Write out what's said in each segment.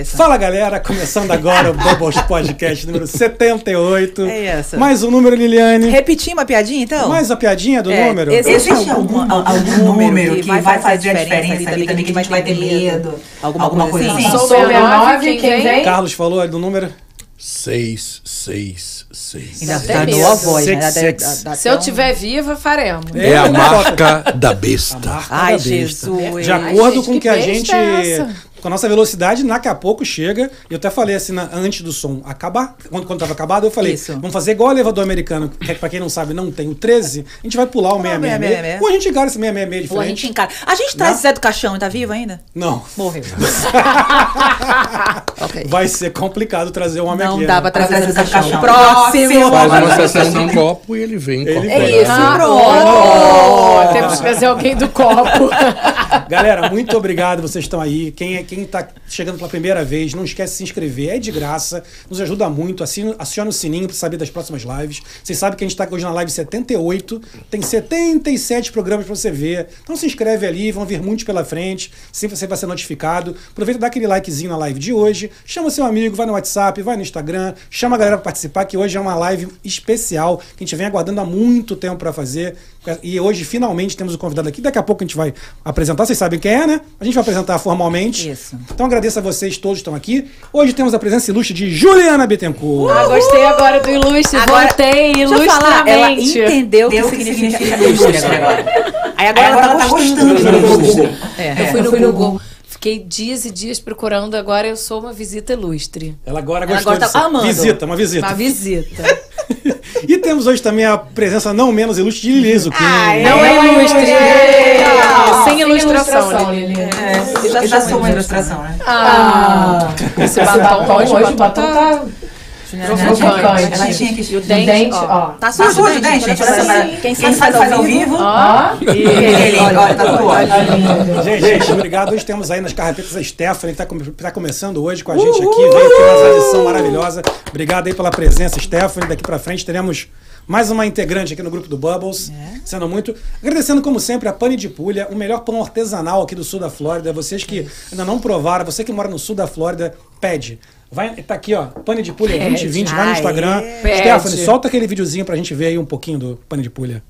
É isso. Fala galera, começando agora o Bubbles Podcast número 78. É isso. Mais um número, Liliane. Repetir uma piadinha, então? Mais a piadinha do É, número? esse- Existe algum, algum número que vai fazer a diferença ali também, que a gente vai ter medo? Alguma coisa assim? assim? Sou 69, quem vem? Carlos falou do número. 6, 6, 6. Ainda medo. a voz, né? Sex. dá- dá Se eu tiver viva, faremos. É a marca da besta. Marca Ai, da besta. Jesus. De Ai, acordo gente, com que que a gente. é essa? Com a nossa velocidade, daqui a pouco chega. E eu até falei assim, na- antes do som acabar, quando, quando tava acabado, eu falei: Isso. vamos fazer igual o elevador americano, que pra quem não sabe, não tem o 13. A gente vai pular o 666. 666. Ou a gente encara esse 666 de Ou a gente encara. A gente traz Não. Zé do Caixão, tá vivo ainda? Não. Morreu. ok. Vai ser complicado trazer um homem Não aqui. dá né? pra trazer Zé do Caixão. Próximo! Faz uma sessão de copo e ele vem. Ele vem. isso, Ah, pronto. oh, temos que trazer alguém do copo. Galera, muito obrigado, vocês estão aí. Quem, é- quem tá chegando pela primeira vez, não esquece de se inscrever, é de graça, nos ajuda muito. Assina, aciona o sininho para saber das próximas lives. Vocês sabem que a gente tá hoje na live 78, tem 77 programas para você ver. Então se inscreve ali, vão vir muitos pela frente, sempre você vai ser notificado. Aproveita e dá aquele likezinho na live de hoje, chama seu amigo, vai no WhatsApp, vai no Instagram, chama a galera para participar, que hoje é uma live especial que a gente vem aguardando há muito tempo para fazer. E hoje finalmente temos o convidado aqui. Daqui a pouco a gente vai apresentar, vocês sabem quem é, né? A gente vai apresentar formalmente. Isso. Então agradeço a vocês todos que estão aqui. Hoje temos a presença ilustre de Juliana Bittencourt. Ah, gostei agora do ilustre. Agora, Voltei eu falar, ela ilustramente. entendeu o que significa ilustre agora. agora. Aí agora, agora ela tá gostando de ver no Google. É. Eu fui no Google. Fiquei dias e dias procurando, agora eu sou uma visita ilustre. Ela agora Ela gostou agora de tá. Visita, uma visita. Uma visita. e temos hoje também a presença não menos ilustre de Lili Zucchini. Não é ilustre. Ah, Sem ilustração, Lili. Eu já sou uma ilustração, né? Ah, esse batom hoje, o batom tá provocante. Ela tinha que... E o dente, ó. Tá Tá sujo, né, né, gente? assim, Quem sabe faz ao vivo. Ó, Ele, olha, tá. Gente, gente, obrigado. Hoje temos aí nas carrapetas a Stephanie, que está tá começando hoje com a gente aqui. Veio aqui uma edição maravilhosa. Obrigado aí pela presença, Stephanie. Daqui pra frente teremos mais uma integrante aqui no grupo do Bubbles. Sendo muito. Agradecendo, como sempre, a Pane de Pulha, o melhor pão artesanal aqui do sul da Flórida. Vocês que ainda não provaram, você que mora no sul da Flórida, pede. Vai, tá aqui, ó, Pane de Pulha 2020, vai no. Instagram. Pede. Stephanie, solta aquele videozinho pra gente ver aí um pouquinho do Pane de Pulha.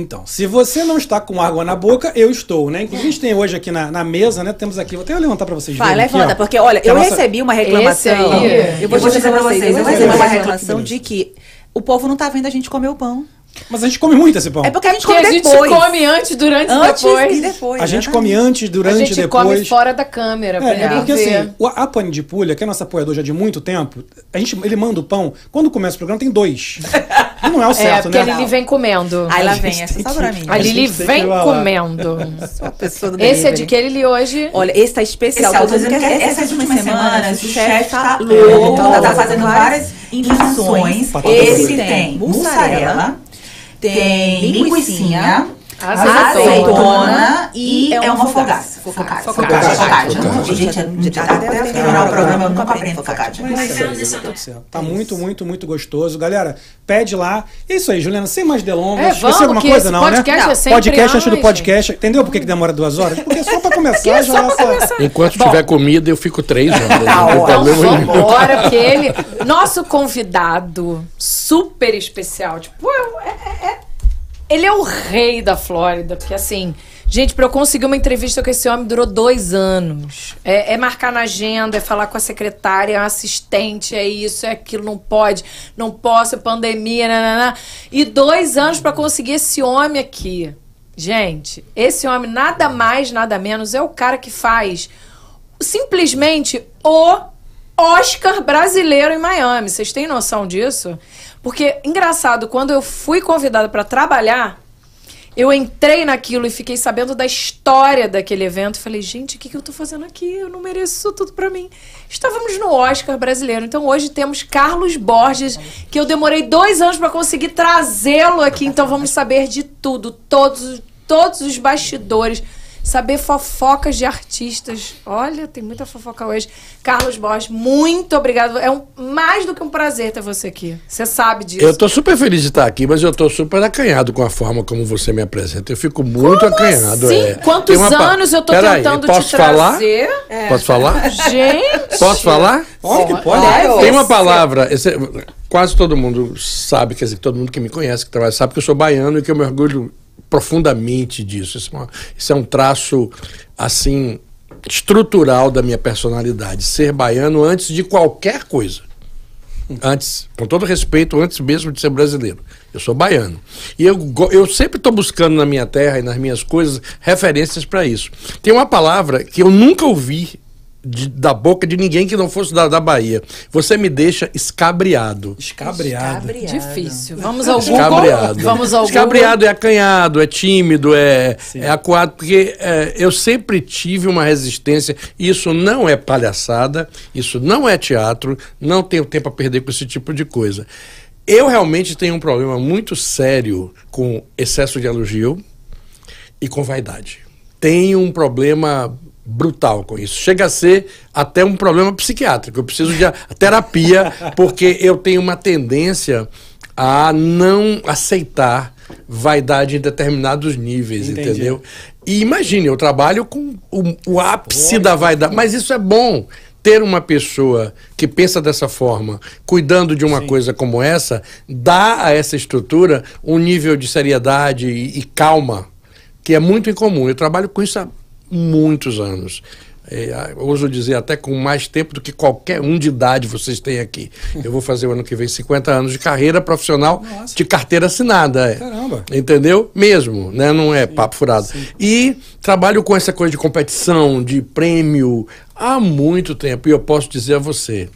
Então, se você não está com água na boca, eu estou, né? Inclusive, a gente tem hoje aqui na, na mesa, né? Temos aqui, vou até levantar para vocês Vai, verem aqui, levanta, ó. porque olha, Que a eu nossa- recebi uma reclamação. Esse aí, eu vou eu vou dizer pra vocês, eu eu recebi uma reclamação de que o povo não tá vendo a gente comer o pão. Mas a gente come muito esse pão. É porque a gente Porque come a gente depois. come antes, durante Antes e depois. e depois. a gente exatamente. come antes, A durante, gente depois. come fora da câmera pra É, é porque ver. assim, o- a Pane de Pulha, que é nosso apoiador já de muito tempo, a gente, ele manda o pão, quando começa o programa tem dois. E não é o É, certo, porque né? a Lili vem comendo. Aí lá A gente vem essa tem só pra mim. A Lili vem comendo. Sou a pessoa do Esse é de que Lili hoje. Olha, esse tá especial. Especial, Tô dizendo que essas últimas semanas o chefe tá louco, louco, tá fazendo várias invenções. Esse tem Mussarela, tem linguicinha, Azeitona. azeitona e é uma fogaça. Focaccia. Focaccia. Gente, até terminar o programa eu nunca aprendo focaccia. Tá muito, muito, muito gostoso. Galera, pede lá. É isso aí, Juliana, sem mais delongas. É, Esqueci alguma coisa, não, podcast né? é podcast antes do podcast. Entendeu por que, demora duas horas? Porque só pra começar é já essa- Enquanto Bom. tiver comida, eu fico três horas. Tá vambora, porque ele. Nosso convidado super especial. Tipo, é- é- é- ele é o rei da Flórida. Porque assim. Gente, pra eu conseguir uma entrevista com esse homem durou dois anos. É, é marcar na agenda, é falar com a secretária, é um assistente, é isso, é aquilo, não pode, não posso, é pandemia, nanana. E dois anos pra conseguir esse homem aqui. Gente, esse homem nada mais, nada menos é o cara que faz simplesmente o Oscar brasileiro em Miami. Vocês têm noção disso? Porque, engraçado, quando eu fui convidada para trabalhar, Eu entrei naquilo e fiquei sabendo da história daquele evento. Falei, gente, o que, que eu tô fazendo aqui? Eu não mereço isso tudo pra mim. Estávamos no Oscar brasileiro. Então hoje temos Carlos Borges, que eu demorei dois anos pra conseguir trazê-lo aqui. Então vamos saber de tudo, todos, todos os bastidores. Saber fofocas de artistas. Olha, tem muita fofoca hoje. Carlos Borges, muito obrigado. É um, mais do que um prazer ter você aqui. Você sabe disso. Eu tô super feliz de estar aqui, mas eu tô super acanhado com a forma como você me apresenta. Eu fico muito acanhado. Sim, é. quantos uma anos eu tô Peraí, tentando posso te falar? trazer? Posso falar? Gente! Posso falar? Pode, pode. Tem uma palavra, esse- quase todo mundo sabe, quer dizer, todo mundo que me conhece, que trabalha, sabe que eu sou baiano e que eu me orgulho profundamente disso. Isso é, uma- isso é um traço, assim, estrutural da minha personalidade. Ser baiano antes de qualquer coisa. Antes, com todo respeito, antes mesmo de ser brasileiro. Eu sou baiano. E eu, eu sempre estou buscando na minha terra e nas minhas coisas referências para isso. Tem uma palavra que eu nunca ouvi de- da boca de ninguém que não fosse da, da Bahia. Você me deixa escabriado. Escabriado. Difícil. Vamos ao Google. Escabriado. Vamos ao Escabriado é acanhado, é tímido, é, é acuado, porque é, eu sempre tive uma resistência. Isso não é palhaçada, isso não é teatro, não tenho tempo a perder com esse tipo de coisa. Eu realmente tenho um problema muito sério com excesso de elogio e com vaidade. Tenho um problema brutal com isso. Chega a ser até um problema psiquiátrico. Eu preciso de terapia porque eu tenho uma tendência a não aceitar vaidade em determinados níveis, Entendi. entendeu? E imagine, eu trabalho com o, o ápice da vaidade, mas isso é bom. Ter uma pessoa que pensa dessa forma, cuidando de uma coisa como essa, dá a essa estrutura um nível de seriedade e, e calma que é muito incomum. Eu trabalho com isso há muitos anos. É, ouso dizer até com mais tempo do que qualquer um de idade vocês têm aqui. Eu vou fazer o ano que vem 50 anos de carreira profissional Nossa. de carteira assinada. é. Caramba. Entendeu? Mesmo, né? Não é papo furado. E trabalho com essa coisa de competição, de prêmio, há muito tempo. E eu posso dizer a você,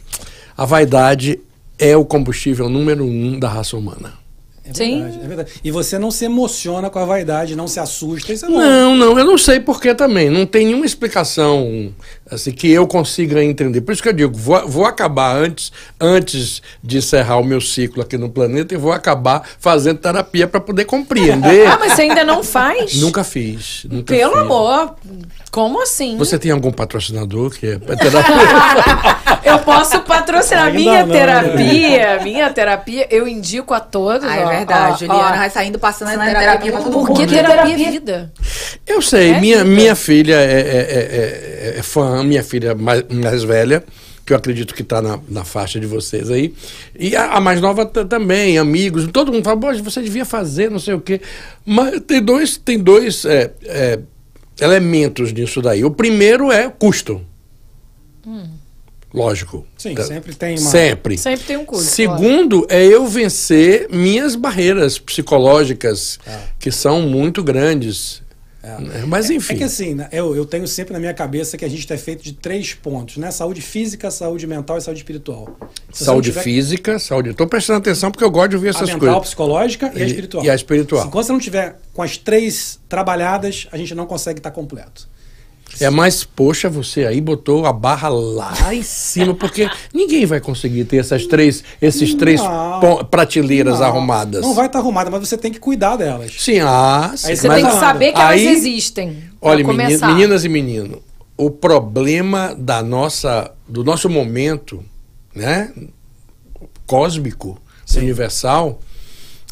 a vaidade é o combustível número um da raça humana. É Sim. verdade, é verdade. E você não se emociona com a vaidade, não se assusta, isso é bom. Não, não, eu não sei por que também. Não tem nenhuma explicação assim, que eu consiga entender. Por isso que eu digo, vou, vou acabar antes, antes de encerrar o meu ciclo aqui no planeta e vou acabar fazendo terapia para poder compreender. Ah, mas você ainda não faz? nunca fiz. Nunca Pelo fiz. amor. Como assim? Você tem algum patrocinador que é terapia? Eu posso patrocinar Ainda minha não, né? terapia. Minha terapia, eu indico a todos. Ah, é verdade. ó, Juliana ó. vai saindo passando a Passando a terapia terapia pra todo mundo. Porque terapia é vida. Eu sei, É minha, vida. minha filha é, é- é- é- minha filha mais, mais velha, que eu acredito que está na, na faixa de vocês aí. E a, a mais nova também, amigos, todo mundo fala, "Poxa, você devia fazer, não sei o quê. Mas tem dois, tem dois é, é, elementos nisso daí. O primeiro é custo. Lógico. Sim, Tá- sempre tem uma- Sempre. Sempre tem um custo. Segundo, é eu vencer minhas barreiras psicológicas, que são muito grandes. Né? Mas enfim. É que assim, né, eu, eu tenho sempre na minha cabeça que a gente é feito de três pontos, né? Saúde física, saúde mental e saúde espiritual. Se saúde tiver física, saúde. Estou prestando atenção porque eu gosto de ouvir A essas mental, coisas. psicológica e, a E- espiritual. e a espiritual. Se- você não tiver com as três trabalhadas, a gente não consegue estar completo. É, mas, poxa, você aí botou a barra lá em cima, porque ninguém vai conseguir ter essas três, esses três Não. prateleiras Não, arrumadas. Não vai estar arrumada, mas você tem que cuidar delas. Sim, ah, sim. Aí Você mas- tem que saber que Aí- elas existem. Olha, meni- começar. meninas e meninos, o problema da nossa, do nosso momento, né, cósmico, universal,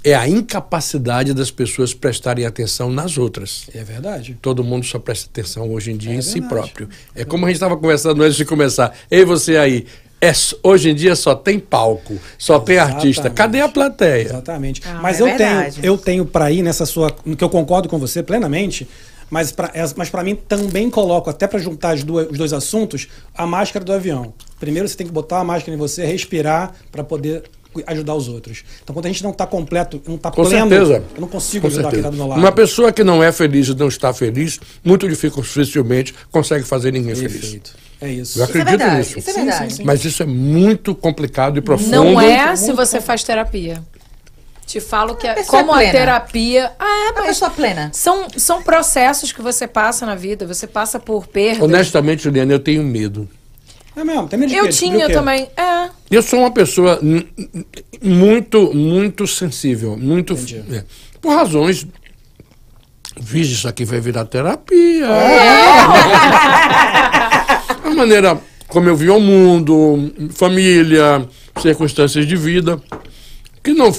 é a incapacidade das pessoas prestarem atenção nas outras. É verdade. Todo mundo só presta atenção hoje em dia É em si verdade. próprio. É como a gente estava conversando antes de começar. Ei, você aí. É, hoje em dia só tem palco, só tem artista. Exatamente. Cadê a plateia? Exatamente. Ah, mas é eu tenho, eu tenho para ir nessa sua, que eu concordo com você plenamente, mas para mas para mim também coloco até para juntar as duas, os dois assuntos, a máscara do avião. Primeiro você tem que botar a máscara em você, respirar para poder ajudar os outros. Então quando a gente não está completo, não está Com pleno, certeza. eu não consigo Com ajudar quem certeza. está do meu lado. Uma pessoa que não é feliz e não está feliz, muito dificilmente consegue fazer ninguém feliz. Perfeito. É isso. Eu Isso é acredito verdade. nisso. Isso é Sim, verdade. sim, sim. Mas isso é muito complicado e profundo. Não é se você faz terapia. Te falo que a- pessoa como a plena. terapia. Ah, é, Uma mas pessoa plena. são, são processos que você passa na vida. Você passa por perda. Honestamente, Juliana, eu tenho medo. É mesmo, tem medo de Eu quê? Tinha quê? também. É. Eu sou uma pessoa muito, muito sensível, muito é, por razões. Vixe, isso aqui vai virar terapia. A maneira como eu vi o mundo, família, circunstâncias de vida, que não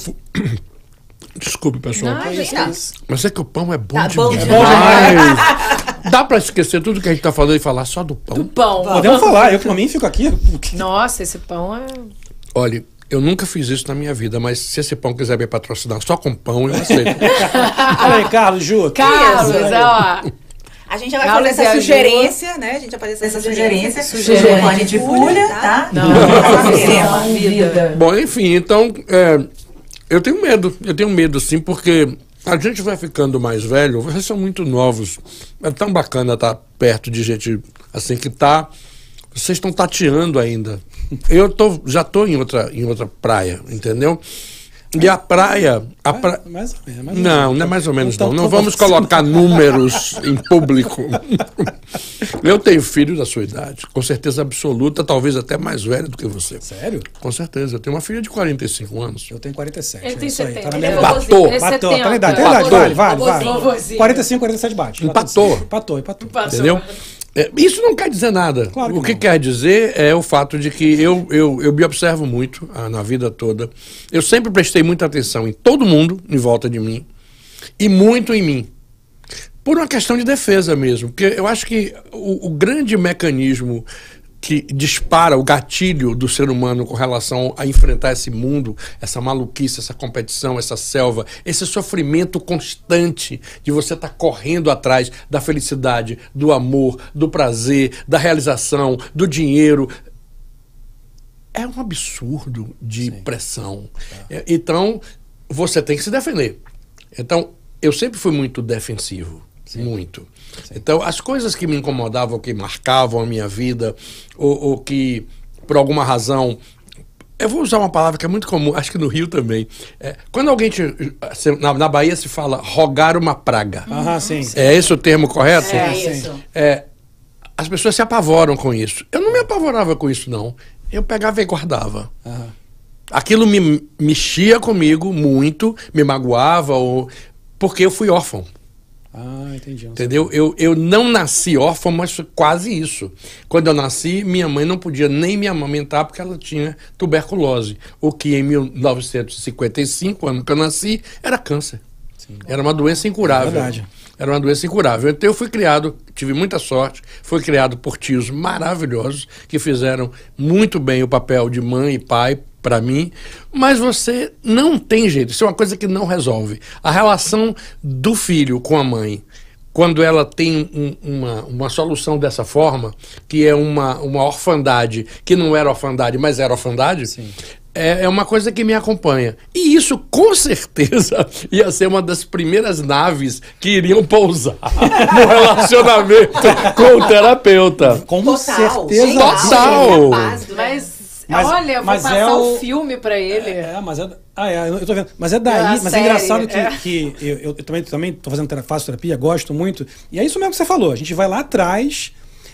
Desculpe, pessoal. Não, Não. Mas é que o pão é bom Tá demais. bom É bom demais. Dá pra esquecer tudo que a gente tá falando e falar só do pão? Pão. Podemos falar, eu por mim fico aqui. Nossa, esse pão é. Olha, eu nunca fiz isso na minha vida, mas se esse pão quiser me patrocinar só com pão, eu aceito. Olha aí, Carlos, Ju. Carlos, ó. A gente já vai Carlos fazer e essa sugerência, né? A gente vai fazer essa, Essa sugerência, sugerência. sugerência de folha, tá? Não. Não, vida. Bom, enfim, então, é, eu tenho medo, eu tenho medo sim, porque a gente vai ficando mais velho, vocês são muito novos, é tão bacana estar perto de gente assim que tá, vocês estão tateando ainda. Eu tô, já tô em outra, em outra praia, entendeu? E a praia, a pra... Mais ou menos, mais ou Não, menos. não é mais ou menos Então, não. Não vamos colocar números em público. Eu tenho filho da sua idade, com certeza absoluta, talvez até mais velho do que você. Sério? Com certeza. Eu tenho uma filha de 45 anos. Eu tenho 47. Ele é tem isso aí, 70. Tá na minha é idade. Batou. É Bateu, tá na 70. idade, tá na idade, vale, vale, vale. Vovozinho. 45, 47 bate. Empatou. Empatou, empatou. Entendeu? É, isso não quer dizer nada. Claro que o que não. quer dizer é o fato de que eu, eu, eu me observo muito ah, na vida toda. Eu sempre prestei muita atenção em todo mundo em volta de mim e muito em mim. Por uma questão de defesa mesmo. Porque eu acho que o, o grande mecanismo que dispara o gatilho do ser humano com relação a enfrentar esse mundo, essa maluquice, essa competição, essa selva, esse sofrimento constante de você estar correndo atrás da felicidade, do amor, do prazer, da realização, do dinheiro. É um absurdo de pressão. É, Então, você tem que se defender. Então, eu sempre fui muito defensivo. Muito. Então, as coisas que me incomodavam, que marcavam a minha vida, ou, ou que, por alguma razão. Eu vou usar uma palavra que é muito comum, acho que no Rio também. É, quando alguém te. Na, na Bahia se fala rogar uma praga. Aham, sim. É esse o termo correto? É Sim, isso. É, as pessoas se apavoram com isso. Eu não me apavorava com isso, não. Eu pegava e guardava. Aham. Aquilo me mexia comigo muito, me magoava, ou, porque eu fui órfão. Ah, entendi. Entendeu? Eu, eu não nasci órfão, mas quase isso. Quando eu nasci, minha mãe não podia nem me amamentar porque ela tinha tuberculose. O que em 1955, ano que eu nasci, era câncer. Era uma doença incurável. É verdade. Era uma doença incurável. Então eu fui criado, tive muita sorte, fui criado por tios maravilhosos que fizeram muito bem o papel de mãe e pai para mim, mas você não tem jeito. Isso é uma coisa que não resolve. A relação do filho com a mãe, quando ela tem um- uma, uma solução dessa forma, que é uma, uma orfandade, que não era orfandade, mas era orfandade, é, é uma coisa que me acompanha. E isso, com certeza, ia ser uma das primeiras naves que iriam pousar no relacionamento com o terapeuta. Com Total. certeza. Total. É do- Mas, Mas- olha, vou mas passar é o o- filme pra ele. É, mas é. Ah, é, eu tô vendo. Mas é daí. É a mas série, é engraçado que, é. que eu, eu também, também tô fazendo terapia, faço terapia, gosto muito. E é isso mesmo que você falou. A gente vai lá atrás,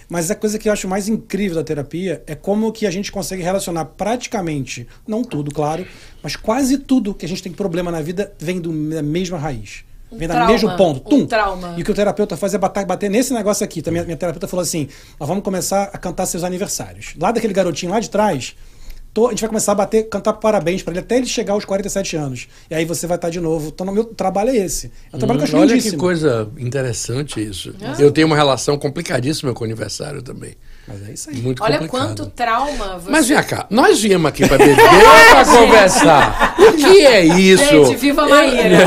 mas a coisa que eu acho mais incrível da terapia é como que a gente consegue relacionar praticamente, não tudo, claro, mas quase tudo que a gente tem problema na vida vem do, da mesma raiz. Vem do trauma, mesmo ponto. um Tum. trauma. E o que o terapeuta faz é bater, bater nesse negócio aqui. Também, minha terapeuta falou assim: nós vamos começar a cantar seus aniversários. Lá daquele garotinho lá de trás, tô- a gente vai começar a bater, cantar parabéns pra ele até ele chegar aos 47 anos. E aí você vai estar de novo. Então, o meu trabalho é esse. É um trabalho que eu acho Olha que lindíssimo. coisa interessante isso. Eu tenho uma relação complicadíssima com o aniversário também. Mas é isso aí. Muito Olha complicado. quanto trauma você... Mas vem cá, nós viemos aqui para beber ou para conversar? O que é isso? Gente, viva a Maíra.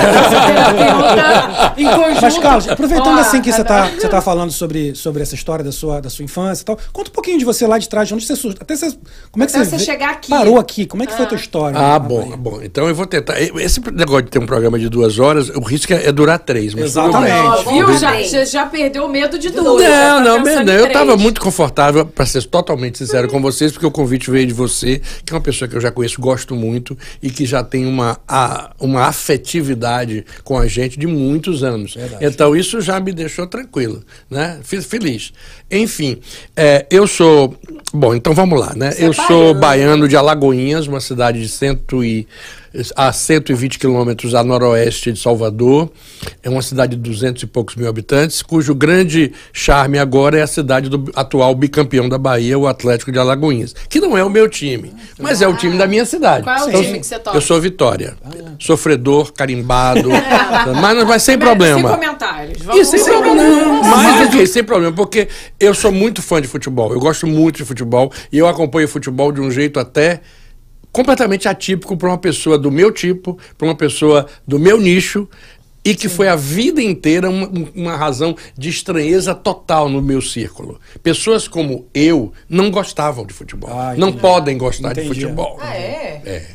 em conjunto. Mas, Carlos, aproveitando assim que você está você tá falando sobre, sobre essa história da sua, da sua infância e tal, conta um pouquinho de você lá de trás, de onde você surgiu. Até você. Como é que Até você, você chegar aqui. parou aqui? Como é que foi a tua história? Ah, bom, Bahia? bom. Então eu vou tentar. Esse negócio de ter um programa de duas horas, o risco é, é durar três. Mas. Exatamente. Ó, viu? Já, já, perdeu o medo de Não, tá não, bem, em eu estava muito confortável, para ser totalmente sincero com vocês, porque o convite veio de você, que é uma pessoa que eu já conheço, gosto muito, e que já tem uma, a, uma afetividade com a gente de muitos anos. Verdade. Então isso já me deixou tranquilo, né? Feliz. Enfim, é, eu sou. Bom, então vamos lá, né? eu sou baiano de Alagoinhas, uma cidade de cento e, a 120 quilômetros a noroeste de Salvador. É uma cidade de 200 e poucos mil habitantes, cujo grande charme agora é a cidade do atual bicampeão da Bahia, o Atlético de Alagoinhas. Que não é o meu time, mas é o time da minha cidade. Qual é o Então, time que você torce? Eu sou Vitória. Sofredor, carimbado. mas, mas sem Sem problema. comentários. E Vamos sem problema. Mais do que sem problema, porque eu sou muito fã de futebol. Eu gosto muito de futebol e eu acompanho futebol de um jeito até completamente atípico para uma pessoa do meu tipo, para uma pessoa do meu nicho. E que foi a vida inteira uma, uma razão de estranheza total no meu círculo. Pessoas como eu não gostavam de futebol. Ah, não podem gostar de Entendi. futebol. Ah, é? É.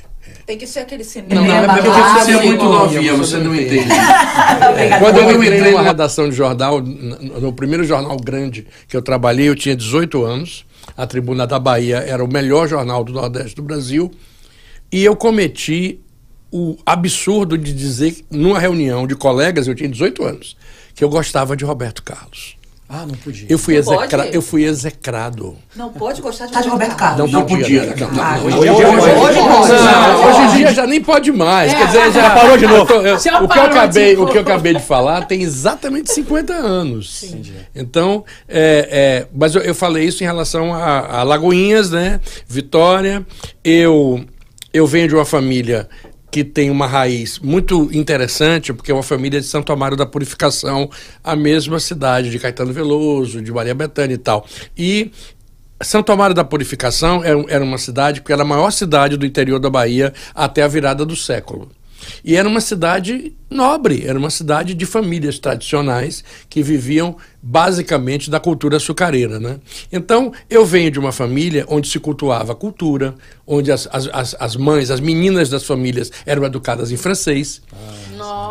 Tem que ser aquele cinema. Não, é porque Ah, você é muito novinha, você não entende. Quando eu entrei numa redação de jornal, no primeiro jornal grande que eu trabalhei, eu tinha 18 anos. A Tribuna da Bahia era o melhor jornal do Nordeste do Brasil. E eu cometi o absurdo de dizer, numa reunião de colegas, eu tinha 18 anos, que eu gostava de Roberto Carlos. Ah, não podia. Eu fui, Não execra pode? eu fui execrado. Não pode gostar de, Tá de Roberto Carlos. Não, podia. Não, não, Ah, hoje hoje, pode. hoje- Hoje pode. não, hoje em dia já nem pode mais. Quer dizer, já, parou de novo. eu Já o, que eu acabei, tipo. o que eu acabei de falar tem exatamente 50 anos. Então, é, é, mas eu, eu falei isso em relação a, a Lagoinhas, né? Vitória. Eu, eu venho de uma família que tem uma raiz muito interessante, porque é uma família de Santo Amaro da Purificação, a mesma cidade de Caetano Veloso, de Maria Bethânia e tal. E Santo Amaro da Purificação era, uma cidade que era a maior cidade do interior da Bahia até a virada do século. E era uma cidade nobre, era uma cidade de famílias tradicionais que viviam basicamente da cultura açucareira. Né? Então, eu venho de uma família onde se cultuava a cultura, onde as, as, as, mães, as meninas das famílias eram educadas em francês.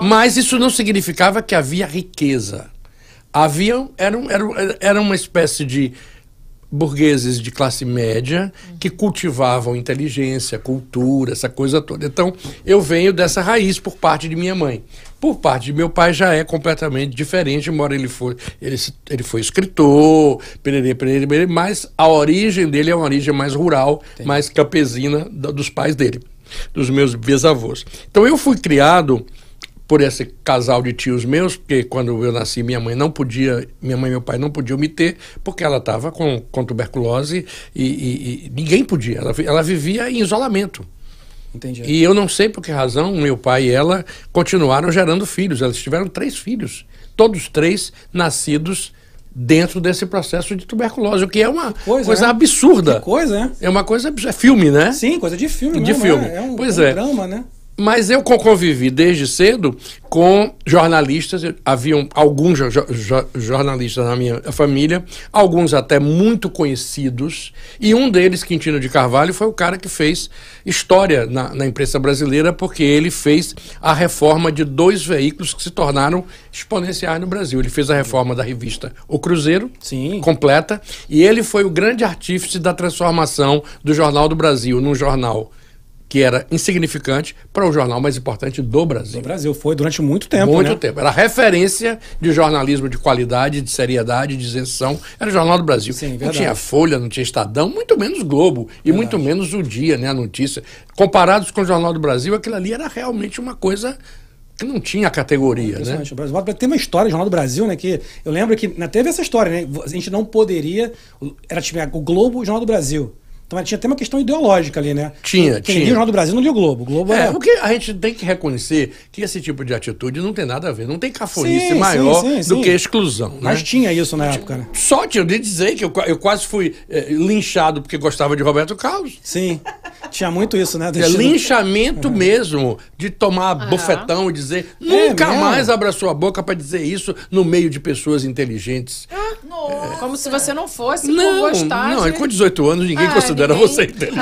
Mas isso não significava que havia riqueza. Havia, era, era, era uma espécie de burgueses de classe média que cultivavam inteligência, cultura, essa coisa toda. Então, eu venho dessa raiz por parte de minha mãe. Por parte de meu pai já é completamente diferente, embora ele foi, ele, ele foi escritor, pererê, pererê, pererê, mas a origem dele é uma origem mais rural, mais campesina dos pais dele, dos meus bisavôs. Então, eu fui criado por esse casal de tios meus, porque quando eu nasci, minha mãe não podia, minha mãe e meu pai não podiam me ter, porque ela estava com, com tuberculose e, e- e ninguém podia. Ela, ela vivia em isolamento. Entendi. E eu não sei por que razão meu pai e ela continuaram gerando filhos. Elas tiveram três filhos, todos três nascidos dentro desse processo de tuberculose, o que é uma coisa, coisa né? absurda. Que coisa, né? É uma coisa absurda. É filme, né? Sim, coisa de filme De mesmo, filme. É, é um, Pois é um é. drama, né? Mas eu co- convivi desde cedo com jornalistas, haviam alguns jo- jo- jornalistas na minha família, alguns até muito conhecidos, e um deles, Quintino de Carvalho, foi o cara que fez história na, na imprensa brasileira, porque ele fez a reforma de dois veículos que se tornaram exponenciais no Brasil. Ele fez a reforma da revista O Cruzeiro, Sim. completa, e ele foi o grande artífice da transformação do Jornal do Brasil num jornal que era insignificante para o jornal mais importante do Brasil. No Brasil foi durante muito tempo, Muito né? tempo. Era referência de jornalismo de qualidade, de seriedade, de isenção. Era o Jornal do Brasil. Sim, não verdade. tinha Folha, não tinha Estadão, muito menos Globo. E muito menos o Dia, né? A notícia. Comparados com o Jornal do Brasil, aquilo ali era realmente uma coisa que não tinha categoria, né? O Brasil tem uma história, Jornal do Brasil, né? Que eu lembro que né, teve essa história, né? A gente não poderia. Era tipo, o Globo e o Jornal do Brasil. Então tinha até uma questão ideológica ali, né? Tinha, Quem tinha. lia o Jornal do Brasil não lia o Globo. O Globo É, era. porque a gente tem que reconhecer que esse tipo de atitude não tem nada a ver. Não tem cafonice Sim, maior sim, sim, do sim. que exclusão. né? Mas tinha isso na época, né? Só tinha de dizer que eu, eu quase fui eh, linchado porque gostava de Roberto Carlos. Sim. Tinha muito isso, né? É Deixando- linchamento mesmo, de tomar bofetão e dizer nunca mesmo? mais abra sua boca para dizer isso no meio de pessoas inteligentes. Como se você não fosse Não, por gostar não, de... com 18 anos ninguém Ah, considera ninguém- você inteligente.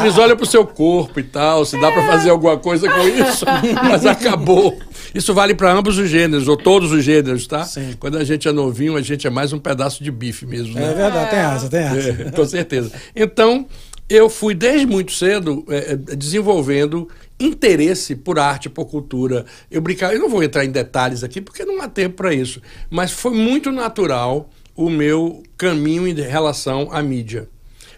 Eles olham pro seu corpo e tal, se dá para fazer alguma coisa com isso, mas acabou. Isso vale para ambos os gêneros, ou todos os gêneros, tá? Sim. Quando a gente é novinho, a gente é mais um pedaço de bife mesmo, né? É verdade, tem essa, tem essa. É, com certeza. Então, eu fui desde muito cedo é, é, desenvolvendo interesse por arte, por cultura. Eu brincava, eu não vou entrar em detalhes aqui porque não há tempo para isso, mas foi muito natural o meu caminho em relação à mídia.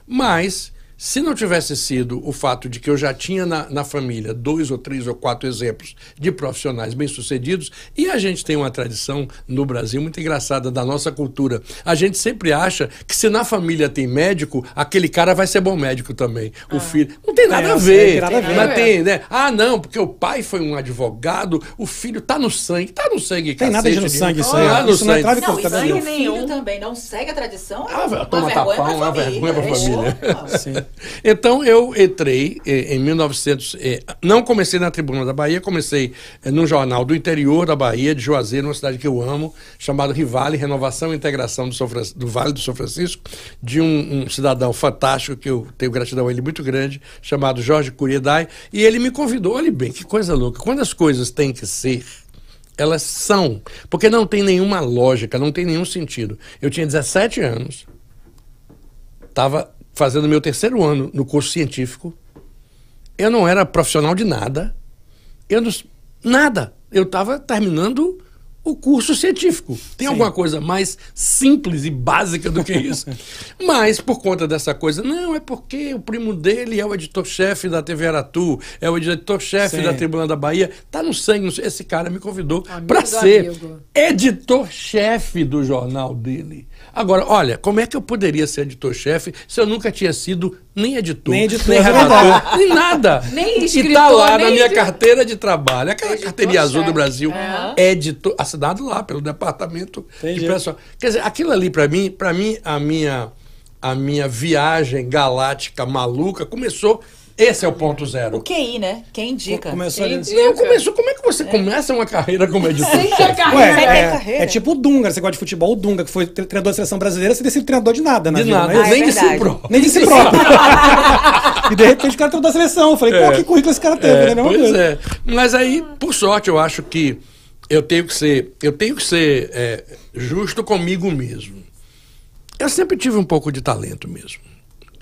Mas se não tivesse sido o fato de que eu já tinha na, na, família dois ou três ou quatro exemplos de profissionais bem-sucedidos, e a gente tem uma tradição no Brasil muito engraçada da nossa cultura. A gente sempre acha que se na família tem médico, aquele cara vai ser bom médico também. Ah. O filho. Não tem nada, é, a, ver, tem nada a ver. Mas tem, né? Ah, não, porque o pai foi um advogado, o filho tá no sangue. Tá no sangue, Tem nada de no sangue isso aí. Ah, no isso sangue. não é trave não, sangue nenhum também. Não segue a tradição. Ah, toma tapão, uma vergonha pra família. Sim. Então eu entrei eh, em 1900, eh, não comecei na Tribuna da Bahia, comecei eh, num jornal do interior da Bahia, de Juazeiro, uma cidade que eu amo, chamado Rivale, Renovação e Integração do, do Vale do São Francisco, de um, um, cidadão fantástico, que eu tenho gratidão a ele muito grande, chamado Jorge Curiedai, e ele me convidou, olha bem, que coisa louca, quando as coisas têm que ser, elas são, porque não tem nenhuma lógica, não tem nenhum sentido. Eu tinha 17 anos, estava fazendo meu terceiro ano no curso científico. Eu não era profissional de nada. Eu não, nada. Eu estava terminando o curso científico. Tem Sim. alguma coisa mais simples e básica do que isso? Mas, por conta dessa coisa, não, é porque o primo dele é o editor-chefe da TV Aratu, é o editor-chefe da Tribuna da Bahia, tá no sangue. Esse cara me convidou para ser editor-chefe do jornal dele. Agora, olha, como é que eu poderia ser editor-chefe se eu nunca tinha sido nem editor, nem, editor, nem redator, nem nada? Nem escritor, E tá lá na minha carteira de trabalho, aquela carteirinha azul do Brasil, é. editor, assinado lá pelo departamento Entendi. de pessoal. Quer dizer, aquilo ali para mim, para mim a minha a minha viagem galáctica maluca começou esse é o ponto zero. O QI, né? Quem indica? Começou Quem indica. Não, começou. Como é que você é. começa uma carreira como editor? Sem ter carreira. Ué, é, carreira. é tipo o Dunga, você gosta de futebol, o Dunga, que foi treinador da seleção brasileira, você decide treinador de nada, né? De nada, ah, nem, é de si próprio. nem de si próprio. e de repente o cara treinador da seleção. Eu falei, é. pô, que currículo esse cara teve, é, né? Pois é. Mas aí, por sorte, eu acho que eu tenho que ser, eu tenho que ser é, justo comigo mesmo. Eu sempre tive um pouco de talento mesmo.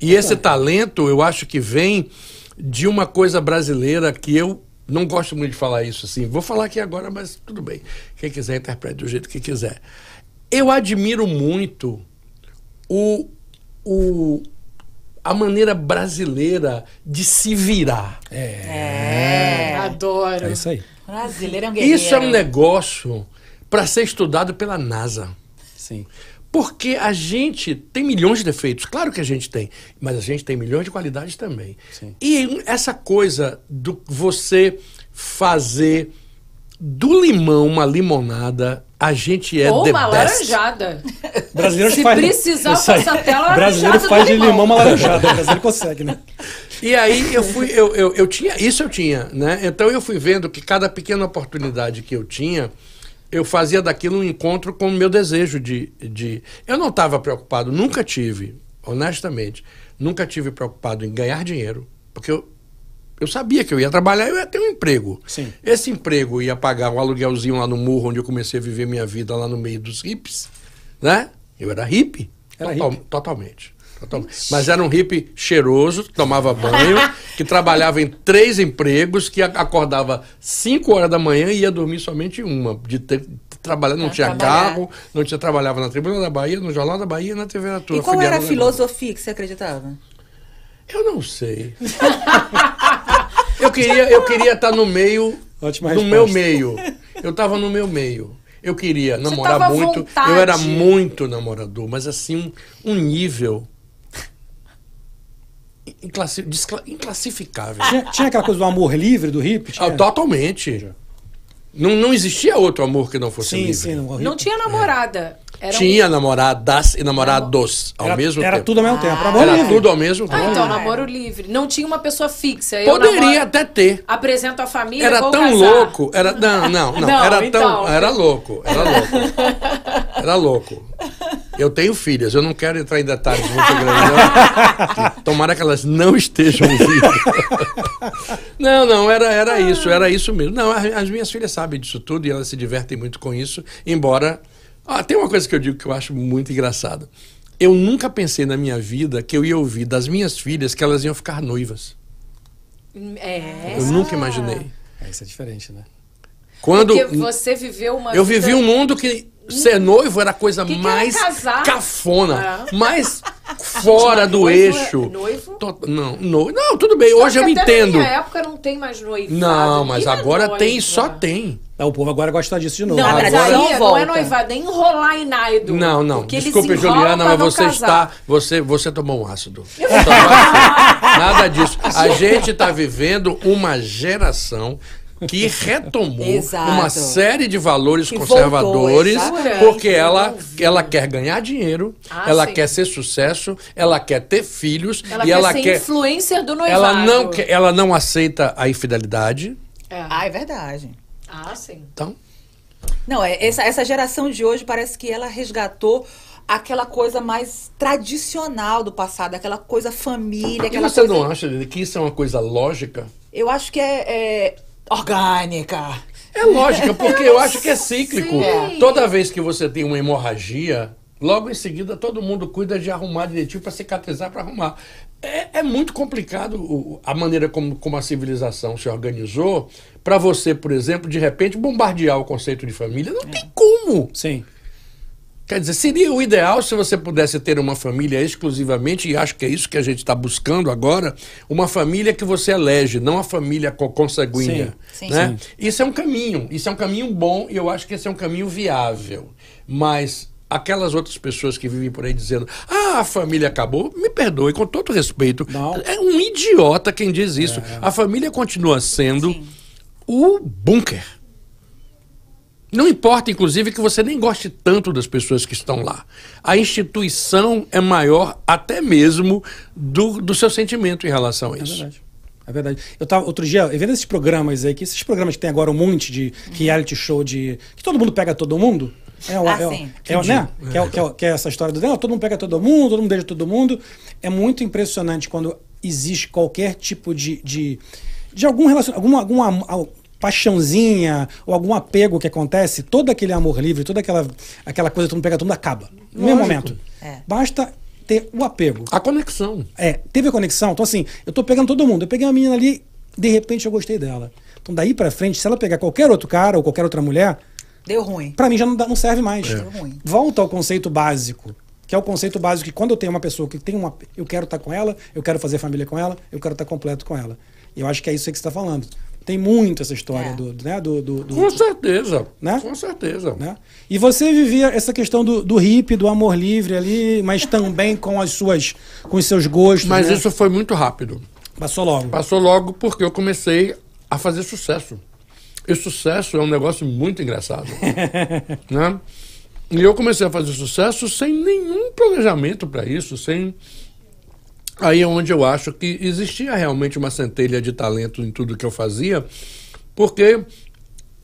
E esse talento, eu acho que vem de uma coisa brasileira que eu não gosto muito de falar isso assim. Vou falar aqui agora, mas tudo bem. Quem quiser interprete do jeito que quiser. Eu admiro muito o, o, a maneira brasileira de se virar. É. é. Adoro. É isso aí. Brasileiro é um guerreiro. Isso é um negócio para ser estudado pela NASA. Sim. Porque a gente tem milhões de defeitos, claro que a gente tem, mas a gente tem milhões de qualidades também. Sim. E essa coisa do você fazer do limão uma limonada, a gente é Ou the uma best. laranjada. Brasileiro Se faz, precisar passar tela, Brasileiro faz de limão uma laranjada. O brasileiro consegue, né? E aí eu fui, eu, eu, eu tinha, isso eu tinha, né? Então eu fui vendo que cada pequena oportunidade que eu tinha, eu fazia daquilo um encontro com o meu desejo de. de... Eu não estava preocupado, nunca tive, honestamente, nunca tive preocupado em ganhar dinheiro, porque eu, eu sabia que eu ia trabalhar e eu ia ter um emprego. Sim. Esse emprego ia pagar um aluguelzinho lá no morro, onde eu comecei a viver minha vida, lá no meio dos hippies, né? Eu era hippie, era total, hippie. totalmente. Mas era um hippie cheiroso, tomava banho, que trabalhava em três empregos, que acordava 5 horas da manhã e ia dormir somente uma. De ter, trabalhar, não tinha trabalhar. carro, não tinha trabalhava na Tribuna da Bahia, no Jornal da Bahia e na TV Natura. E qual era a filosofia que você acreditava? Eu não sei. eu queria eu queria estar no meio Ótima no resposta. meu meio. Eu estava no meu meio. Eu queria namorar muito. Eu era muito namorador, mas assim, um, um nível inclassificável. Tinha, tinha, aquela coisa do amor livre do hip? Ah, totalmente. Não, não existia outro amor que não fosse sim, livre. Sim, não, não tinha namorada. Era tinha um... namoradas e namorados ao era, mesmo era tempo. tudo ao mesmo tempo. Ah, era livre. tudo ao mesmo tempo. Ah, então, namoro livre. Não tinha uma pessoa fixa. Poderia namoro, até ter. Apresento a família. Era tão casar. louco. Era, não, não, não. não era então, tão. Era louco. Era louco. Era louco. Eu tenho filhas, eu não quero entrar em detalhes muito grandes. Tomara que elas não estejam ouvindo. não, não, era, era isso, era isso mesmo. Não, as minhas filhas sabem disso tudo e elas se divertem muito com isso, embora. Ah, tem uma coisa que eu digo que eu acho muito engraçada. Eu nunca pensei na minha vida que eu ia ouvir das minhas filhas que elas iam ficar noivas. É. Eu nunca imaginei. É, isso é diferente, né? Quando Porque você viveu uma eu vida- vivi um mundo que ser noivo era a coisa Que que mais casar? cafona, É. mais fora do Noivo é- eixo. noivo? To- Não, no- não, tudo bem, hoje eu entendo. Na minha época não tem mais noivado. Não, mas é agora tem, noiva. só tem. Ah, O povo agora gosta disso de novo. Não, Não, mas Agora- aí não é noivado, nem enrolar em naido. Não, não. Desculpe, Juliana, mas não você casar. está. Você, você tomou um ácido. Nada disso. A gente está vivendo uma geração que retomou uma série de valores Que conservadores voltou, porque ela, ela quer ganhar dinheiro, Ah, ela sim. quer ser sucesso, ela quer ter filhos Ela e quer ela ser quer influencer do noivado. ela não ela não aceita a infidelidade. É. Ah, é verdade. Ah, sim. Então, Não, é, essa, essa geração de hoje parece que ela resgatou aquela coisa mais tradicional do passado, aquela coisa família, e aquela você coisa. não acha Lili, que isso é uma coisa lógica? Eu acho que é, é orgânica. É lógica, porque eu acho que é cíclico. sei. Toda vez que você tem uma hemorragia, logo em seguida todo mundo cuida de arrumar direitinho para cicatrizar, para arrumar. É, é muito complicado o- a maneira como, como a civilização se organizou para você, por exemplo, de repente bombardear o conceito de família. Não tem como. Sim. Quer dizer, seria o ideal se você pudesse ter uma família exclusivamente, e acho que é isso que a gente está buscando agora, uma família que você elege, não a família co- consanguínea. Sim. Sim. Né? Isso é um caminho, isso é um caminho bom e eu acho que esse é um caminho viável. Mas aquelas outras pessoas que vivem por aí dizendo, ah, a família acabou, me perdoe, com todo respeito, Não. é um idiota quem diz isso. A família continua sendo Sim. o bunker. Não importa, inclusive, que você nem goste tanto das pessoas que estão lá. A instituição é maior até mesmo do, do seu sentimento em relação a É isso. verdade. É verdade. Eu tava outro dia, eu vendo esses programas aí, que esses programas que tem agora um monte de reality show de. que todo mundo pega todo mundo. É, o- Ah, é, o- sim. é, o- né? Que é, o- que é que é essa história do. Não, todo mundo pega todo mundo, todo mundo beija todo mundo. É muito impressionante quando existe qualquer tipo de. de, de algum relacionamento. Alguma, alguma a- paixãozinha ou algum apego que acontece, todo aquele amor livre, toda aquela, aquela coisa que todo mundo pega todo mundo acaba. No mesmo momento. É. Basta ter o apego. A conexão. É, teve a conexão. Então, assim, eu tô pegando todo mundo. Eu peguei uma menina ali, de repente eu gostei dela. Então, daí pra frente, se ela pegar qualquer outro cara ou qualquer outra mulher, Deu ruim. pra mim já não, dá- não serve mais. Deu ruim. Volta ao conceito básico. Que é o conceito básico que quando eu tenho uma pessoa que tem uma. Eu quero estar com ela, eu quero fazer família com ela, eu quero estar completo com ela. E eu acho que é isso aí que você está falando. Tem muito essa história É. do, né, do, do- do- Com certeza. Né? Com certeza. né? E você vivia essa questão do, do hippie, do amor livre ali, mas também com as suas, com os seus gostos. Mas né? isso foi muito rápido. passou logo. Passou logo porque eu comecei a fazer sucesso. E sucesso é um negócio muito engraçado. né? E eu comecei a fazer sucesso sem nenhum planejamento para isso, sem. Aí é onde eu acho que existia realmente uma centelha de talento em tudo que eu fazia, porque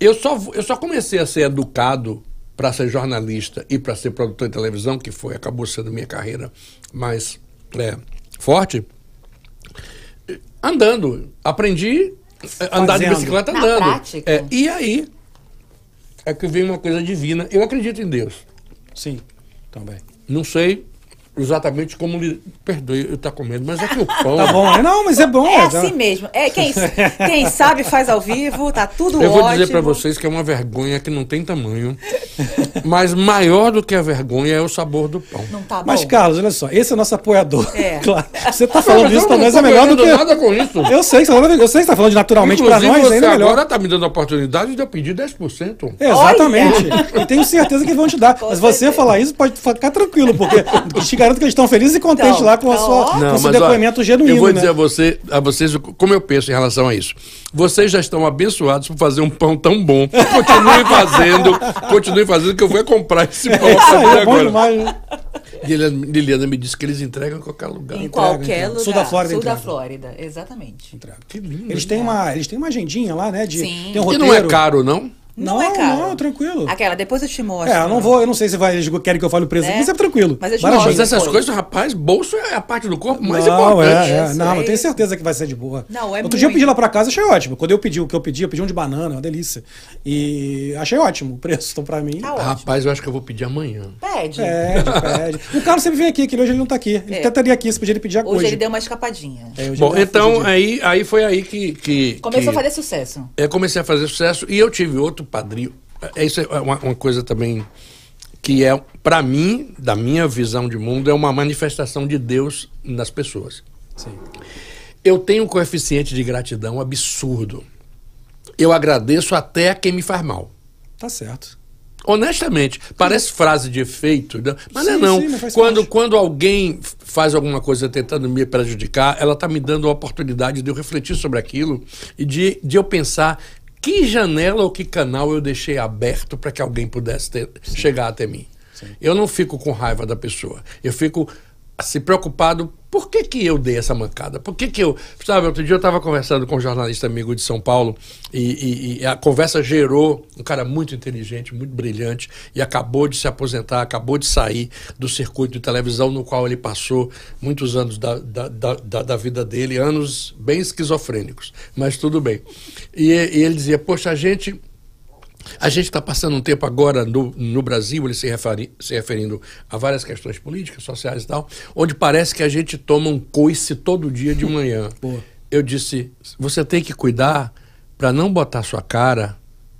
eu só, eu só comecei a ser educado para ser jornalista e para ser produtor de televisão, que foi acabou sendo minha carreira mais é, forte, andando. Aprendi a andar de bicicleta Na andando. É, e aí é que vem uma coisa divina. Eu acredito em Deus. Sim, também. Não sei exatamente como lhe. Perdoe eu estar comendo, mas é que o pão. Tá bom, né? Não, mas é bom. É tá- assim mesmo. É, quem, quem sabe faz ao vivo, tá tudo Eu vou ótimo. dizer para vocês que é uma vergonha que não tem tamanho. mas maior do que a vergonha é o sabor do pão. Não tá bom. Mas, Carlos, olha só, esse é o nosso apoiador. É. Claro. Você tá falando pra não nós tô é melhor do que. nada com isso. Eu sei, que você tá falando- eu sei que você tá falando de naturalmente pra Inclusive, nós, você ainda é melhor. agora está me dando a oportunidade de eu pedir 10%. Exatamente. E tenho certeza que vão te dar. Com Mas você certeza. falar isso, pode ficar tranquilo, porque garanto que eles estão felizes e contentes Então, lá com, a então, sua, ó. com o seu mas, depoimento olha, genuíno. Eu vou né? dizer a, você, a vocês como eu penso em relação a isso. Vocês já estão abençoados por fazer um pão tão bom. Continuem fazendo, continuem fazendo, que eu vou comprar esse pão Isso pra aí, é bom agora. demais. Liliana, Liliana me disse que eles entregam em qualquer lugar. Em Entrega, qualquer entrega. lugar. Sul da Flórida Sul da entrega. Flórida, exatamente. Que lindo. Eles têm, uma, eles têm uma agendinha lá, né? De, Sim. Tem um E roteiro. não é caro, não? Não, não é, cara. Não, tranquilo. Aquela, depois eu te mostro. É, eu não vou, eu não sei se vai, eles querem que eu fale o preço, é. mas é tranquilo. Mas, eu te mostro mas essas coisas, rapaz, bolso é a parte do corpo mais não, importante. É, é. Não, eu tenho certeza que vai ser de boa. Não, é Outro muito... dia eu pedi lá pra casa, achei ótimo. Quando eu pedi o que eu pedi, eu pedi um de banana, uma delícia. E achei ótimo o preço, então pra mim. Tá rapaz, eu acho que eu vou pedir amanhã. Pede. Pede, pede. O Carlos sempre vem aqui, que hoje ele não tá aqui. Ele é. até estaria aqui, se podia ele pedir hoje. Hoje ele deu uma escapadinha. É, Bom, então aí, aí foi aí que. que Começou que, a fazer sucesso. É, comecei a fazer sucesso e eu tive outro padrinho é, isso é uma, uma coisa também que é, para mim, da minha visão de mundo, é uma manifestação de Deus nas pessoas. Sim. Eu tenho um coeficiente de gratidão absurdo. Eu agradeço até a quem me faz mal. Tá certo. Honestamente, parece frase de efeito, né? mas sim, não é não. Sim, quando, quando alguém faz alguma coisa tentando me prejudicar, ela está me dando a oportunidade de eu refletir sobre aquilo e de, de eu pensar que janela ou que canal eu deixei aberto para que alguém pudesse ter, chegar até mim. Sim. Eu não fico com raiva da pessoa. Eu fico se preocupado por que, que eu dei essa mancada? Por que, que eu. Sabe, outro dia eu estava conversando com um jornalista amigo de São Paulo e, e, e, a conversa gerou um cara muito inteligente, muito brilhante e acabou de se aposentar, acabou de sair do circuito de televisão no qual ele passou muitos anos da, da, da, da vida dele, anos bem esquizofrênicos, mas tudo bem. E, e ele dizia: Poxa, a gente a gente está passando um tempo agora no, no Brasil, ele se, referi, se referindo a várias questões políticas, sociais e tal, onde parece que a gente toma um coice todo dia de manhã. Eu disse: você tem que cuidar para não botar sua cara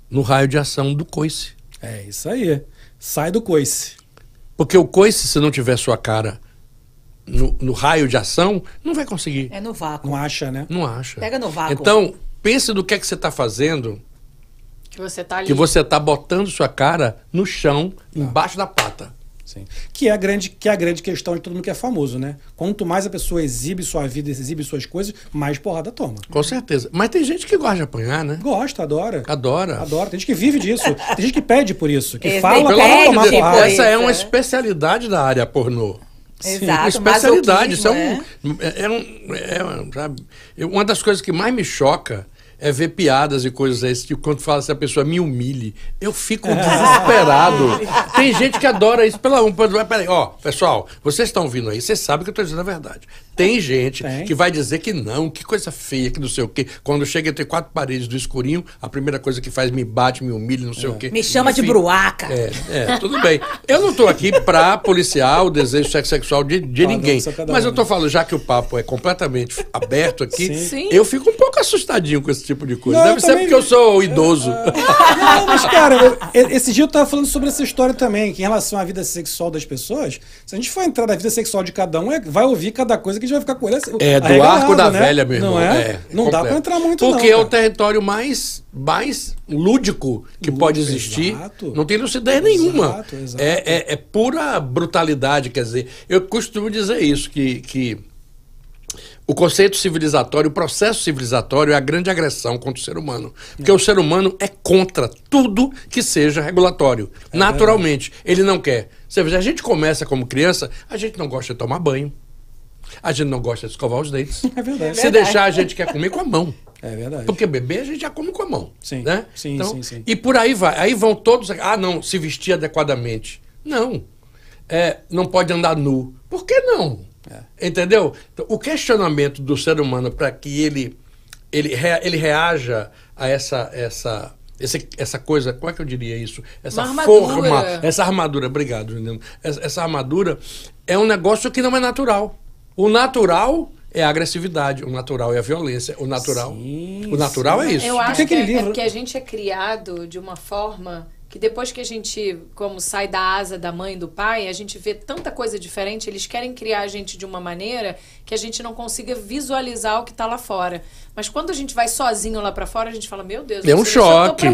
no raio de ação do coice. É isso aí. Sai do coice. Porque o coice, se não tiver sua cara no, no, raio de ação, não vai conseguir. É no vácuo. Não acha, né? Não acha. Pega no vácuo. Então, pense do que é que você está fazendo que você tá ali. Que você tá botando sua cara no chão, embaixo da pata. Sim. Que é, a grande, que é a grande questão de todo mundo que é famoso, né? Quanto mais a pessoa exibe sua vida, exibe suas coisas, mais porrada toma. Com certeza. Mas tem gente que gosta de apanhar, né? Gosta, adora. Adora. Adora. Tem gente que vive disso. tem gente que pede por isso. Que Esse fala pra tomar porrada. Essa é uma especialidade da área pornô. Exato, uma especialidade. Isso é, um, é, é, um, é, sabe? Uma das coisas que mais me choca é ver piadas e coisas desse tipo, quando fala se a pessoa me humilhe, eu fico desesperado. Tem gente que adora isso. Pela um, peraí, ó, pessoal, vocês estão ouvindo aí, vocês sabem que eu estou dizendo a verdade. Tem gente Tem. que vai dizer que não, que coisa feia, que não sei o quê. Quando chega entre quatro paredes do escurinho, a primeira coisa que faz me bate, me humilha, não sei é. o quê. Me chama Enfim, de bruaca. É, é, tudo bem. Eu não estou aqui para policiar o desejo sexual de, de ninguém. Mas eu estou falando, já que o papo é completamente aberto aqui, Sim. eu fico um pouco assustadinho com esse tipo de coisa. Não, Deve ser também... porque eu sou idoso. Não, mas, cara, eu, esse dia eu tava falando sobre essa história também, que em relação à vida sexual das pessoas, se a gente for entrar na vida sexual de cada um, é, vai ouvir cada coisa que a gente vai ficar com ele. Assim, é, do arco da né? velha, meu irmão. Não é? é não dá pra entrar muito, Porque não, é o território mais, mais lúdico que Lúdico, pode existir. Exato. Não tem lucidez nenhuma. Exato, exato. É, é, é pura brutalidade, quer dizer. Eu costumo dizer isso, que. que o conceito civilizatório, o processo civilizatório é a grande agressão contra o ser humano. Porque é. o ser humano é contra tudo que seja regulatório. É naturalmente. Ele não quer. Você vê, a gente começa como criança, a gente não gosta de tomar banho. A gente não gosta de escovar os dentes. É verdade. Se deixar, a gente quer comer com a mão. É verdade. Porque beber a gente já come com a mão. Sim. Né? Sim, então, sim, sim. E por aí vai. Aí vão todos. Ah, não, se vestir adequadamente. Não. É, não pode andar nu. Por que não? É. Entendeu? Então, o questionamento do ser humano para que ele, ele, ele reaja a essa, essa, essa, essa coisa, como é que eu diria isso? Essa forma, essa armadura, obrigado, Juliano. Essa, essa armadura é um negócio que não é natural. O natural é a agressividade, o natural é a violência, o natural, sim, o natural sim. é isso. Eu acho que é, é porque a gente é criado de uma forma que depois que a gente, como sai da asa da mãe e do pai, a gente vê tanta coisa diferente, eles querem criar a gente de uma maneira que a gente não consiga visualizar o que está lá fora. Mas quando a gente vai sozinho lá para fora, a gente fala, meu Deus, é um choque.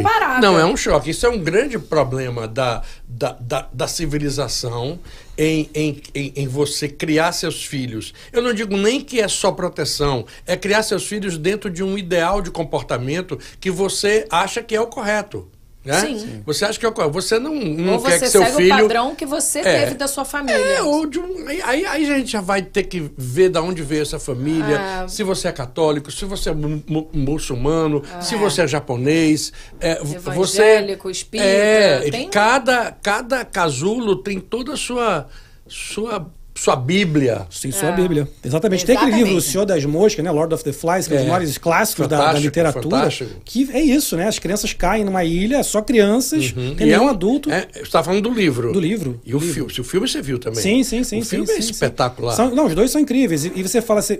Não, é um choque. Isso é um grande problema da, da, da, da civilização em, em, em, em, você criar seus filhos. Eu não digo nem que é só proteção, é criar seus filhos dentro de um ideal de comportamento que você acha que é o correto. Né? Sim. Você acha que é? Você não, não Ou quer você que seu segue filho. o padrão que você É. teve da sua família. É, ou de um, aí, aí a gente já vai ter que ver de onde veio essa família, É. se você é católico, se você é mu- mu- muçulmano, se você é japonês, é, você espírita, É, tem- cada cada casulo tem toda a sua sua sua Bíblia. Sim, sua Bíblia. Exatamente. Tem aquele Exatamente. livro O Senhor das Moscas, né? Lord of the Flies, que é um dos É. maiores clássicos da, da literatura. fantástico. Que é isso, né? As crianças caem numa ilha, só crianças, tem Uhum. E é nenhum um- adulto. É, você está falando do livro. Do livro. E o Livro. filme. Se o filme você viu também. Sim, sim, sim. O filme sim, é sim, sim. espetacular. São- não, os dois são incríveis. E, e você fala assim.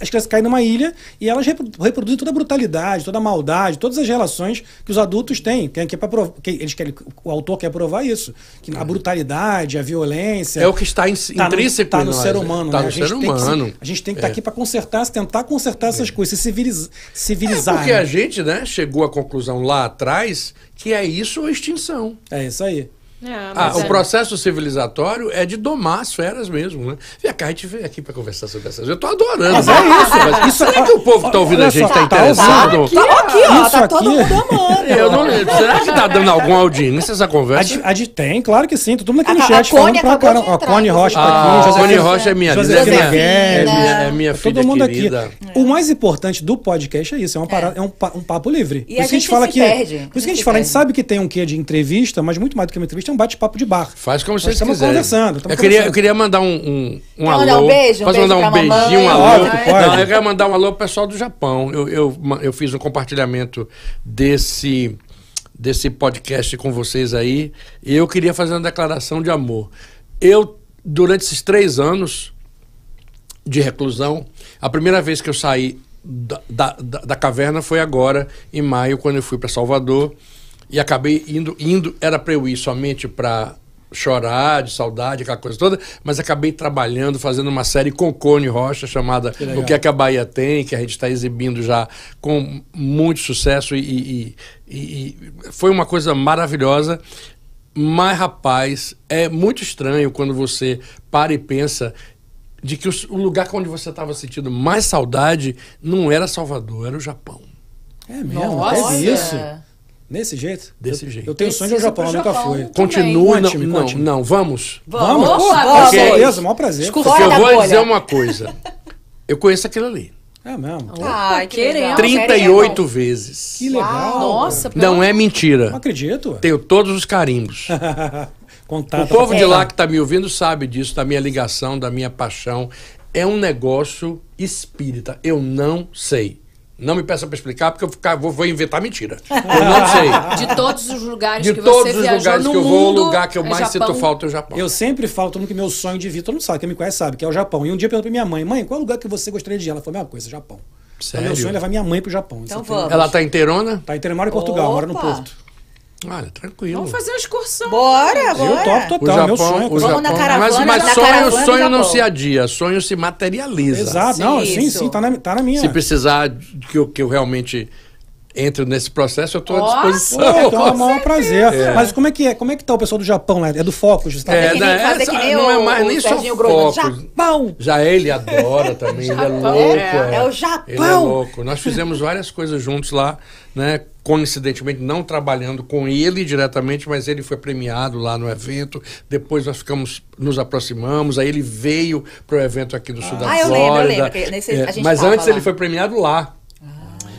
As crianças caem numa ilha e elas repro- reproduzem toda a brutalidade, toda a maldade, todas as relações que os adultos têm. Que, que é pra prov- que eles querem, o autor quer provar isso. Que a brutalidade, a violência. É o que está in- tá no, intrínseco tá em no nós, ser né? humano. Tá né? no a gente ser tem que humano. a gente tem que estar É. aqui para consertar, tentar consertar essas coisas, se civiliz, civilizar. Porque né? a gente, né, chegou à conclusão lá atrás que é isso ou extinção. É isso aí. É, Ah, o é- processo civilizatório é de domar as feras mesmo, né? Vem cá, a gente veio aqui para conversar sobre essas Eu tô adorando. Mas é isso. Mas Isso- será que o povo que tá ouvindo a gente tá tá interessado? Tá aqui, ó. Isso tá todo aqui- mundo amando. Eu não lembro. Será que tá dando alguma audiência essa A conversa? de, a de- tem, claro que sim. Todo mundo aqui no A- a chat Connie falando pra caramba. Ó, Cone Rocha tá Ah, aqui. a Josefina- Cone Rocha é minha linda, é minha, é é minha filha Todo mundo querida. aqui. O mais importante do podcast é isso, é, uma parada, é. um, pa- um papo livre. E a gente se perde, Por isso que a gente fala, a gente sabe que tem um quê de entrevista, mas muito mais do que uma entrevista, é um bate-papo de bar. Faz como vocês estamos quiserem. conversando, estamos eu, queria, conversando. eu queria mandar um, um, um alô. mandar um beijo? Um Posso beijo mandar um mamãe? beijinho, um alô? pode. Não, eu quero mandar um alô pro pessoal do Japão. Eu, eu, eu fiz um compartilhamento desse, desse podcast com vocês aí. E eu queria fazer uma declaração de amor. Eu, durante esses três anos de reclusão, a primeira vez que eu saí da, da, da- da caverna foi agora, em maio, quando eu fui para Salvador. E acabei indo, indo era para eu ir somente para chorar de saudade, aquela coisa toda, mas acabei trabalhando, fazendo uma série com Cone Rocha, chamada legal. O que é que a Bahia tem, que a gente está exibindo já com muito sucesso e, e- e- e foi uma coisa maravilhosa. Mas, rapaz, é muito estranho quando você para e pensa de que o, lugar onde você estava sentindo mais saudade não era Salvador, era o Japão. É mesmo, Nossa. teve isso. Desse jeito? Desse Eu- jeito. Eu tenho sonho de ir ao Japão, pro nunca Japão. fui. Continue, não, não, conte-me. não, vamos. Vamos, Vamos, pô, vamos. certeza, maior prazer. Desculpa. Porque eu vou bolha. dizer uma coisa. Eu conheço aquilo ali. É mesmo. Ai, que querendo. legal. 38 vezes. Que legal. Nossa, pelo Não é Não mentira. acredito. Tenho todos os carimbos. Contato. O povo de lá que está me ouvindo sabe disso, da minha ligação, da minha paixão. É um negócio espírita. Eu não sei. Não me peça para explicar, porque eu ficar- vou, vou inventar mentira. Eu não sei. De todos os lugares De que todos você os lugares no que eu vou, o lugar que eu é mais Japão. sinto falta é o Japão. Eu sempre falo, todo mundo que meu sonho de vida, todo mundo sabe, quem me conhece sabe, que é o Japão. E um dia eu perguntei pra minha mãe, mãe, qual é o lugar que você gostaria de ir? Ela falou, a mesma coisa, Japão. Então, meu Sério? sonho é levar minha mãe pro Japão. Então vamos. Ela tá inteirona? Tá em Telemar em Portugal, mora no Opa. Porto. Olha, tranquilo. Vamos fazer uma excursão. Bora, Eu bora. topo O total, meu Japão, sonho. o Vamos Japão. na caravana, mas mas na sonho, caravana sonho não se adia, sonho se materializa. Exato, não, sim, Isso. sim, tá na, tá na minha. Se precisar que eu, que eu realmente entre nesse processo, eu estou à disposição. Pô, então é o maior prazer. Mas como é que é? Como é que tá o pessoal do Japão lá? É do Focus? Tá É, que nem- né, fazer essa- que nem não é mais nem só foco. Japão! Já ele adora também, ele é louco. é. É o Japão. Ele é louco. Nós fizemos várias coisas juntos lá, né? Coincidentemente, não trabalhando com ele diretamente, mas ele foi premiado lá no evento. Depois nós ficamos, nos aproximamos, aí ele veio para o evento aqui do sul da Ah, eu lembro, eu Flórida. lembro nesse- É, a gente mas antes lá. ele foi premiado lá.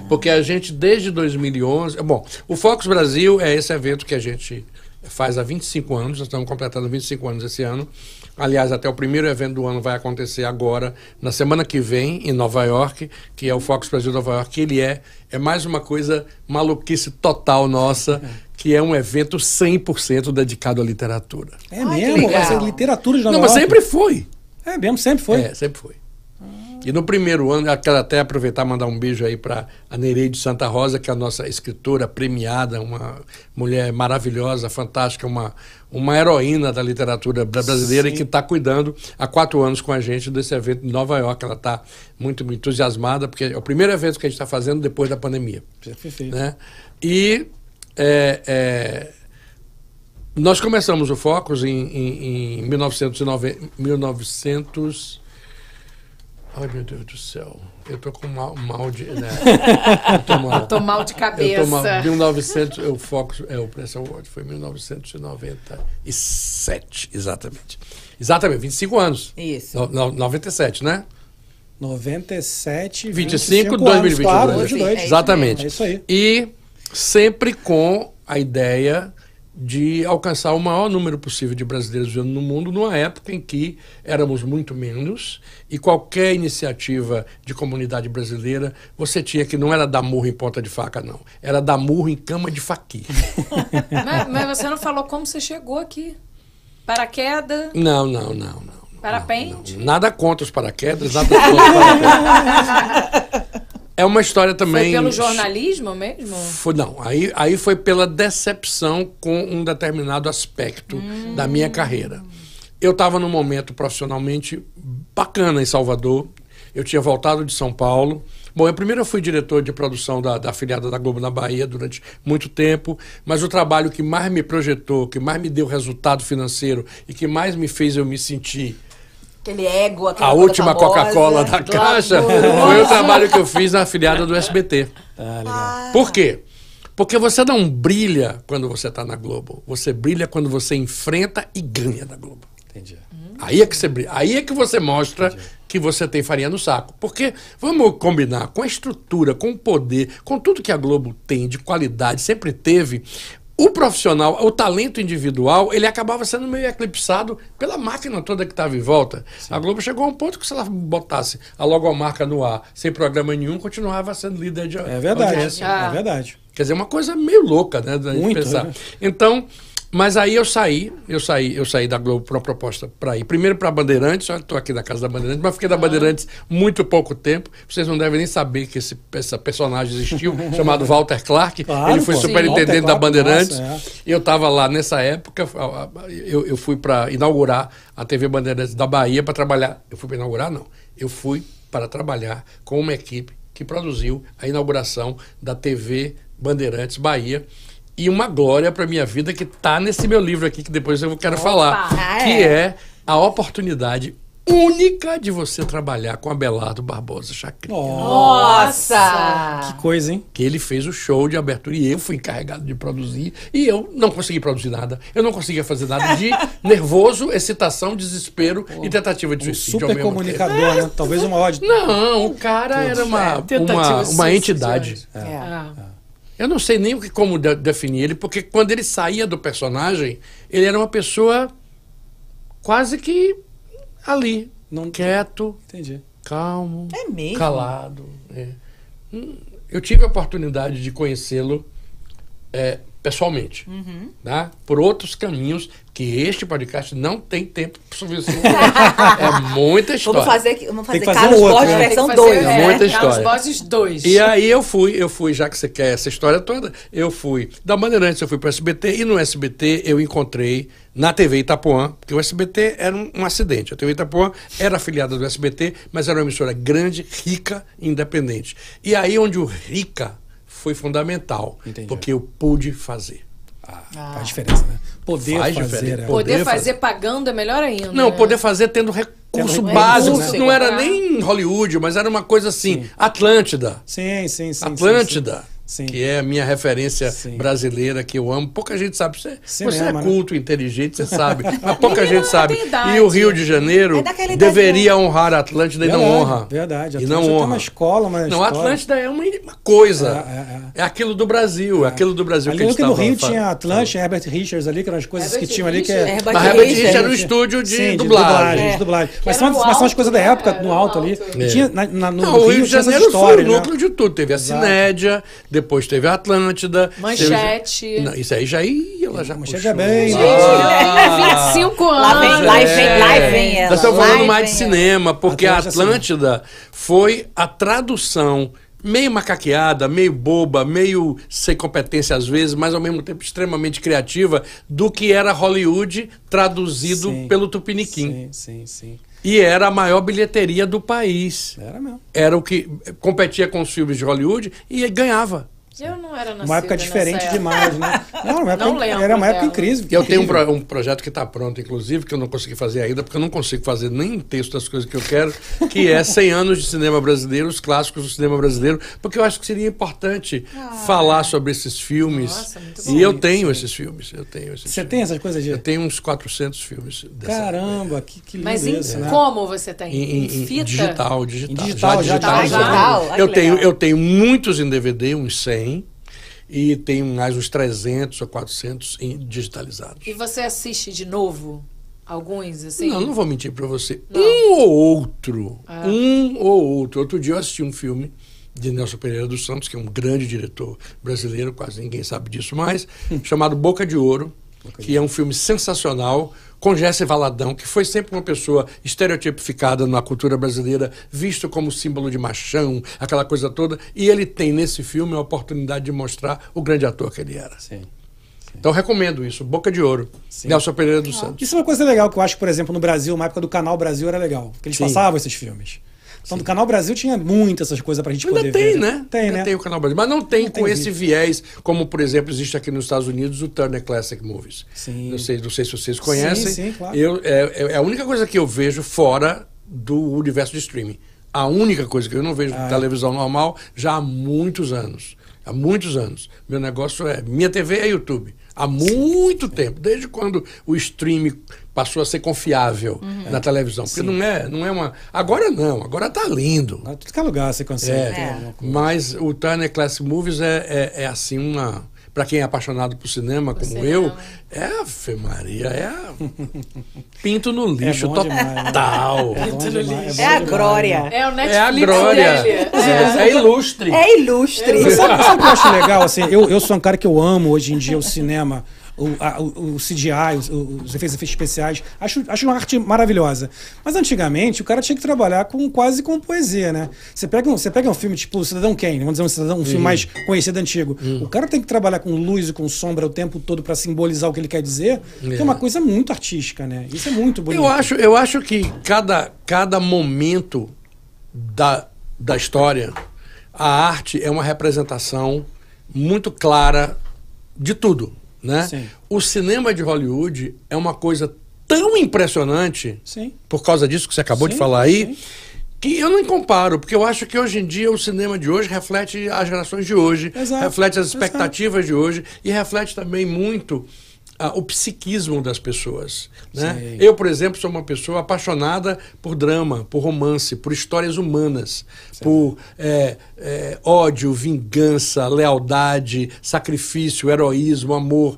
Porque a gente, desde 2011. Bom, o Focus Brasil é esse evento que a gente faz há 25 anos, nós estamos completando 25 anos esse ano. Aliás, até o primeiro evento do ano vai acontecer agora, na semana que vem, em Nova York, que é o Focus Brasil Nova York, que ele é, é mais uma coisa maluquice total nossa, que é um evento 100% dedicado à literatura. É Ai, que mesmo? Vai ser literatura de Nova Não, mas York? sempre foi. É mesmo, sempre foi. É, sempre foi. E no primeiro ano, eu quero até aproveitar e mandar um beijo aí para a Nereide Santa Rosa, que é a nossa escritora premiada, uma mulher maravilhosa, fantástica, uma, uma heroína da literatura bra- brasileira e que está cuidando há quatro anos com a gente desse evento em Nova York. Ela está muito entusiasmada, porque é o primeiro evento que a gente está fazendo depois da pandemia Perfeito. né? E é, é, nós começamos o Focus em, em, em 1990, 1900 Ai, meu Deus do céu. Eu tô com mal, mal de. Né? Eu tô mal. Tô mal de cabeça. Eu tô mal. 1900, eu Fox, é, o Press Award foi em 1997, exatamente. Exatamente, 25 anos. Isso. No, no, 97, né? 97, 25, 25 2022. Claro, Sim, 22. é Exatamente. É isso aí. E sempre com a ideia de alcançar o maior número possível de brasileiros vivendo no mundo, numa época em que éramos muito menos e qualquer iniciativa de comunidade brasileira, você tinha que não era dar murro em ponta de faca, não. Era dar murro em cama de faqui. Mas, mas você não falou como você chegou aqui. Paraquedas, Não, não, não, não. não, parapente. não. Nada contra os paraquedas, nada contra os paraquedas. É uma história também. Foi pelo jornalismo mesmo? Foi, não, aí, aí foi pela decepção com um determinado aspecto da minha carreira. Eu estava num momento profissionalmente bacana em Salvador. Eu tinha voltado de São Paulo. Bom, eu primeiro eu fui diretor de produção da, da afiliada da Globo na Bahia durante muito tempo, mas o trabalho que mais me projetou, que mais me deu resultado financeiro e que mais me fez eu me sentir Aquele ego, aquela a última. Coca-Cola da caixa foi o trabalho que eu fiz na afiliada do SBT. Ah, legal. Por quê? Porque você não brilha quando você está na Globo. Você brilha quando você enfrenta e ganha da Globo. Entendi. Aí é que você brilha. Aí é que você mostra que você tem farinha no saco. Porque vamos combinar com a estrutura, com o poder, com tudo que a Globo tem de qualidade, sempre teve. O profissional, o talento individual, ele acabava sendo meio eclipsado pela máquina toda que estava em volta. A Globo chegou a um ponto que se ela botasse a logomarca no ar, sem programa nenhum, continuava sendo líder de É verdade. audiência. Ah. É verdade. Quer dizer, uma coisa meio louca, né? Da gente Muito, pensar. né? Então, mas aí eu saí, eu saí, eu saí da Globo para uma proposta para ir. Primeiro para Bandeirantes, estou aqui na casa da Bandeirantes, mas fiquei da Bandeirantes muito pouco tempo. Vocês não devem nem saber que esse essa personagem existiu, chamado Walter Clark. Claro, Ele foi pô. superintendente da Bandeirantes. nossa, é. E eu estava lá nessa época, eu, eu fui para inaugurar a TV Bandeirantes da Bahia para trabalhar. Eu fui para inaugurar, não. Eu fui para trabalhar com uma equipe que produziu a inauguração da TV Bandeirantes Bahia. E uma glória para minha vida que está nesse meu livro aqui, que depois eu quero falar. Ah, que é? é a oportunidade única de você trabalhar com Abelardo Barbosa Chacrin. Nossa! Que coisa, hein? Que ele fez o show de abertura e eu fui encarregado de produzir e eu não consegui produzir nada. Eu não conseguia fazer nada de nervoso, excitação, desespero e tentativa de Um suicídio ao super mesmo comunicador, né? Talvez o maior de tempo. Não, o cara era uma, Tentativa uma, uma entidade. Ah. Eu não sei nem o que- como de- definir ele, porque quando ele saía do personagem, ele era uma pessoa quase que ali, Não- quieto, Entendi. calmo, É mesmo? calado. é. Hum, Eu tive a oportunidade de conhecê-lo é, pessoalmente, Uhum. tá? por outros caminhos que este podcast não tem tempo suficiente. é muita história. Vamos fazer, vamos fazer fazer Carlos um outro, Borges né? versão Tem que fazer, 2. é, né? muita Carlos história. Borges 2. E aí eu fui, eu fui, já que você quer essa história toda, eu fui da Bandeirantes, eu fui para o SBT e no SBT eu encontrei na TV Itapuã, porque o SBT era um, um acidente. A TV Itapuã era afiliada do SBT, mas era uma emissora grande, rica e independente. E aí onde o rica foi fundamental, Entendi. porque eu pude fazer. Ah, Faz diferença, né? Poder Faz fazer. diferença. é. Poder Poder fazer, fazer. pagando é melhor ainda. Não, né? poder fazer tendo recurso Tendo básico. recurso, Não era comprar. nem Hollywood, mas era uma coisa assim, Atlântida. Sim, sim, sim. Atlântida, Sim, sim. Que é a minha referência Sim. brasileira que eu amo. Pouca gente sabe. Você, Sim você mesmo, é né? culto, inteligente, você sabe. Mas pouca gente não sabe. E o Rio de Janeiro É deveria honrar a Atlântida e não honra. Verdade. E Atlântida não tem honra. uma escola, uma Não, a. Atlântida é uma coisa. É, É, aquilo do Brasil, é aquilo do Brasil Ali que a no gente que no Rio falando. tinha Atlântida, Herbert Richards ali, que eram as coisas Herbert que tinham ali que é. Herbert Mas Herbert Richards. Era um estúdio de Sim, de dublagem. É. de Mas são, mas são as coisas da né? época, no alto ali. E É. tinha no Não, Rio, de Janeiro foi o né? núcleo de tudo. Teve a. Cinédia, depois teve a Atlântida. Manchete. teve- Não, isso aí já ia, ela já Manchete puxou. é bem- Gente, Ah. ele tem 25 anos. Lá vem, lá vem, É. lá vem ela. Nós estamos lá falando mais de vem ela. cinema, porque a Atlântida, Atlântida foi a tradução meio macaqueada, meio boba, meio sem competência às vezes, mas ao mesmo tempo extremamente criativa, do que era Hollywood traduzido Sim. pelo Tupiniquim. Sim, sim, sim. E era a maior bilheteria do país. Era mesmo. Era o que competia com os filmes de Hollywood e ganhava. Eu não era nascida Uma época diferente nessa demais, né? Não, uma época, Não lembro era uma época dela. incrível. Eu tenho um, um projeto que está pronto, inclusive, que eu não consegui fazer ainda, porque eu não consigo fazer nem um texto das coisas que eu quero, que é 100 anos de cinema brasileiro, os clássicos do cinema brasileiro, porque eu acho que seria importante falar sobre esses filmes. Nossa, muito e bom. eu tenho esses filmes. Eu tenho esses Você filmes. tem essas coisas de. Eu tenho uns 400 filmes dessa Caramba, que, que lindo Mas em isso, né? como você tem? Em, em- em fita? digital, digital. Em digital, já tá, digital, já. Olha Eu tenho, eu tenho muitos em DVD, uns 100, e tenho mais uns 300 ou 400 em digitalizados. E você assiste de novo alguns, assim? Não, não vou mentir pra você. Um ou outro. Ah. Um ou outro. Outro dia eu assisti um filme de Nelson Pereira dos Santos, que é um grande diretor brasileiro, quase ninguém sabe disso mais, chamado Boca de Ouro, que é um filme sensacional, com Jesse Valadão, que foi sempre uma pessoa estereotipificada na cultura brasileira, visto como símbolo de machão, aquela coisa toda, e ele tem nesse filme a oportunidade de mostrar o grande ator que ele era. Sim. Então eu recomendo isso, Boca de Ouro, Nelson Pereira dos Santos. Isso é uma coisa legal que eu acho que, por exemplo, no Brasil, uma época do Canal Brasil era legal. Porque eles Sim. passavam esses filmes. Então, do Canal Brasil tinha muitas essas coisas pra gente Ainda poder tem, ver. né? Tem, Ainda né? tem o Canal Brasil. Mas não tem Não com tem esse vídeo. viés, como, por exemplo, existe aqui nos Estados Unidos o Turner Classic Movies. Sim. Não sei, não sei se vocês conhecem. sim, claro. Eu, é, é a única coisa que eu vejo fora do universo de streaming. A única coisa que eu não vejo Ah, na é. televisão normal já há muitos anos. Há muitos anos. Meu negócio é. Minha TV é YouTube. Há muito tempo. Desde quando o streaming passou a ser confiável Uhum. na televisão. Porque não é, não é uma. Agora não, agora tá lindo. Agora, Tudo que é lugar você consegue. É, mas o Turner Classic Movies é, é, é assim uma. Para quem é apaixonado por cinema, como cinema. eu, é a Fê Maria, é a... pinto no lixo bom total. demais, né? É É bom demais, a glória. né? É o É Netflix a glória. É, é ilustre. É ilustre. Mas sabe, sabe o que eu acho legal? Assim, eu, eu sou um cara que eu amo hoje em dia o cinema, o, a- o, o CGI, os, os efeitos, efeitos especiais. Acho, acho uma arte maravilhosa. Mas antigamente o cara tinha que trabalhar com quase com poesia, né? Você pega um, você pega um filme tipo o Cidadão Kane, vamos dizer um, cidadão, um filme mais conhecido antigo. O cara tem que trabalhar com luz e com sombra o tempo todo para simbolizar o que ele quer dizer, que é uma coisa muito artística, né? Isso é muito bonito. Eu acho, eu acho que cada, cada momento da, da história, a arte é uma representação muito clara de tudo. Né? Sim. O cinema de Hollywood é uma coisa tão impressionante, Sim. por causa disso que você acabou de Sim, falar aí, que eu não comparo, porque eu acho que hoje em dia o cinema de hoje reflete as gerações de hoje, Exato, reflete as exato. expectativas de hoje e reflete também muito o psiquismo das pessoas. Né? Sim. Eu, por exemplo, sou uma pessoa apaixonada por drama, por romance, por histórias humanas, por é, é, ódio, vingança, lealdade, sacrifício, heroísmo, amor.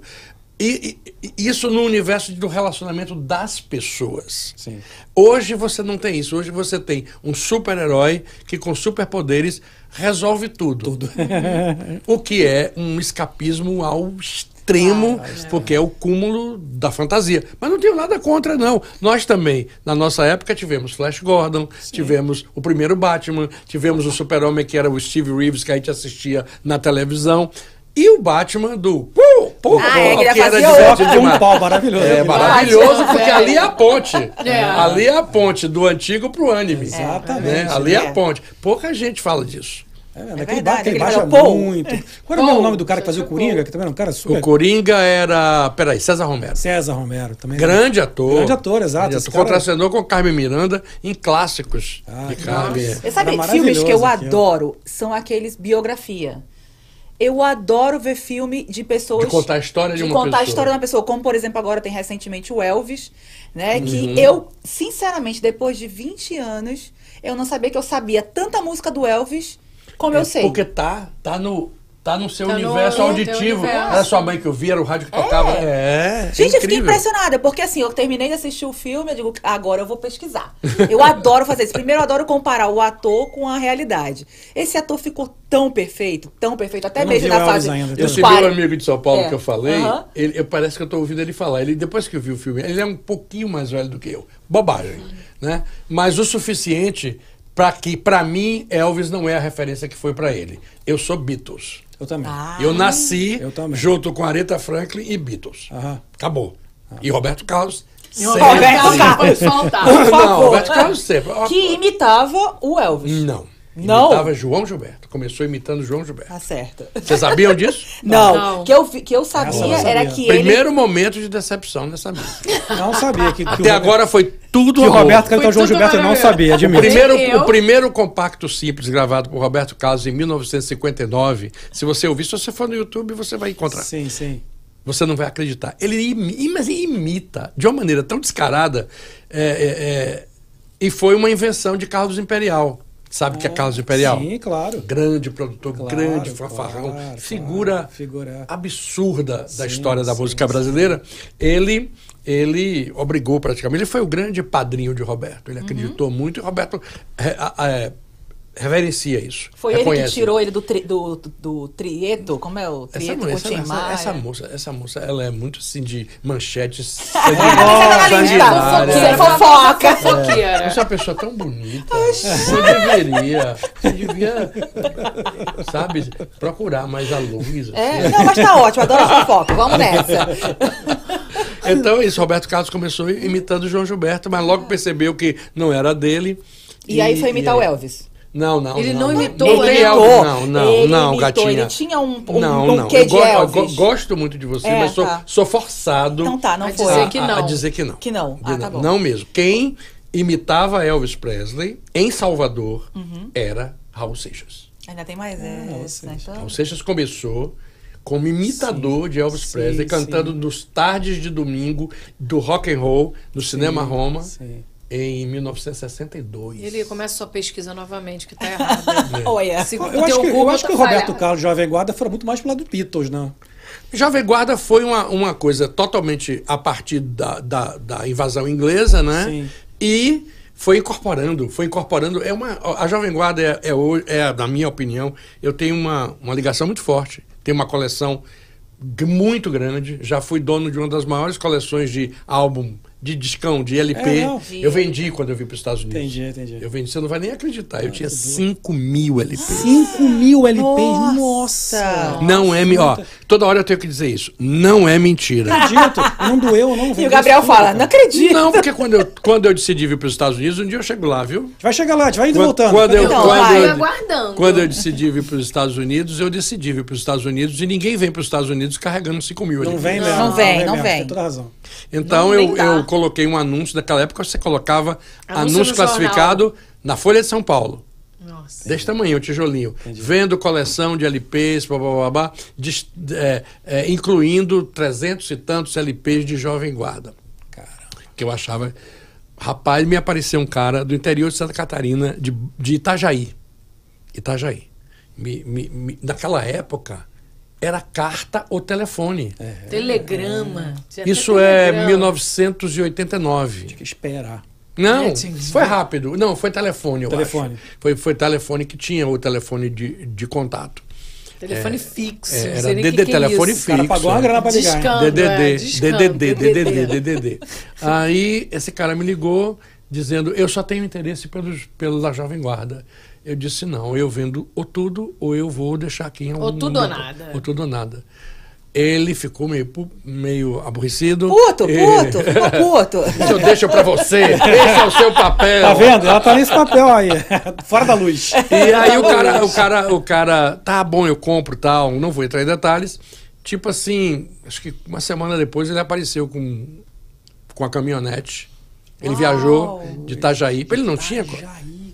E, e- e isso no universo do relacionamento das pessoas. Sim. Hoje você não tem isso. Hoje você tem um super-herói que, com superpoderes, resolve tudo. Tudo. O que é um escapismo ao extremo, porque é o cúmulo da fantasia. Mas não tenho nada contra, não. Nós também, na nossa época, tivemos Flash Gordon, tivemos o primeiro Batman, tivemos o Super-Homem, que era o Steve Reeves, que a gente assistia na televisão. E o Batman do. Pô, pô, Ah, é, que era demais. um pau maravilhoso. É maravilhoso, Batman, porque é. ali é a ponte. É. Ali é a ponte do antigo pro anime. Exatamente. Né? Ali é É. a ponte. Pouca gente fala disso. É, naquele verdade, bar que ele baixa Paul. muito. Qual era o Paul, nome do cara que fazia o Coringa? Que também era um cara super. O Coringa era. Peraí, César Romero. César Romero também. Grande ator. Grande ator, exato. Grande ator. cara- Contracenou com Carmen Miranda em clássicos Ah, de Carmen. sabe, Era filmes que eu adoro são aqueles biografia. Eu adoro ver filme de pessoas. De contar a história de uma contar a pessoa. história de uma pessoa. Como, por exemplo, agora tem recentemente o Elvis, né? Uhum. Que eu, sinceramente, depois de 20 anos, eu não sabia que eu sabia tanta música do Elvis como eu sei. É Porque tá, tá no. Tá no seu Tá universo no auditivo. universo. Era sua mãe que eu via, era o rádio que tocava. É. Gente, eu fiquei impressionada, porque assim, eu terminei de assistir o filme, eu digo, agora eu vou pesquisar. Eu adoro fazer isso. Primeiro, eu adoro comparar o ator com a realidade. Esse ator ficou tão perfeito, tão perfeito, até Eu mesmo na fase. ainda, Esse pare- meu amigo de São Paulo É. que eu falei, ele, eu, parece que eu estou ouvindo ele falar. Ele, depois que eu vi o filme, ele é um pouquinho mais velho do que eu. Bobagem. Né? Mas o suficiente para que, para mim, Elvis não é a referência que foi para ele. Eu sou Beatles. Eu também. Ah. Eu nasci Eu também. junto com Aretha Franklin e Beatles. Aham. Acabou. E Roberto Carlos. Roberto sempre. Carlos. Por Não, favor. Roberto Carlos sempre. Que imitava o Elvis. Não. Não. Imitava João Gilberto. Começou imitando João Gilberto. Tá certo. Vocês sabiam disso? Não, Não. Que, eu, que eu sabia não era sabia. que ele... Primeiro momento de decepção nessa mesa. Não sabia que, que Até o Roberto- agora foi tudo que o. Roberto cantou João Gilberto eu não sabia, O admito. primeiro, Eu- o primeiro compacto simples gravado por Roberto Carlos em 1959, se você ouvir, se você for no YouTube, você vai encontrar. Sim, sim. Você não vai acreditar. Ele imi- mas ele imita de uma maneira tão descarada. é, é, é, e foi uma invenção de Carlos Imperial. Sabe o que é Carlos Imperial? Sim, claro. Grande produtor, Claro, grande fanfarrão, claro, figura, claro, absurda da Sim, história da sim, música brasileira. Ele ele obrigou praticamente. Ele foi o grande padrinho de Roberto. Uhum. Ele acreditou muito e Roberto é, a- é, reverencia isso. Foi ele que reconhece. tirou ele do, tri, do, do trieto, como é o Essa, trieto essa, essa, essa moça, essa moça, ela é muito assim de manchetes. Sanguinária. É fofoca. Você é uma pessoa tão bonita. Você deveria. Você devia, sabe, procurar mais a luz. assim. É, não, mas tá ótimo, adoro fofoca. Vamos nessa. Então, isso, Roberto Carlos começou imitando João Gilberto, mas logo percebeu que não era dele. E, aí foi imitar e o Elvis. Não, não. Ele não, não não. imitou Não Elvis. Elvis, Não, não, ele não, imitou, gatinha. Ele tinha um, um, não, um não. quê Eu de go- eu Elvis. go- gosto muito de você, É, mas sou, tá. sou forçado Então tá, não A foi. dizer que a- a não. dizer que não. Que não. Ah, tá bom. Não mesmo. Quem imitava Elvis Presley em Salvador Uhum. era Raul Seixas. Ainda tem mais essa, né? Então, Raul Seixas começou como imitador de Elvis sim, Presley, cantando sim. nos tardes de domingo do rock and roll no Cinema Roma Sim. Em 1962. Ele começa sua pesquisa novamente, que tá errado. Olha. Se- Eu acho, que, eu acho que o Roberto falhado. Carlos Jovem Guarda foram muito mais pro lado do Beatles, né? Jovem Guarda foi uma, uma coisa totalmente a partir da, da, da invasão inglesa, né? Sim. E foi incorporando, foi incorporando. É uma, a Jovem Guarda é, é, hoje- é, na minha opinião, eu tenho uma, uma ligação muito forte. Tenho uma coleção muito grande. Já fui dono de uma das maiores coleções de álbum, de discão, de LP. É, não. eu vendi quando eu vim para os Estados Unidos. Entendi, entendi. Eu vendi, você não vai nem acreditar. Eu tinha 5 mil LPs. 5 mil LPs, Nossa. nossa! Não é. Ó, toda hora eu tenho que dizer isso. Não é mentira. Acredito, não doeu, não. E o Gabriel fala, não acredito. Não, porque quando eu, quando eu decidi vir para os Estados Unidos, um dia eu chego lá, viu? Vai chegar lá, a gente vai indo e Quando, voltando. quando eu, Então, quando, vai. eu, Aguardando. quando eu decidi vir para os Estados Unidos, eu decidi vir para os Estados Unidos e ninguém vem para os Estados Unidos carregando 5 mil. Não ali. vem mesmo. Não vem, não mesmo, vem. Tem toda razão. Então eu, eu coloquei um anúncio daquela época, você colocava Anúncio anúncio, classificado na Folha de São Paulo. Nossa. Desse tamanho, o tijolinho. Vendo coleção de LPs, blá, blá, blá, blá, dis- é, é, incluindo 300 e tantos LPs de Jovem Guarda. Caramba. Que eu achava. Rapaz, me apareceu um cara do interior de Santa Catarina, de, de Itajaí. Itajaí. Me- me- me- naquela época, era carta ou telefone. Telegrama. Tinha até Isso é telegrama. 1989. Tem que esperar. Não, É, tinha- foi rápido. Não, foi telefone, eu Telefone. acho. Foi, foi telefone que tinha o telefone de, de contato. Telefone fixo. É, era DD, que que é telefone isso. O cara Fixo, pagou uma é. grana pra ligar. é, DDD, DDD, DDD. DDD. Aí esse cara me ligou dizendo: Eu só tenho interesse pelos, pela Jovem Guarda. Eu disse: Não, eu vendo ou tudo ou eu vou deixar aqui em algum Ou tudo ou lugar. nada. Ou tudo ou nada. Ele ficou meio, meio aborrecido. Puto, E- puto, ficou puto. Isso eu deixo pra você. Esse é o seu papel. Tá vendo? Ela tá nesse papel aí. Fora da luz. E aí o cara, o cara, o cara, tá bom, eu compro tal, não vou entrar em detalhes. Tipo assim, acho que uma semana depois ele apareceu com, com a caminhonete. Ele Uau. viajou de Itajaí. Ele não tinha.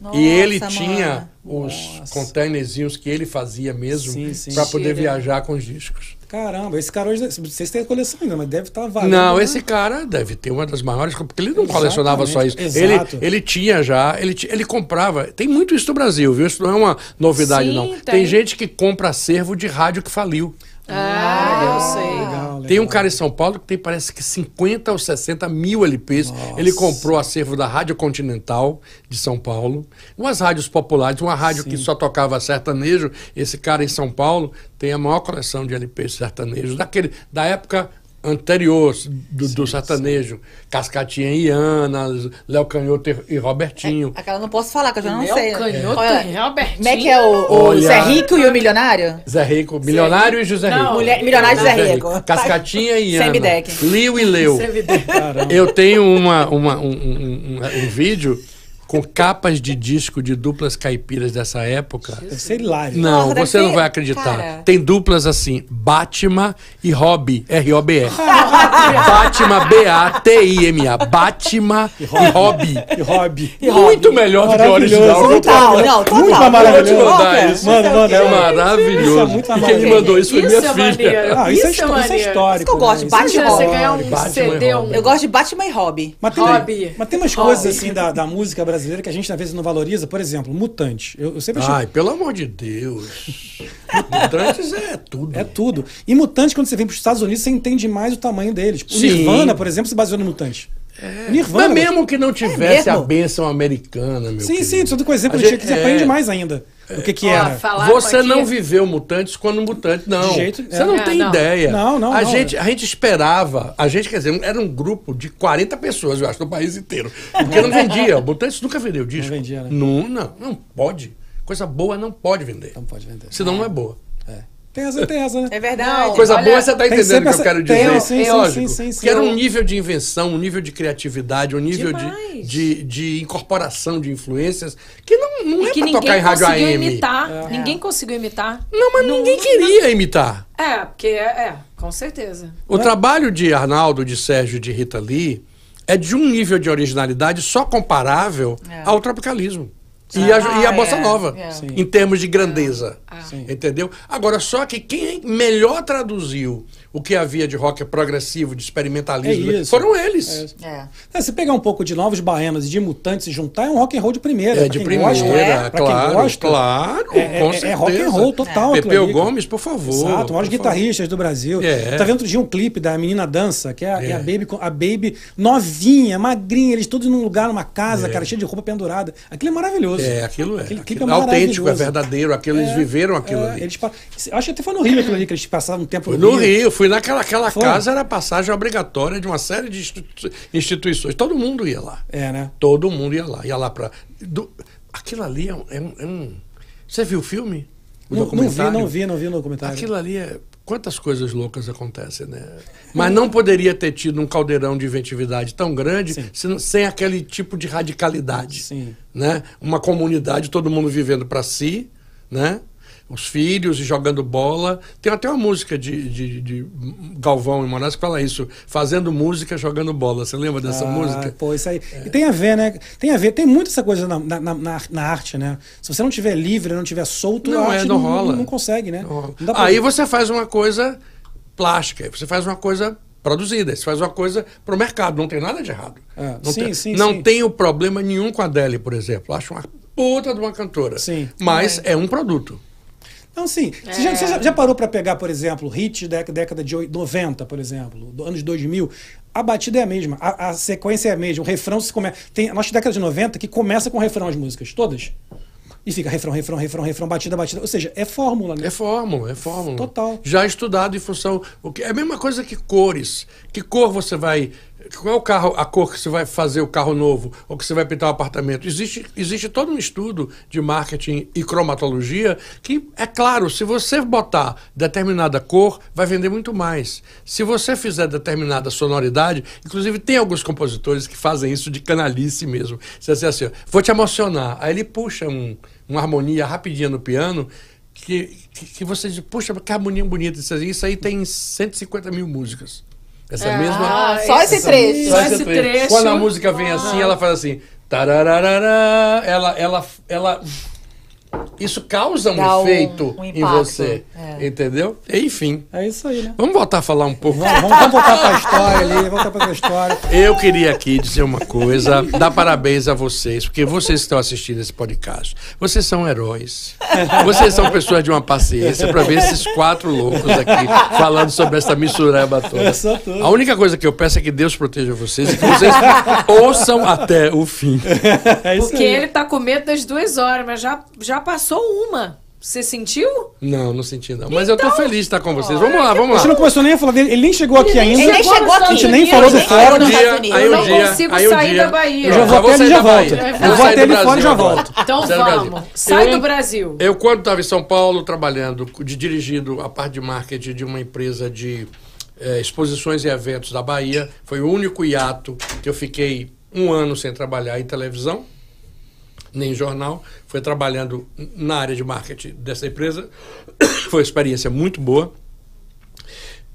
Nossa, e ele mano. tinha os containerzinhos que ele fazia mesmo para poder viajar com os discos. Caramba, esse cara hoje, não sei se tem a coleção ainda, mas deve estar valendo. Não, né? esse cara deve ter uma das maiores, porque ele não colecionava só isso. Exatamente, Ele, exato. ele tinha já, ele, ele comprava. Tem muito isso no Brasil, viu? Isso não é uma novidade, Sim, não. Tem. tem. gente que compra acervo de rádio que faliu. Ah, eu sei. Legal, legal. Tem um cara em São Paulo que tem parece que 50 ou 60 mil LPs. Ele comprou o acervo da Rádio Continental de São Paulo, umas rádios populares, uma rádio que só tocava sertanejo. Esse cara em São Paulo tem a maior coleção de LPs sertanejos daquele da época anterior do, do sertanejo. Cascatinha e Ana, Léo Canhoto e- e Robertinho. Aquela eu não posso falar, que eu já não Léo sei. Canhoto Olha, e Robertinho. Como é que é o, o Olha. Zé Rico e o Milionário? Zé Rico, Milionário e José Não. Rico. Mulher- Milionário e Zé Rico. Cascatinha e Ana. Semideck. Liu e Leu. Deu. Eu tenho uma, uma- um, um- um- um vídeo com capas de disco de duplas caipiras dessa época. Deve ser hilário. Não, Nossa, você não ser- vai acreditar. cara. Tem duplas assim, Batman e Hobby, R-O-B-E. Batman, B-A-T-I-M-A. Batman e Hobby. E hobby. Muito melhor do que o original. Maravilhoso. Total, não, total. Muito mais Eu vou te maravilhoso. mandar isso. é? Manda, manda. É maravilhoso. Isso é e quem me maravilhoso. mandou isso foi Isso minha é filha. Ah, isso, é, Isso é histó- isso é histórico. Isso que eu gosto de né? Batman é e Imagina você Hobby. ganhar um Batman CD. Eu gosto de Batman e Hobby. Mas tem, Hobby. mas tem umas coisas assim da, da música brasileira que a gente às vezes não valoriza. Por exemplo, Mutante. Eu, eu sempre achei. Ai, pelo amor de Deus. Mutantes é tudo. É tudo. E Mutante, quando você vem para os Estados Unidos, você entende mais o tamanho deles. O Sim. Nirvana, por exemplo, se baseou no Mutante. O Nirvana. Mas mesmo que não tivesse a mesmo? bênção americana, meu Sim, querido. sim, tudo com exemplo A gente- que você é. aprende mais ainda. O que que era. Você aqui- não viveu Mutantes quando Mutante, não. De jeito- Você é. não É, tem não. ideia. Não, não, a não. Gente, a gente esperava, a gente, quer dizer, era um grupo de 40 pessoas, eu acho, no país inteiro. Porque não vendia. Mutantes nunca vendeu disco. Não vendia, né? Não, não, não pode. Coisa boa não pode vender. Não pode vender. Senão não é boa. Tem tem essa, né? É verdade. Coisa olha, boa você tá tem entendendo o que eu essa- quero tem, dizer. sim, É sim, lógico. sim, sim, sim. Que era um nível de invenção, um nível de criatividade, um nível de, de, de incorporação de influências que não, não E é que pra ninguém tocar em rádio conseguiu AM. imitar. Ninguém conseguiu imitar. Não, mas ninguém queria imitar. É, porque é, é, com certeza. O trabalho de Arnaldo, de Sérgio e de Rita Lee é de um nível de originalidade só comparável ao tropicalismo. E a, e a Ah, bossa é, nova, é. Em termos de grandeza. Sim. Entendeu? Agora, só que quem melhor traduziu o que havia de rock progressivo, de experimentalismo, É isso. foram eles. É. É, se pegar um pouco de Novos Baianos e de Mutantes e juntar, é um rock and roll de primeira. É, de primeira, gosta, é, pra claro, quem gosta, claro, é, é- com é certeza. rock and roll total. aquilo Pepeu. Gomes, por favor. Exato, favor. guitarristas do Brasil. É. Tá vendo outro dia um clipe da menina dança, que é, a- é É. a, baby, a Baby novinha, magrinha, eles todos num lugar, numa casa, É. cara, cheio de roupa pendurada. Aquilo é maravilhoso. É, aquilo é. Aquele Aquilo clipe é é autêntico, é verdadeiro. Aquilo, eles É, viveram aquilo é, ali. Eles, acho que até foi no Rio aquilo ali, que eles passavam um tempo Fui no Rio, fui naquela aquela Foi? casa, era passagem obrigatória de uma série de institu- instituições. Todo mundo ia lá. É, né? Todo mundo ia lá. Ia lá do- aquilo ali é um, é um- é um- Você viu o filme? O Não, não vi, documentário? não vi, não vi no documentário. Aquilo ali é. Quantas coisas loucas acontecem, né? Mas não poderia ter tido um caldeirão de inventividade tão grande Sim. se não- sem aquele tipo de radicalidade. Sim. Né? Uma comunidade, todo mundo vivendo para si, né? Os filhos e jogando bola. Tem até uma música de, de, de Galvão e Moraes que fala isso, fazendo música, jogando bola. Você lembra dessa Ah, música? Pô, isso aí. E tem a ver, né? Tem a ver, tem muito essa coisa na, na, na, na arte, né? Se você não tiver livre, não tiver solto, Não, a é, arte não não, rola. não consegue, né? Não. Não Aí você faz uma coisa plástica, você faz uma coisa produzida, você faz uma coisa pro mercado, não tem nada de errado. É, não sim, tem, sim, não sim. tenho problema nenhum com a Adele, por exemplo. Acho uma puta de uma cantora. Sim. Mas é um produto. Não, sim. Você, já, você já- já parou pra pegar, por exemplo, hit da década de oi- 90, por exemplo, do anos 2000? A batida é a mesma, a, a sequência é a mesma, o refrão se começa. Tem a nossa década de 90 que começa com refrão as músicas, todas. E fica refrão, refrão, refrão, refrão, batida, batida. Ou seja, é fórmula, né? É fórmula, é fórmula. Total. Já estudado em função. O que, é a mesma coisa que cores. Que cor você vai. Qual é o carro, a cor que você vai fazer o carro novo ou que você vai pintar o apartamento? Existe, existe todo um estudo de marketing e cromatologia que, é claro, se você botar determinada cor, vai vender muito mais. Se você fizer determinada sonoridade, inclusive tem alguns compositores que fazem isso de canalice mesmo. Você diz assim, vou te emocionar. Aí ele puxa um, uma harmonia rapidinha no piano que, que, que você diz, puxa, que harmonia bonita. Isso aí tem 150 mil músicas. Essa É. mesma. Ah, só esse trecho. Só esse trecho. Quando a música vem assim, ela faz assim. Tarararará, ela, ela, ela. Isso causa um Dá um- efeito um em impacto, você. é. Entendeu? Enfim. É isso aí, né? Vamos voltar a falar um pouco. Vamos, vamos, voltar pra história ali, voltar pra história. Eu queria aqui dizer uma coisa, dar parabéns a vocês, porque vocês que estão assistindo esse podcast, vocês são heróis. Vocês são pessoas de uma paciência para ver esses quatro loucos aqui falando sobre essa mistureba toda. A única coisa que eu peço é que Deus proteja vocês e que vocês ouçam até o fim. É isso Porque aí. ele tá com medo das duas horas, mas já, já passou uma. Você sentiu? Não, não senti não. Mas eu tô feliz de estar com vocês. Vamos lá, vamos A gente não lá. começou nem a falar dele, ele nem chegou aqui ainda. Ele nem Chegou aqui. A gente nem falou do. Aí um dia, aí Eu não dia, consigo aí sair dia- da Bahia. Eu já vou até ele já da Bahia. volta. Eu Vou até ele fora e já volto. Então vamos. Sai do Brasil. Eu, quando estava em São Paulo, trabalhando, de, dirigindo a parte de marketing de uma empresa de eh, exposições e eventos da Bahia, foi o único hiato que eu fiquei um ano sem trabalhar em televisão. Nem jornal. Foi trabalhando na área de marketing dessa empresa. Foi uma experiência muito boa.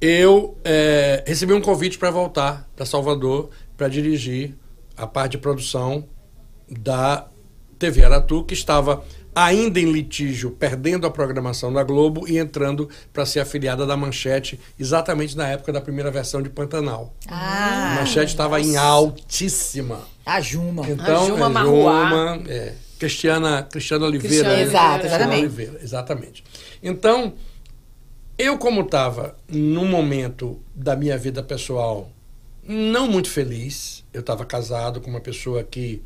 Eu é, recebi um convite para voltar para Salvador para dirigir a parte de produção da TV Aratu, que estava ainda em litígio, perdendo a programação da Globo e entrando para ser afiliada da Manchete, exatamente na época da primeira versão de Pantanal. Ah, a Manchete estava em altíssima. a Juma. Então, A Juma é, Marruá. Juma, é, Cristiana, Cristiana Oliveira. Cristiana né? Exato, Cristiana exatamente. Oliveira, exatamente. Então, eu como estava num momento da minha vida pessoal não muito feliz, eu estava casado com uma pessoa que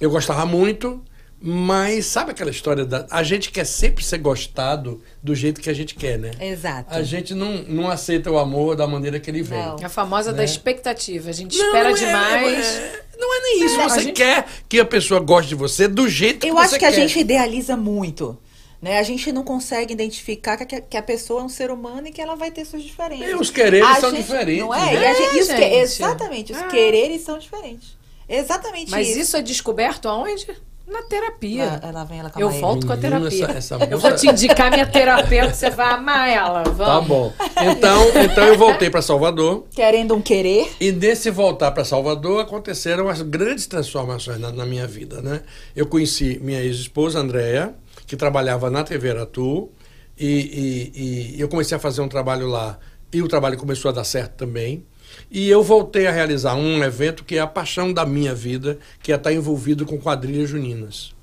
eu gostava muito, mas sabe aquela história da a gente quer sempre ser gostado do jeito que a gente quer, né? Exato. A gente não, não aceita o amor da maneira que ele vem. Não. A famosa Né? da expectativa. A gente espera é- demais. é- não é nem isso. É, você gente- quer que a pessoa goste de você do jeito Eu que acho você que a gente idealiza muito. Né? A gente não consegue identificar que a, que a pessoa é um ser humano e que ela vai ter suas diferenças. E os quereres A são gente- diferentes, Não é? né? E a gente- É, isso que- gente. exatamente, os É. quereres são diferentes. Exatamente Mas isso. isso é descoberto aonde? Na terapia. Lá, lá vem ela com a Eu Maíra. volto com a terapia. essa- essa Eu vou moça- te indicar minha terapeuta, você vai amar ela. Vamos. Tá bom. Então, então eu voltei para Salvador. Querendo um querer. E nesse voltar para Salvador aconteceram as grandes transformações na, na minha vida, né? Eu conheci minha ex-esposa, Andréia, que trabalhava na TV Aratu, e, e- e eu comecei a fazer um trabalho lá, e o trabalho começou a dar certo também. E eu voltei a realizar um evento que é a paixão da minha vida, que é estar envolvido com quadrilhas juninas.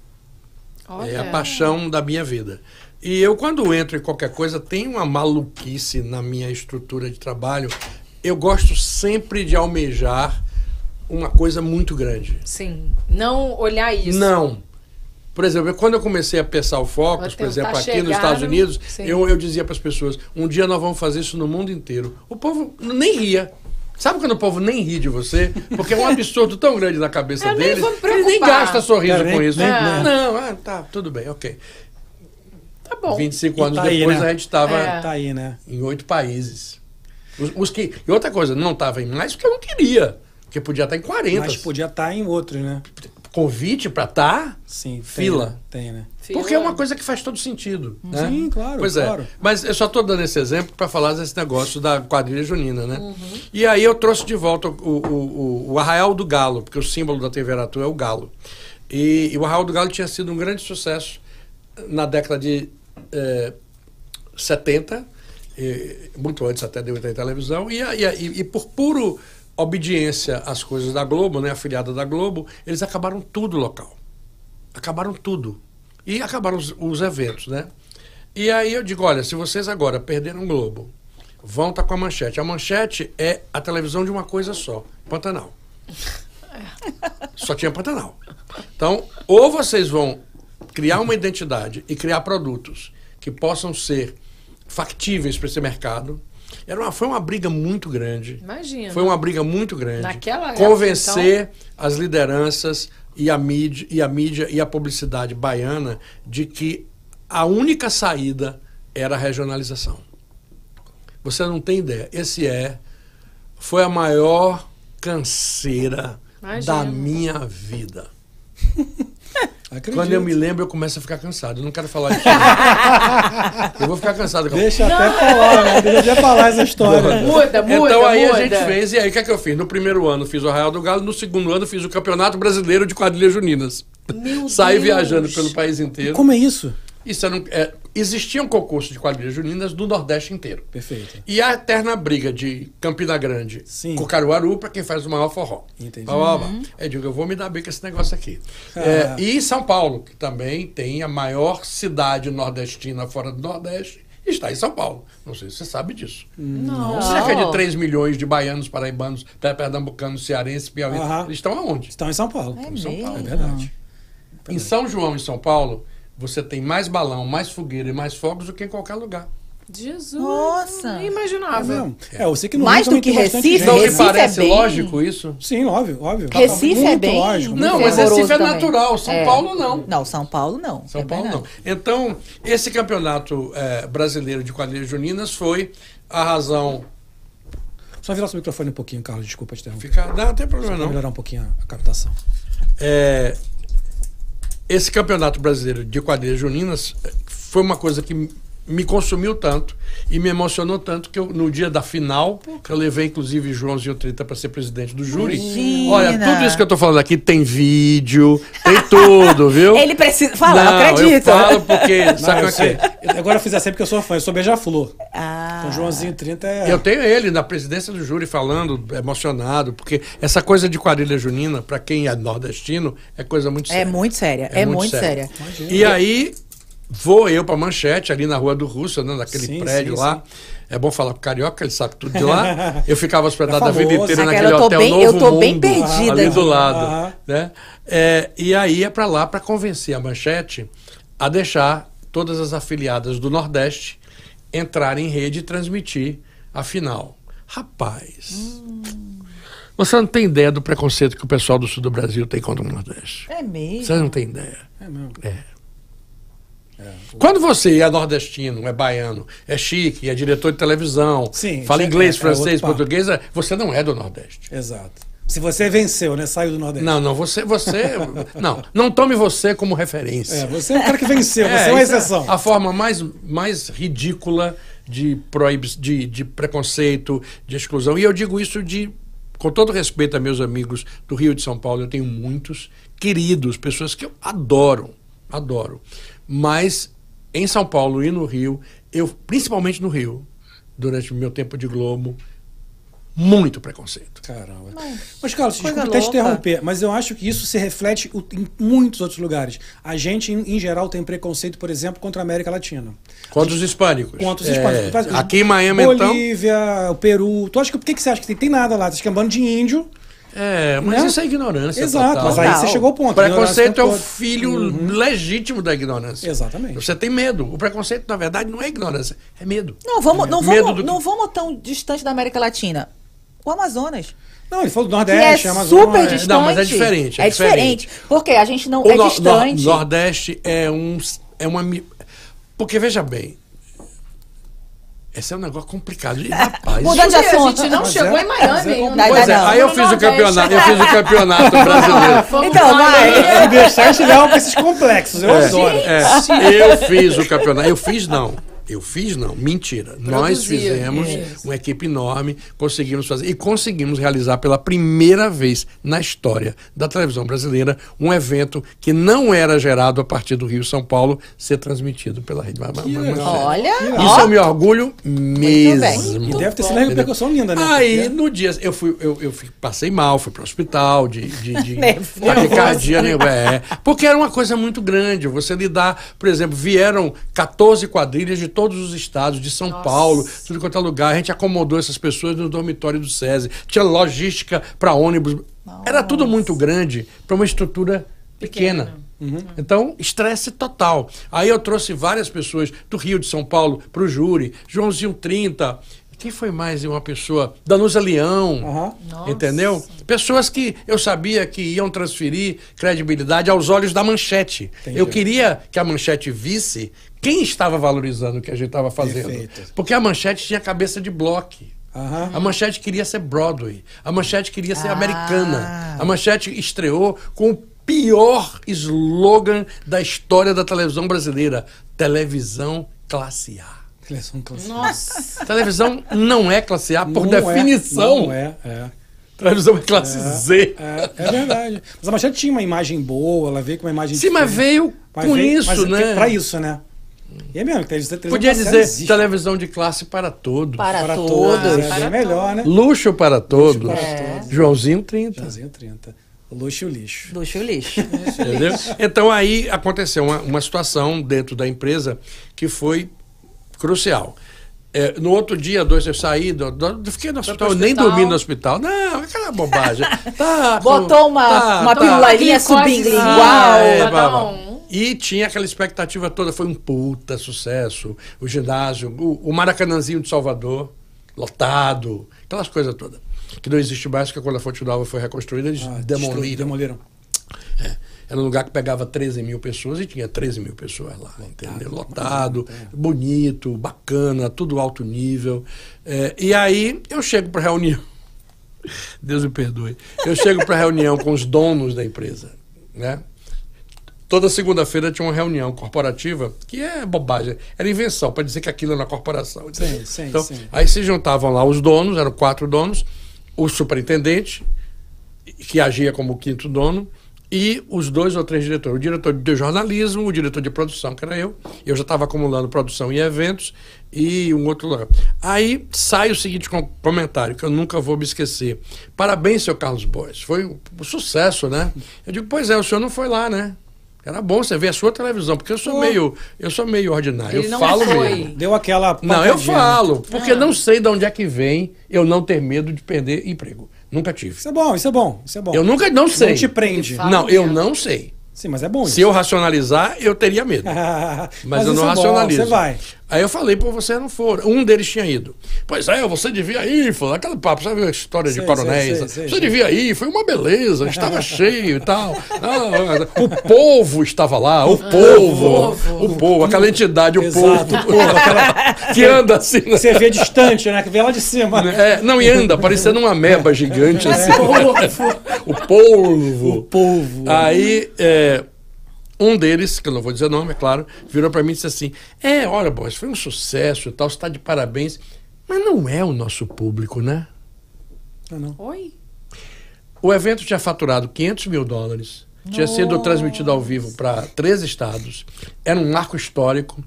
Olha. É a paixão da minha vida. E eu, quando entro em qualquer coisa, tem uma maluquice na minha estrutura de trabalho. Eu gosto sempre de almejar uma coisa muito grande. Sim. Não olhar isso. Não. Por exemplo, quando eu comecei a pensar o Focus, por exemplo, aqui chegar nos Estados Unidos, Sim. eu, eu dizia para as pessoas: um dia nós vamos fazer isso no mundo inteiro. O povo nem ria. Sabe quando o povo nem ri de você? Porque é um absurdo tão grande na cabeça Eu nem deles. que Eles nem gastam sorriso Cara, nem- com isso. nem- Ah, nem- Não, ah, tá, tudo bem, ok. Tá bom. 25 E anos tá aí, depois né? a gente estava É. Tá aí, né? em oito países. Os, os que, e outra coisa, não estava em mais porque eu não queria. Porque podia estar em 40. Mas podia estar em outros, né? Convite para estar, Sim. tem, Fila. né? Tem, né? Fila. porque é uma coisa que faz todo sentido. né? Sim, claro, Pois claro. é. Mas eu só estou dando esse exemplo para falar desse negócio da quadrilha junina, né? E aí eu trouxe de volta o, o, o, o Arraial do Galo, porque o símbolo da TV Aratu é o galo. E, e o Arraial do Galo tinha sido um grande sucesso na década de eh, 70, eh, muito antes até de eu entrar em televisão, e, e, e- e por puro obediência às coisas da Globo, né, afiliada da Globo, eles acabaram tudo local. Acabaram tudo. E acabaram os, os eventos, né? E aí eu digo, olha, se vocês agora perderam o Globo, vão estar com a manchete. A manchete é a televisão de uma coisa só, Pantanal. Só tinha Pantanal. Então, ou vocês vão criar uma identidade e criar produtos que possam ser factíveis para esse mercado. Era uma, foi uma briga muito grande. Imagina. Foi uma briga muito grande. Naquela época, Convencer as lideranças e a, mídia, e a mídia e a publicidade baiana de que a única saída era a regionalização. Você não tem ideia. Esse é foi a maior canseira Imagino. da minha vida. Acredito. Quando eu me lembro, eu começo a ficar cansado. Eu não quero falar disso. eu vou ficar cansado. Deixa até falar, né? Deixa até falar essa história. Muda, muda, então aí muda. a gente fez, e aí o que, é que eu fiz? No primeiro ano fiz o Arraial do Galo, no segundo ano fiz o Campeonato Brasileiro de Quadrilhas Juninas. Meu Saí Deus. viajando pelo país inteiro. Como é isso? Isso era um, é, existia um concurso de quadrilhas juninas do Nordeste inteiro. Perfeito. E a eterna briga de Campina Grande Sim. com Caruaru para quem faz o maior forró. Entendi. Blá, blá. Aí eu digo, eu vou me dar bem com esse negócio aqui. Ah. É, e São Paulo, que também tem a maior cidade nordestina fora do Nordeste, está em São Paulo. Não sei se você sabe disso. Não. Cerca de 3 milhões de baianos, paraibanos, pe- pernambucanos, cearenses, piauí. Aham. Eles estão aonde? Estão em São Paulo. É Em São? Paulo. É verdade. Em São João, em São Paulo, você tem mais balão, mais fogueira e mais fogos do que em qualquer lugar. Jesus. Nossa. Nem É imaginava. mesmo. É, eu sei que no Mais Rio do que Recife, gente, Não Recife é parece bem- lógico isso? Sim, óbvio, óbvio. Recife muito é bem- lógico. Não, mas. Recife é também. natural, São É. Paulo não. Não, São Paulo não. São É Paulo verdade. não. Então, esse campeonato eh, brasileiro de quadrilhas juninas foi a razão. Só virar seu microfone um pouquinho, Carlos, desculpa te interromper. Ficar, não, não tem problema Pra não. melhorar um pouquinho a, a captação. É, esse campeonato brasileiro de quadrilhas juninas eh, foi uma coisa que me consumiu tanto e me emocionou tanto que eu, no dia da final, eu levei inclusive Joãozinho 30 para ser presidente do júri. Imagina. Olha, tudo isso que eu tô falando aqui tem vídeo, tem tudo, viu? Ele precisa. Fala, Não, eu acredito. Eu falo porque. Não, Sabe é sei. que é? Agora eu fiz assim porque eu sou fã, eu sou beija-flor. Ah. Então Joãozinho 30 é. Eu tenho ele na presidência do júri falando, emocionado, porque essa coisa de quadrilha junina, para quem é nordestino, é coisa muito É séria. muito séria. É, muito, séria. E aí, vou eu pra Manchete, ali na Rua do Russo, né, naquele Sim, prédio sim, lá. É bom falar pro carioca, ele sabe tudo de lá. Eu ficava hospedado É a vida famoso. inteira naquele eu tô hotel bem- Novo eu tô bem Mundo, perdida ali do lado. Né? É, e aí ia pra lá para convencer a Manchete a deixar todas as afiliadas do Nordeste entrarem em rede e transmitir a final. Rapaz, você não tem ideia do preconceito que o pessoal do sul do Brasil tem contra o Nordeste. É mesmo. Você não tem ideia. É mesmo. Quando você é nordestino, é baiano, é chique, é diretor de televisão, Sim, fala já- inglês, é- é francês, português, é- você não é do Nordeste. Exato. Se você venceu, né? Saiu do Nordeste. Não, não, você, você, não, não tome você como referência. É, você é o cara que venceu, você é uma isso exceção. A forma mais, mais ridícula de, proib de, de preconceito, de exclusão. E eu digo isso de, com todo respeito a meus amigos do Rio de São Paulo, eu tenho muitos queridos, pessoas que eu adoro, adoro. Mas em São Paulo e no Rio, eu, principalmente no Rio, durante o meu tempo de Globo, muito preconceito. Caramba. Mas, Carlos, coisa desculpa até te interromper, mas eu acho que isso se reflete em muitos outros lugares. A gente, em, em geral, tem preconceito, por exemplo, contra a América Latina. Contra os hispânicos. Contra os É, hispânicos. Aqui em Miami, então. Bolívia, o Peru. Tu acha que, por que, que você acha que tem, tem nada lá? Você acha que é um bando de índio? É, mas Né? isso é ignorância. Exato, total. mas aí você chegou ao ponto. O preconceito é o ignorância Uhum. filho legítimo da ignorância. Exatamente. Você tem medo. O preconceito, na verdade, não é ignorância, é medo. Não vamos, não, Medo vamos, do que- não vamos tão distante da América Latina. O Amazonas. Não, ele falou do Que é Nordeste, Amazonas. super é. distante. Não, mas é diferente, é É diferente. Porque a gente não. é no- distante. no- Nordeste é um. É uma. Porque, veja bem. Esse é um negócio complicado. E, rapaz, Mudando de Gente, a assunto. gente não Mas chegou é- em Miami. é complicado. Pois é, não. aí eu fiz o campeonato, eu fiz o campeonato brasileiro. Então, vai. Se deixar, a gente leva pra esses complexos. Eu adoro. É, eu fiz o campeonato. Eu fiz não. Eu fiz não. Mentira. Nós fizemos Isso. uma equipe enorme, conseguimos fazer e conseguimos realizar pela primeira vez na história da televisão brasileira um evento que não era gerado a partir do Rio São Paulo ser transmitido pela rede. Mas- mas- mas- Olha. Isso eu me orgulho mesmo. E deve ter sido uma repercussão linda, né? Aí, Porque- no dia, eu fui, eu, eu fui- passei mal, fui para o hospital de, de, de taquicardia, né? É, porque era uma coisa muito grande. Você lidar, por exemplo, vieram 14 quadrilhas de todos os estados, de São Paulo, tudo quanto é lugar. A gente acomodou essas pessoas no dormitório do SESI. Tinha logística para ônibus. Era tudo muito grande para uma estrutura pequena. Então, estresse total. Aí eu trouxe várias pessoas do Rio de São Paulo para o júri, Joãozinho 30. Quem foi mais uma pessoa? Danusa Leão. Aham. Entendeu? Pessoas que eu sabia que iam transferir credibilidade aos olhos da manchete. Entendi. Eu queria que a manchete visse quem estava valorizando o que a gente estava fazendo. Perfeito. Porque a manchete tinha cabeça de bloco. Aham. A manchete queria ser Broadway. A manchete queria ser Ah. americana. A manchete estreou com o pior slogan da história da televisão brasileira: televisão classe A. Eles são classe- Nossa. Televisão não é classe A por Não é, definição. Não é, é. Televisão é classe Z. É, é verdade. Mas a Manchete tinha uma imagem boa, ela veio com uma imagem Sim, mas veio Mas com veio- isso, mas né? Pra isso, né? E é mesmo, televisão, televisão Podia dizer existe. televisão de classe para todos. Para, para todos. todos. É Para bem melhor, né? Luxo para todos. para É. todos. Joãozinho 30. Joãozinho 30. O luxo e lixo. Luxo e lixo. Entendeu? Então aí aconteceu uma, uma situação dentro da empresa que foi crucial. É, no outro dia, dois, eu saí, do, do- fiquei no hospital, eu nem dormi no hospital. Não, aquela bobagem. Tá, Botou uma, tá, uma tá. pirulinha Glicose sublingual. Ah, é, um- E tinha aquela expectativa toda, foi um puta sucesso. O ginásio, o, o Maracanãzinho de Salvador, lotado, aquelas coisas todas. Que não existe mais, porque quando a Fonte Nova foi reconstruída, eles Ah, demoliram. destru- demoliram. É. Era um lugar que pegava 13 mil pessoas e tinha 13 mil pessoas lá, entendeu? Lotado, bonito, bacana, tudo alto nível. É, e aí eu chego para reunião. Deus me perdoe. Eu chego para reunião com os donos da empresa, né? toda segunda-feira tinha uma reunião corporativa, que é bobagem, era invenção, para dizer que aquilo era uma corporação. Sim, sim, então, sim. Aí se juntavam lá os donos, eram quatro donos, o superintendente, que agia como quinto dono, e os dois ou três diretores. O diretor de jornalismo, o diretor de produção, que era eu. Eu já estava acumulando produção e eventos, e um outro lugar. Aí sai o seguinte com- comentário, que eu nunca vou me esquecer. Parabéns, seu Carlos Boas. Foi um, sucesso, né? Eu digo, pois é, o senhor não foi lá, né? Era bom você ver a sua televisão, porque eu sou meio, eu sou meio ordinário. Ele eu não falo foi. mesmo. Deu aquela. Não, eu falo, porque não sei de onde é que vem eu não ter medo de perder emprego. Nunca tive. Isso é bom, isso é bom, isso é bom. Eu nunca não sei. Não te prende. Não, eu não sei. Sim, mas é bom Se eu racionalizar, eu teria medo. Mas, eu isso não é bom, racionalizo. Você vai. Aí eu falei, pô, você não for. Um deles tinha ido. Pois é, você devia ir, falou, aquele papo, sabe a história Sei, de coronéis? sei, né? sei, você devia ir, foi uma beleza, estava cheio e tal. Ah, o povo estava lá, o povo, o povo, aquela entidade, o Exato, povo, aquela- que anda assim. né? Você vê distante, né? Que vê lá de cima. É, não, e anda, parecendo uma meba gigante assim. o polvo. O povo. Aí, é, um deles, que eu não vou dizer nome, é claro, virou pra mim e disse assim: É, olha, Boris, foi um sucesso e tal, você tá de parabéns, mas não é o nosso público, né? Não, não. Oi? O evento tinha faturado 500 mil dólares, tinha sido transmitido ao vivo para três estados, era um marco histórico,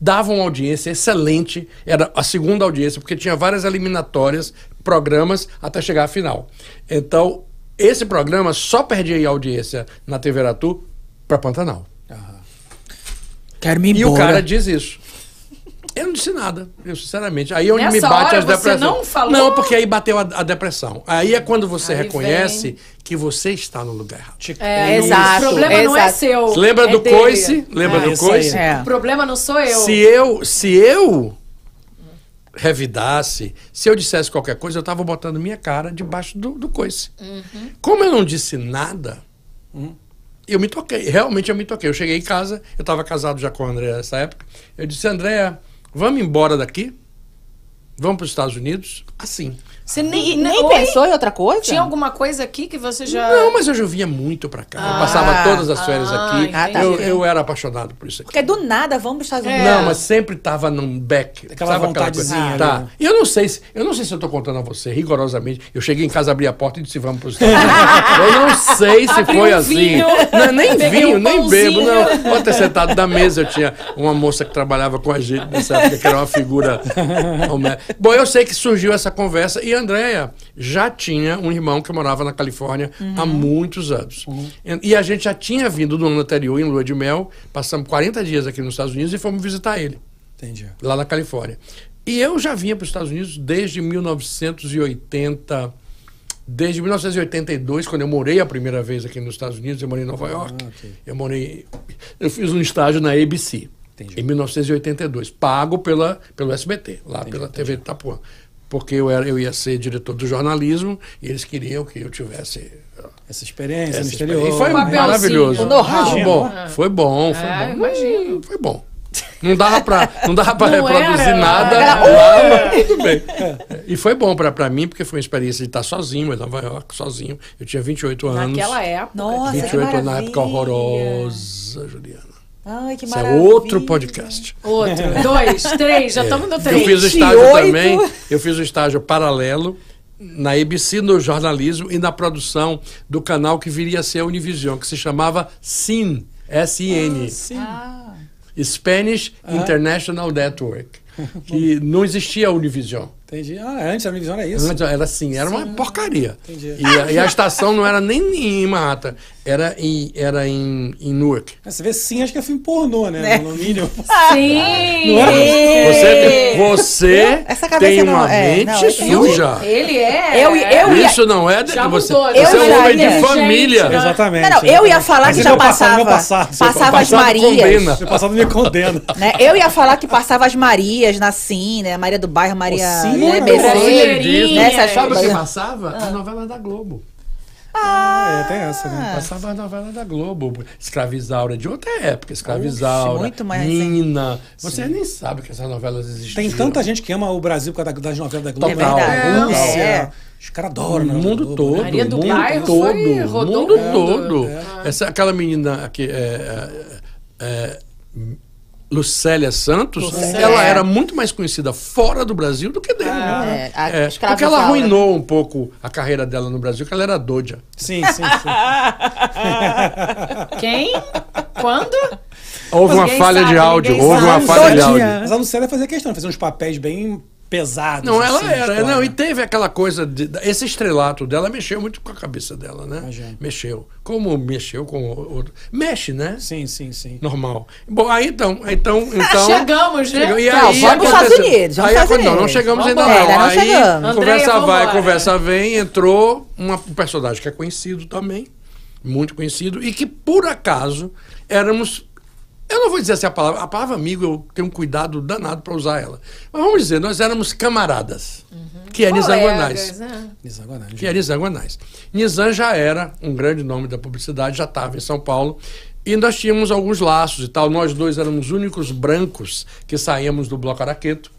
dava uma audiência excelente, era a segunda audiência, porque tinha várias eliminatórias, programas, até chegar à final. Então, esse programa só perdia audiência na TV Aratu para Pantanal. Quero me E embora. o cara diz isso. Eu não disse nada, eu sinceramente. Aí é onde Nessa me bate hora as você depressões. não falou? Não, porque aí bateu a, a depressão. Aí é quando você Aí reconhece vem. que você está no lugar errado. É, Exato, O problema não é exato. seu. Lembra é do dele. coice? Lembra É, do coice? É. O problema não sou eu. Se eu, se eu revidasse, se eu dissesse qualquer coisa, eu estava botando minha cara debaixo do, do coice. Uhum. Como eu não disse nada, eu me toquei. Realmente eu me toquei. Eu cheguei em casa, eu estava casado já com a Andréa nessa época. Eu disse, Andréa, vamos embora daqui? Vamos para os Estados Unidos? Assim. Você E nem, nem Oi? pensou em outra coisa? Tinha alguma coisa aqui que você já. Não, mas eu já vinha muito para cá. eu passava todas as férias ah, aqui. entendi. eu, eu era apaixonado por isso aqui. Porque do nada vamos para os Estados É. Unidos. Não, mas sempre tava num back. Aquela sabe vontadezinha Tá. E eu não sei se eu não sei se eu tô contando a você rigorosamente. Eu cheguei em casa, abri a porta e disse vamos para os Estados Unidos. eu não sei se Abri foi um assim. vinho, não, nem peguei vinho, um nem bebo, não. Pode ter sentado na mesa. Eu tinha uma moça que trabalhava com a gente nessa época, que era uma figura. Bom, eu sei que surgiu essa conversa e Andréia já tinha um irmão que morava na Califórnia há muitos anos. E a gente já tinha vindo no ano anterior, em lua de mel, passamos 40 dias aqui nos Estados Unidos e fomos visitar ele Entendi. lá na Califórnia. E eu já vinha para os Estados Unidos desde 1980, desde 1982, quando eu morei a primeira vez aqui nos Estados Unidos, eu morei em Nova York. ok. Eu morei, eu fiz um estágio na ABC Entendi. em 1982, pago pela pelo SBT, lá pela TV de Itapuã. Porque eu, era, eu ia ser diretor do jornalismo e eles queriam que eu tivesse Essa experiência essa no exterior. experiência. E foi Um maravilhoso. Foi bom, foi bom, foi É, bom. imagino. Foi bom. Não dava pra, não dava pra Não reproduzir era. nada Era- lá, mas tudo bem. E foi bom pra, pra mim, porque foi uma experiência de estar sozinho em Nova York, sozinho. Eu tinha 28 anos. Naquela época. Nossa, que 28 anos na época horrorosa, Juliana. Ai, que Isso é maravilha. outro podcast. Outro, dois, três, já estamos no Eu três. fiz o estágio 28. também, eu fiz o estágio paralelo na ABC no jornalismo e na produção do canal que viria a ser a Univision, que se chamava SIN, S-I-N. Sim. Spanish International Network, que não existia a Univision. Entendi. Ah, antes a minha visão era isso. Antes Era assim, era uma porcaria. Entendi. E a, e a estação não era nem em Manhattan, era em, era em, em Newark. Você vê sim, acho que é filme pornô, né? É. No mínimo. Sim! Não é? Você, tem- você Essa cabeça tem não- uma é, mente não, eu- suja. Ele é. Eu- eu ia- Isso não é. de- você mudou, você eu é um homem de família. Gente, Exatamente. Não, não, eu ia falar Mas que já passava. Seu Passava as passado Marias. Meu passado me condena. Né? Eu ia falar que passava as Marias na Sim, né? Maria do Bairro, Maria Pô, sim, né? Nessas Sabe o que passava? A novela da Globo. Ah, é, tem essa, né? Passava a novela da Globo. Escravizaura de outra época. Escravizaura. Muito mais Nina. Você nem sabe que essas novelas existiam. Tem tanta gente que ama o Brasil por causa da- das novelas da Globo. Total. né? É verdade. Rússia, É. Os caras adoram, né? O mundo Globo, todo? Maria do mundo Bairro todo, foi- mundo. todo. É. Essa, aquela menina que é, é, é, Lucélia Santos, Lucélia. ela É. era muito mais conhecida fora do Brasil do que dentro. É, a É, escrava porque ela Isaura. arruinou um pouco a carreira dela no Brasil, que ela era doja. Sim, sim, sim. Quem? Quando? Houve uma falha de sabe, áudio, ninguém houve uma sabe. falha de áudio. Mas a Lucélia fazia questão, fazia uns papéis bem pesados. Não, ela assim, era. Não, e teve aquela coisa. De, esse estrelato dela mexeu muito com a cabeça dela, né? Imagino. Mexeu. Como mexeu com o outro. Mexe, né? Sim, sim, sim. Normal. Bom, aí então. então, então Chegamos, né? chegou- e Não, aí vamos pros aconteceu- Estados Unidos, vamos aí, Estados Não, não Unidos. chegamos ainda Vambora. não. Não aí, chegamos. conversa Andréia, vai, vambora. conversa vem, entrou uma, um personagem que é conhecido também, muito conhecido, e que por acaso éramos. Eu não vou dizer assim a palavra. A palavra amigo eu tenho um cuidado danado para usar ela. Mas vamos dizer, nós éramos camaradas. Que é Nizam Guanais Colegas, né? Que é Nizam Guanais. Nizam já era um grande nome da publicidade, já estava em São Paulo. E nós tínhamos alguns laços e tal. Nós dois éramos os únicos brancos que saíamos do Bloco Araqueto.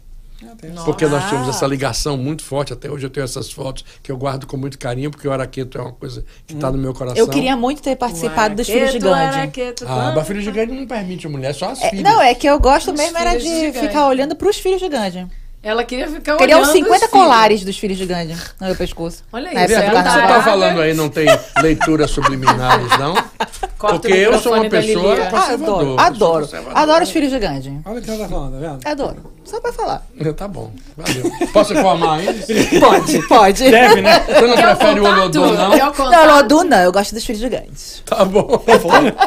Porque nós tínhamos essa ligação muito forte. Até hoje eu tenho essas fotos que eu guardo com muito carinho, porque o Araqueto é uma coisa que está no meu coração. Eu queria muito ter participado dos Filhos Araqueto, araqueto, Ah, mas filho de Gandhi não permite a mulher, só as É, filhas. não, é que eu gosto Os mesmo era filhos de Gandhi. ficar olhando pros filhos de Gandhi. Ela queria ficar Queria uns olhando 50 os filhos. colares dos filhos de Gandhi no meu pescoço. Olha isso, é você está falando aí não tem leituras subliminares, não? Corta Porque o eu sou uma pessoa. Ah, conservador. adoro, eu sou adoro. conservador. Adoro os filhos de Gandhi. Olha o que ela tá falando, tá vendo? Adoro. Só pra falar. Tá bom, valeu. Posso informar eles? Pode, pode. Deve, né? Você não Quer o prefere o? Olodum, não? Não? Lodu não, eu gosto dos filhos de Gandhi. Tá bom.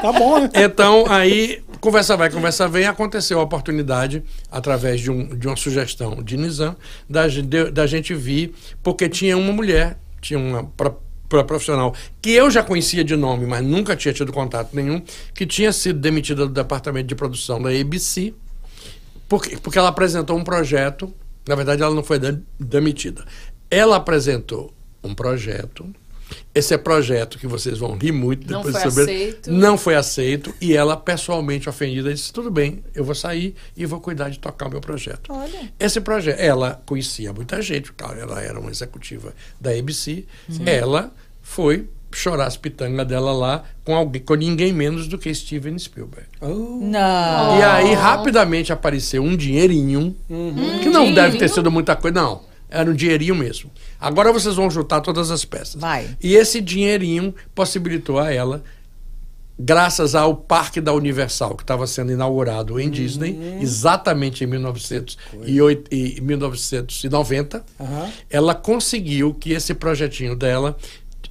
Tá bom, né? Então, aí, conversa vai, conversa vem, aconteceu a oportunidade, através de, um, de uma sugestão de Nizam, da, de- da gente vir, porque tinha uma mulher, tinha uma pro- pro- profissional, que eu já conhecia de nome, mas nunca tinha tido contato nenhum, que tinha sido demitida do departamento de produção da ABC, porque, porque ela apresentou um projeto, na verdade ela não foi de- demitida, ela apresentou um projeto, esse é projeto que vocês vão rir muito Não depois foi sobre aceito. não foi aceito e ela pessoalmente ofendida disse tudo bem eu vou sair e vou cuidar de tocar o meu projeto Olha. esse projeto ela conhecia muita gente claro ela era uma executiva da ABC ela foi chorar as pitangas dela lá com alguém com ninguém menos do que Steven Spielberg Oh, Não. e aí rapidamente apareceu um dinheirinho que não dinheirinho? deve ter sido muita coisa não era um dinheirinho mesmo. Agora vocês vão juntar todas as peças. Vai. E esse dinheirinho possibilitou a ela graças ao Parque da Universal, que estava sendo inaugurado em Disney, exatamente em 1908 e 1990, Aham. ela conseguiu que esse projetinho dela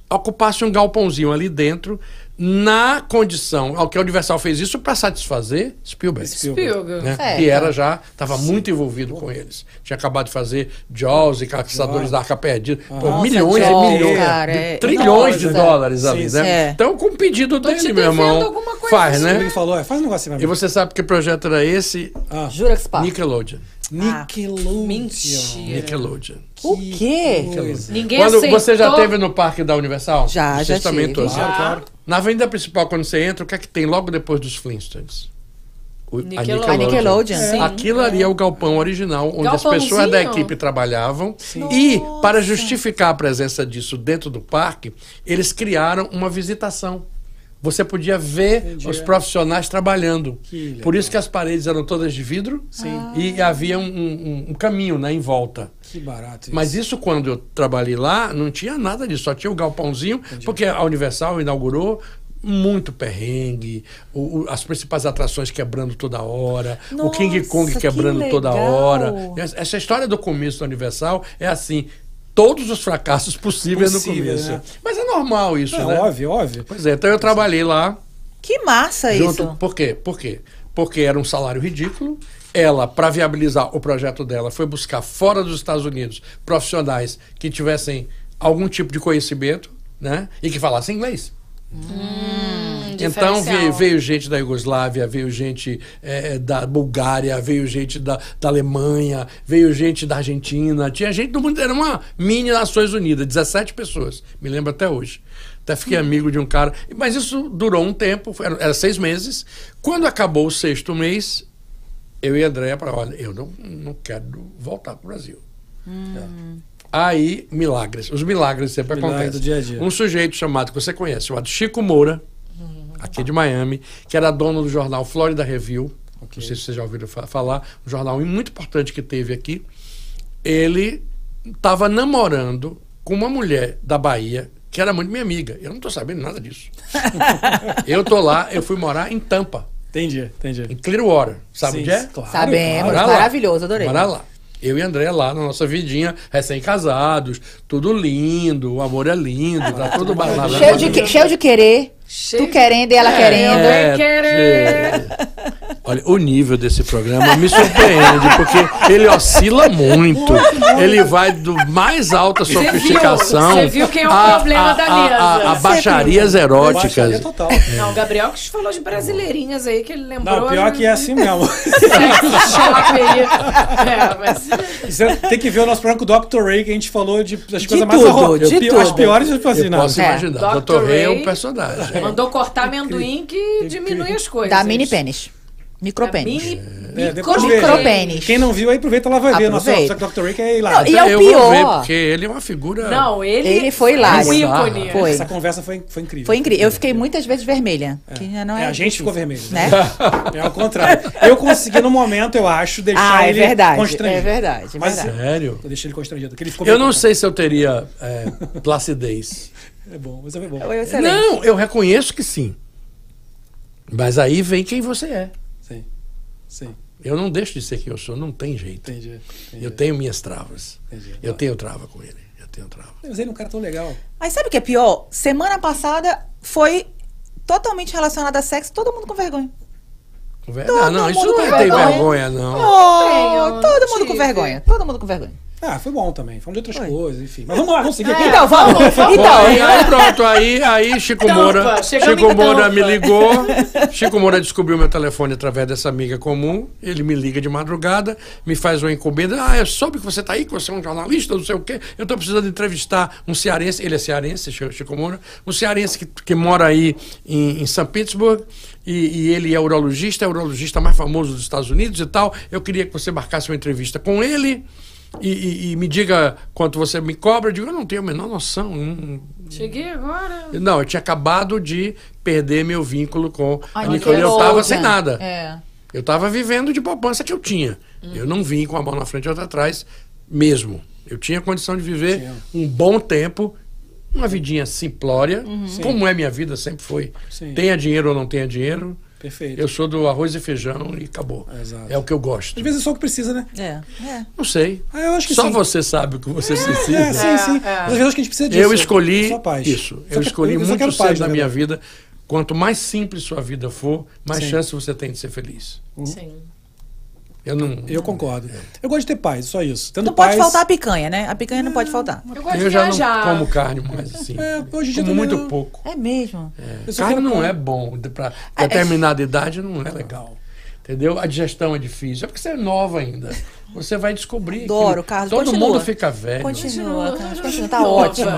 ocupasse um galpãozinho ali dentro, na condição, ao que a Universal fez isso para satisfazer Spielberg. Spielberg. Né? Certo. Que era já, estava muito envolvido com eles. Tinha acabado de fazer Jaws e Caçadores da Arca Perdida. Pô, Nossa, milhões Jaws, e milhões, cara, de- é- trilhões de dólares ali, Sim, né? sim. É. Então, com o pedido Tô dele, meu irmão, alguma coisa faz, assim. né? Ele falou, é, faz um negócio assim E você sabe que projeto era esse? Ah, Jura que se passa. Nickelodeon. Nickelodeon. Mentira. Nickelodeon. O quê? Ninguém Quando aceitou. você já teve no Parque da Universal? Já, Vocês já também tive. todos? Claro, claro. Na avenida principal, quando você entra, o que é que tem logo depois dos Flintstones? O- Nickelodeon. A Nickelodeon. Sim. Aquilo ali é o galpão original, onde as pessoas da equipe trabalhavam. E, para justificar a presença disso dentro do parque, eles criaram uma visitação. Você podia ver Entendi. os profissionais trabalhando. Por isso que as paredes eram todas de vidro e havia um, um- um caminho né, em volta. Que barato isso. Mas isso, quando eu trabalhei lá, não tinha nada disso, só tinha o galpãozinho, porque a Universal inaugurou muito perrengue, o- o- as principais atrações quebrando toda hora, o King Kong Nossa, que quebrando toda hora. Essa- Essa história do começo da Universal é assim, todos os fracassos possíveis Possível, no começo. né? Mas é normal isso, É né? óbvio, óbvio. Pois é, então eu trabalhei lá, Que massa Junto, isso. por quê? Por quê? Porque era um salário ridículo. Ela, para viabilizar o projeto dela, foi buscar fora dos Estados Unidos profissionais que tivessem algum tipo de conhecimento, né? E que falassem inglês. Então veio, veio gente da Iugoslávia, veio gente eh, da Bulgária, veio gente da, da Alemanha, veio gente da Argentina, tinha gente do mundo, era uma mini Nações Unidas, 17 pessoas, me lembro até hoje. Até fiquei amigo de um cara, mas isso durou um tempo, era, era seis meses. Quando acabou o sexto mês, eu e a Andréia para olha, eu não, não quero voltar para o Brasil. É. Aí, milagres. Os milagres sempre Milagre acontecem. dia dia. Um sujeito chamado, que você conhece, chamado Chico Moura, aqui de Miami, que era dono do jornal Florida Review. Não sei se vocês já ouviram fa- falar. Um jornal muito importante que teve aqui. Ele estava namorando com uma mulher da Bahia que era muito minha amiga. Eu não estou sabendo nada disso. eu tô lá, eu fui morar em Tampa, Entendi, entendi. em Clearwater. Sabe Sim, onde é? claro, Sabemos. Maravilhoso, adorei. Morar lá. Eu e André lá na nossa vidinha, recém-casados, tudo lindo, o amor é lindo, tá tudo balado. Cheio de, que- cheio de querer. Cheio tu querendo e ela querendo. É, querer. Olha, o nível desse programa me surpreende, porque ele oscila muito. Ele vai do mais alta viu? sofisticação. Você viu quem é o a- problema a- da a- mesa. A, a baixarias eróticas. Baixaria total. Não, o Gabriel que falou de brasileirinhas aí, que ele lembrou. Não, pior que é assim mesmo. É, mas... Você tem que ver o nosso programa com o Dr. Ray, que a gente falou de, das coisas mais tudo, horrorosas. de As piores, tipo assim, Eu não. posso É. imaginar. Dr. Dr. Ray é um personagem. Mandou cortar amendoim que diminui as coisas. Da mini pênis. Micropênis. É, vê. Micropênis. Quem não viu aí, aproveita, ela vai ver. Nossa, só que o Dr. Que é hilário. Não, e é o eu vou ver, pior. porque ele é uma figura. Não, ele. Ele foi é hilário. um ícone. Foi. Essa conversa foi, foi incrível. Foi incrível. Eu fiquei muitas vezes vermelha. Que já não É, é a gente difícil, ficou vermelho. Né? É ao contrário. Eu consegui, no momento, eu acho, deixar Ah, é ele verdade. constrangido. É verdade. É Mas- verdade. Sério? Eu deixei ele constrangido. ele ficou Eu não sei se eu teria é, placidez. É bom, mas é bom. Não, eu reconheço que sim. Mas aí vem quem você é. Sim. Eu não deixo de ser quem eu sou, não tem jeito. Entendi. entendi. Eu tenho minhas travas. Entendi. Eu tenho trava com ele. Eu tenho trava. Mas ele é um cara tão legal. Mas sabe o que é pior? Semana passada foi totalmente relacionado a sexo, todo mundo com vergonha. Com ver- Todo Ah, não, isso mundo não com ter vergonha. vergonha, não. Oh, tenho, todo mundo com vergonha. Todo mundo com vergonha. Ah, foi bom também. Falando de outras Foi. coisas, enfim. Mas vamos lá, vamos seguir aqui. Então, vamos. Bom, Então, aí, aí pronto, aí, aí Chico Tampa, Moura, Chico Moura Tampa. me ligou. Chico Moura descobriu meu telefone através dessa amiga comum. Ele me liga de madrugada, me faz uma encomenda. Ah, eu soube que você está aí, que você é um jornalista, não sei o quê. Eu estou precisando entrevistar um cearense. Ele é cearense, Chico Moura. Um cearense que, que mora aí em, em São Petersburg. E, e ele é urologista, é o urologista mais famoso dos Estados Unidos e tal. Eu queria que você marcasse uma entrevista com ele. E, e- e me diga quanto você me cobra. Eu digo, eu não tenho a menor noção. não- Cheguei agora. não, eu tinha acabado de perder meu vínculo com Ai, a Nicole. Eu estava sem nada. É. Eu estava vivendo de poupança que eu tinha. Eu não vim com a mão na frente e outra atrás mesmo. Eu tinha condição de viver um bom tempo, uma vidinha simplória, como é minha vida, sempre foi. Sim. Tenha dinheiro ou não tenha dinheiro. Perfeito. Eu sou do arroz e feijão e acabou. Exato. É o que eu gosto. Às vezes é só o que precisa, né? É. É. Não sei. Ah, eu acho que Só sim. você sabe o que você precisa. É, sim, É, sim. é. Mas às vezes acho que a gente precisa disso. Eu escolhi paz. isso. Eu escolhi eu muito cedo paz, na minha vida. Quanto mais simples sua vida for, mais Sim. chance você tem de ser feliz. Sim. Eu não. Eu concordo. Eu gosto de ter paz, só isso. Tendo Não pode paz, faltar a picanha, né? A picanha não pode faltar. Eu gosto Eu de já viajar. não como carne mais assim. É, hoje em dia como muito não. pouco. É mesmo. Só Carne não paz. é bom. Para determinada idade não é legal. Entendeu? A digestão é difícil. É porque você é nova ainda. Você vai descobrir. Adoro, Carlos. Todo continua. mundo fica velho. Continua, Carlos. Continua. Tá ótimo.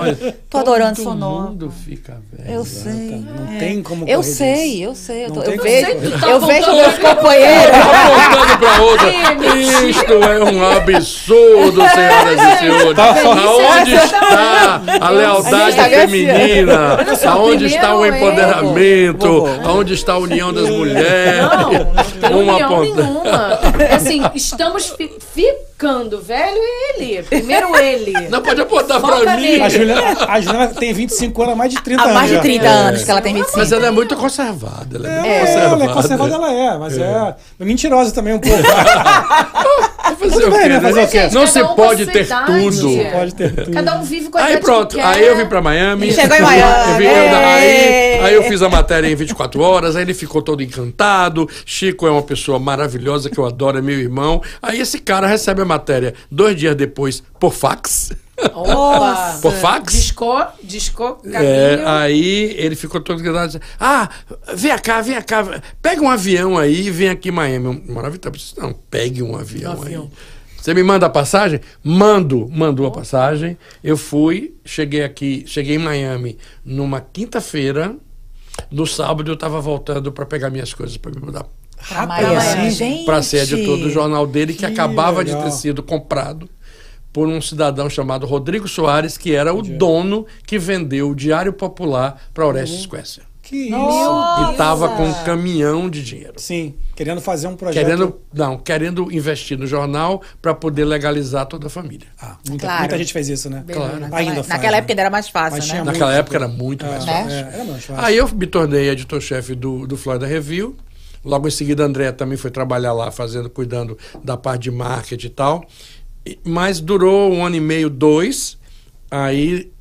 Tô adorando Todo sonoro. mundo fica velho. Eu sei. Não é. tem como Eu sei, disso. eu sei. Eu, tô- eu vejo, tá eu vejo meus pra- companheiros. apontando para outra. Isto é um absurdo, senhoras e senhores. Tá Aonde está a lealdade A tá feminina? Aonde está o empoderamento? Aonde está a união das mulheres? Não, não tem Uma união ponta- nenhuma. É assim, estamos fi- ficando velho ele. Primeiro ele. Não pode apontar Foca para mim. A Juliana, a Juliana tem 25 anos, há mais de 30 Há anos. mais de já. 30 anos que ela tem 25. Mas ela é muito conservada. Ela é, muito É, conservada. ela é conservada, ela é, mas é, mentirosa também um pouco. Fazer Tudo o bem, quê, né? Fazer o quê? Não se um pode ter idade. tudo. Pode ter tudo. Cada um vive com a Aí pronto, que quer. aí eu vim pra Miami. Chegou em Eu Miami. vim- eu- aí, Ei. aí eu fiz a matéria em 24 horas, aí ele ficou todo encantado. Chico é uma pessoa maravilhosa que eu adoro, é meu irmão. Aí esse cara recebe a matéria dois dias depois por fax. Opa! Por fax? Disco, disco, É, aí ele ficou todo disse, Ah, vem cá, vem cá. Pega um avião aí e vem aqui em Miami. Disse, Não, pegue um avião, aí. Você me manda a passagem? Mando. Mandou a passagem. Eu fui, cheguei aqui, cheguei em Miami numa quinta-feira. No sábado eu estava voltando para pegar minhas coisas para me mudar Pra Rapaz, para ser editor do jornal dele que, Que acabava de legal. ter sido comprado por um cidadão chamado Rodrigo Soares, que era o dono que vendeu o Diário Popular para Orestes Suécia. Que Nossa! E estava com um caminhão de dinheiro. Sim, querendo fazer um projeto. Querendo, não, querendo investir no jornal para poder legalizar toda a família. Ah, muita, Claro. muita gente fez isso, né? Claro. Naquela, Ainda faz, naquela né? época ainda era mais fácil, Mas né? Naquela muito. época era muito mais É, fácil. é, era mais fácil. Aí eu me tornei editor-chefe do, do Florida Review. Logo em seguida, André também foi trabalhar lá, fazendo, cuidando da parte de marketing e tal. Mas durou um ano e meio, dois. Aí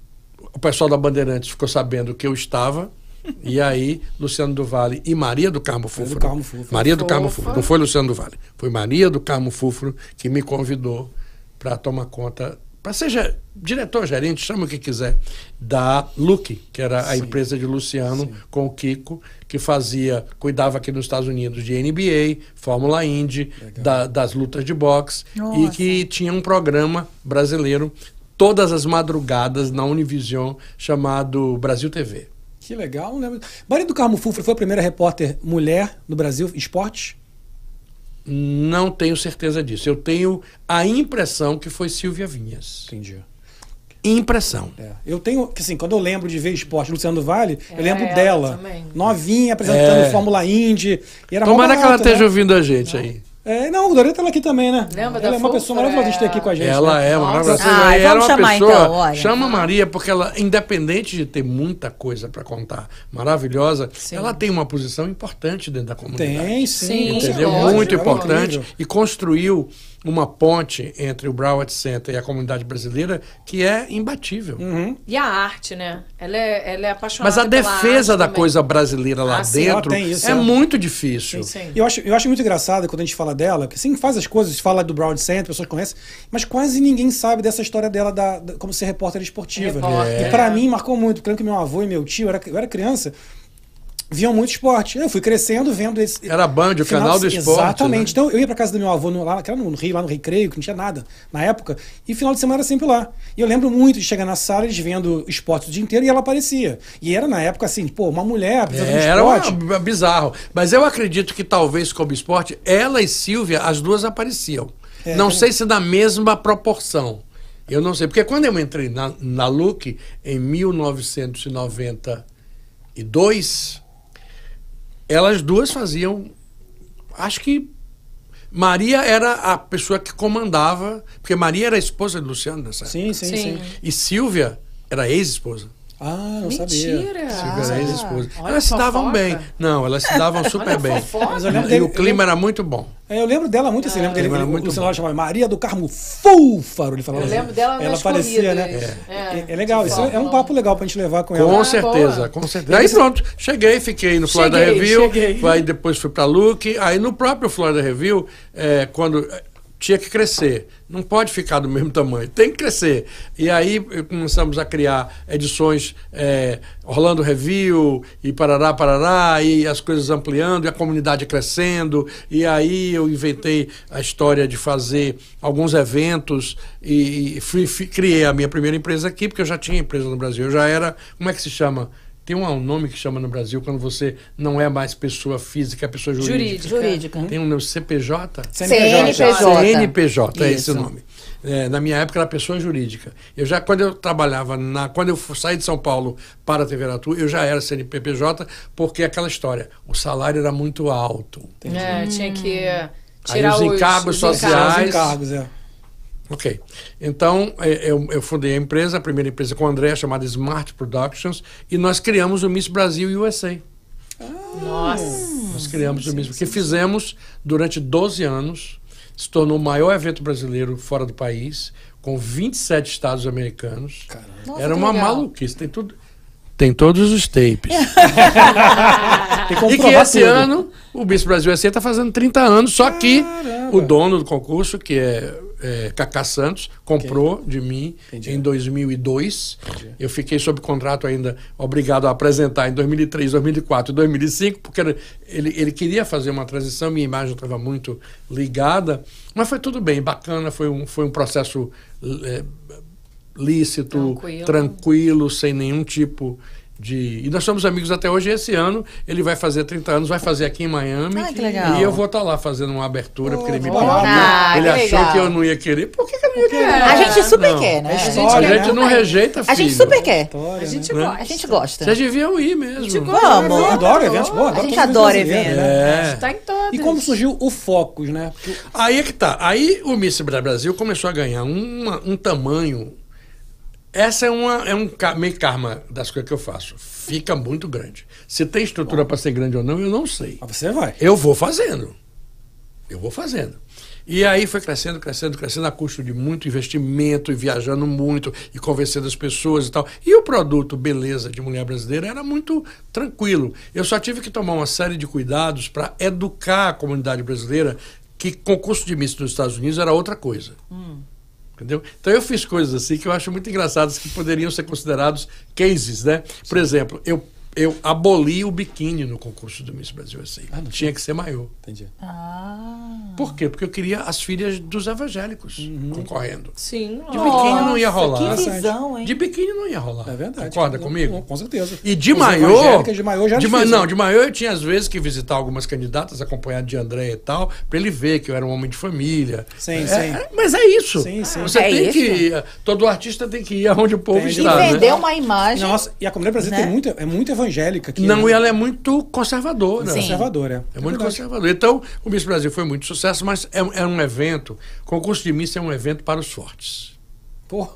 o pessoal da Bandeirantes ficou sabendo que eu estava. E aí, Luciano do Vale e Maria do Carmo Fúfuro. Carmo Fúfuro. Maria do Carmo. Fúfuro. Não foi Luciano do Vale. Foi Maria do Carmo Fúfuro que me convidou para tomar conta, para ser ge- diretor, gerente, chama o que quiser, da Luke, que era a empresa de Luciano com o Kiko, que fazia, cuidava aqui nos Estados Unidos de NBA, Fórmula Indy, da- das lutas de boxe, e Nossa. que tinha um programa brasileiro todas as madrugadas na Univision chamado Brasil TV. Que legal, né? Maria do Carmo Fufro foi a primeira repórter mulher no Brasil, esporte? Não tenho certeza disso. Eu tenho a impressão que foi Silvia Vinhas. Entendi. Impressão. É. Eu tenho, que assim, quando eu lembro de ver esporte Luciano do Vale, eu É, lembro ela dela, também. novinha, apresentando É. Fórmula Indy. E era Tomara que ela barato, esteja né? ouvindo a gente aí. É, não, o Doreta tá aqui também, né? Lembra ela da é uma pessoa maravilhosa de ter aqui com a gente. Ela né? é Nossa. maravilhosa. Ai, Ela vamos é uma chamar pessoa, então, olha. Chama a Maria, porque ela, independente de ter muita coisa para contar, maravilhosa, ela tem uma posição importante dentro da comunidade. Tem, sim. Sim, Entendeu? certeza. Muito Ela importante. E construiu uma ponte entre o Broward Center e a comunidade brasileira que é imbatível. Uhum. E a arte, né? Ela é, ela é apaixonada Mas a defesa arte da também. coisa brasileira lá Ah, sim. dentro Ela isso, é é. muito difícil. Sim. Eu acho, eu acho muito engraçado quando a gente fala dela, que sim, faz as coisas, fala do Broad Center, pessoas conhecem, mas quase ninguém sabe dessa história dela da, da- como ser repórter esportiva. Repórter. E pra mim marcou muito, porque que meu avô e meu tio, eu era, eu era criança, viam muito esporte. Eu fui crescendo vendo esse. Era Band, o canal do esporte. Exatamente. né? Então eu ia pra casa do meu avô no, lá, que era no Rio, lá no Recreio, que não tinha nada na época, e final de semana era sempre lá. E eu lembro muito de chegar na sala, eles vendo esporte o dia inteiro e ela aparecia. E era na época assim, pô, uma mulher É, era uma- bizarro. Mas eu acredito que talvez como esporte, ela e Silvia, as duas apareciam. É, não também. sei se na mesma proporção. Eu não sei. Porque quando eu entrei na, na Look, em 1992, elas duas faziam. Acho que Maria era a pessoa que comandava, porque Maria era a esposa de Luciano nessa época. Sim, sim, sim, Sim. E Silvia era ex-esposa. Ah, não sabia. Mentira! Era ex-esposa. Olha Elas se davam bem. Não, elas se davam super bem. Eu E o clima era muito bom. É, eu lembro dela muito assim, lembro dele, Ela era ele, muito o Luciano bom. chamava Maria do Carmo Fúfaro, ele falava Eu assim. lembro dela Ela nas aparecia, né? É, é legal, isso é um papo legal pra gente levar com ela. Com Ah, certeza, boa. com certeza. Aí pronto, cheguei, fiquei no Florida Cheguei, Review, cheguei. aí depois fui para Look, aí no próprio Florida Review, é, quando é, tinha que crescer, não pode ficar do mesmo tamanho, tem que crescer. E aí eh, começamos a criar edições é, Orlando Review e parará, parará, e as coisas ampliando, e a comunidade crescendo, e aí eu inventei a história de fazer alguns eventos e, e fui- fui- criei a minha primeira empresa aqui, porque eu já tinha empresa no Brasil, eu já era, como é que se chama? Tem um, nome que chama no Brasil quando você não é mais pessoa física, é pessoa jurídica. Jurídica. Tem um nome CPJ? CNPJ. CNPJ, é esse Isso. o nome. É, na minha época era pessoa jurídica. Eu já, quando eu trabalhava, na, quando eu saí de São Paulo para a TV Aratu, eu já era CNPJ, porque aquela história, o salário era muito alto. É, tinha que Aí tirar os encargos sociais- Os encargos, é. Ok. Então, é, eu, eu fundei a empresa, a primeira empresa com o André, chamada Smart Productions, e nós criamos o Miss Brasil USA. Nossa. Nós criamos o mesmo, que fizemos durante 12 anos, se tornou o maior evento brasileiro fora do país, com 27 estados americanos. Nossa, Era uma legal. maluquice, tem tudo. Tem todos os tapes. Que e que esse tudo. ano o Miss Brasil SA está fazendo 30 anos, só que o dono do concurso, que é, é Cacá Santos, comprou de mim em 2002. Eu fiquei sob contrato ainda, obrigado a apresentar em 2003, 2004 e 2005, porque ele, ele queria fazer uma transição, minha imagem estava muito ligada, mas foi tudo bem, bacana, foi um, foi um processo é, lícito, Tranquilo. tranquilo, sem nenhum tipo de. E nós somos amigos até hoje. E esse ano ele vai fazer 30 anos, vai fazer aqui em Miami. Ai, que legal. E eu vou estar lá fazendo uma abertura, porque ele me Oh, pediu. ah, ele que achou legal. que eu não ia querer. Por que, que eu não ia querer? A gente super Não. quer, né? É A gente, história, A gente né? não rejeita, a filho. gente super quer. História, A gente né? gosta. A gente gosta. Vocês deviam ir mesmo. Vamos. Eu adoro eventos, pô, adoro A gente todos adora brasileiros, evento. né? É. Tá em todas. E como surgiu o Focus, né? Porque Aí é que tá. Aí o Miss Brasil começou a ganhar uma- um tamanho. Essa é, uma, é um meio karma das coisas que eu faço. Fica muito grande. Se tem estrutura para ser grande ou não, eu não sei. Mas você vai. Eu vou fazendo. Eu vou fazendo. E aí foi crescendo, crescendo, crescendo a custo de muito investimento e viajando muito e convencendo as pessoas e tal. E o produto beleza de mulher brasileira era muito tranquilo. Eu só tive que tomar uma série de cuidados para educar a comunidade brasileira que concurso de Miss nos Estados Unidos era outra coisa. Entendeu? Então eu fiz coisas assim que eu acho muito engraçadas que poderiam ser considerados cases, né? Por exemplo, eu, eu aboli o biquíni no concurso do Miss Brasil assim. Tinha que ser maior. Entendi. Por quê? Porque eu queria as filhas dos evangélicos concorrendo. Sim. De biquíni não ia rolar. Que visão, hein? De biquíni não ia rolar. É verdade. Concorda Com- comigo? Com certeza. E de evangélicas de maiô já de ma- Não, né? de maiô eu tinha às vezes que visitar algumas candidatas acompanhado de André e tal, pra ele ver que eu era um homem de família. Sim, É, sim. é, mas é isso. Sim, sim. Você É tem isso. que ir. Todo artista tem que ir aonde o povo Tem, E está. né? vender uma imagem. Nossa, e a comunidade brasileira Né? tem muito, é muito evangélica aqui. Não, né? e ela é muito conservadora. Sim. conservadora. É muito verdade. conservador. Então, o Miss Brasil foi muito sucesso, mas é, um- é um evento. Concurso de Miss é um evento para os fortes. Pô,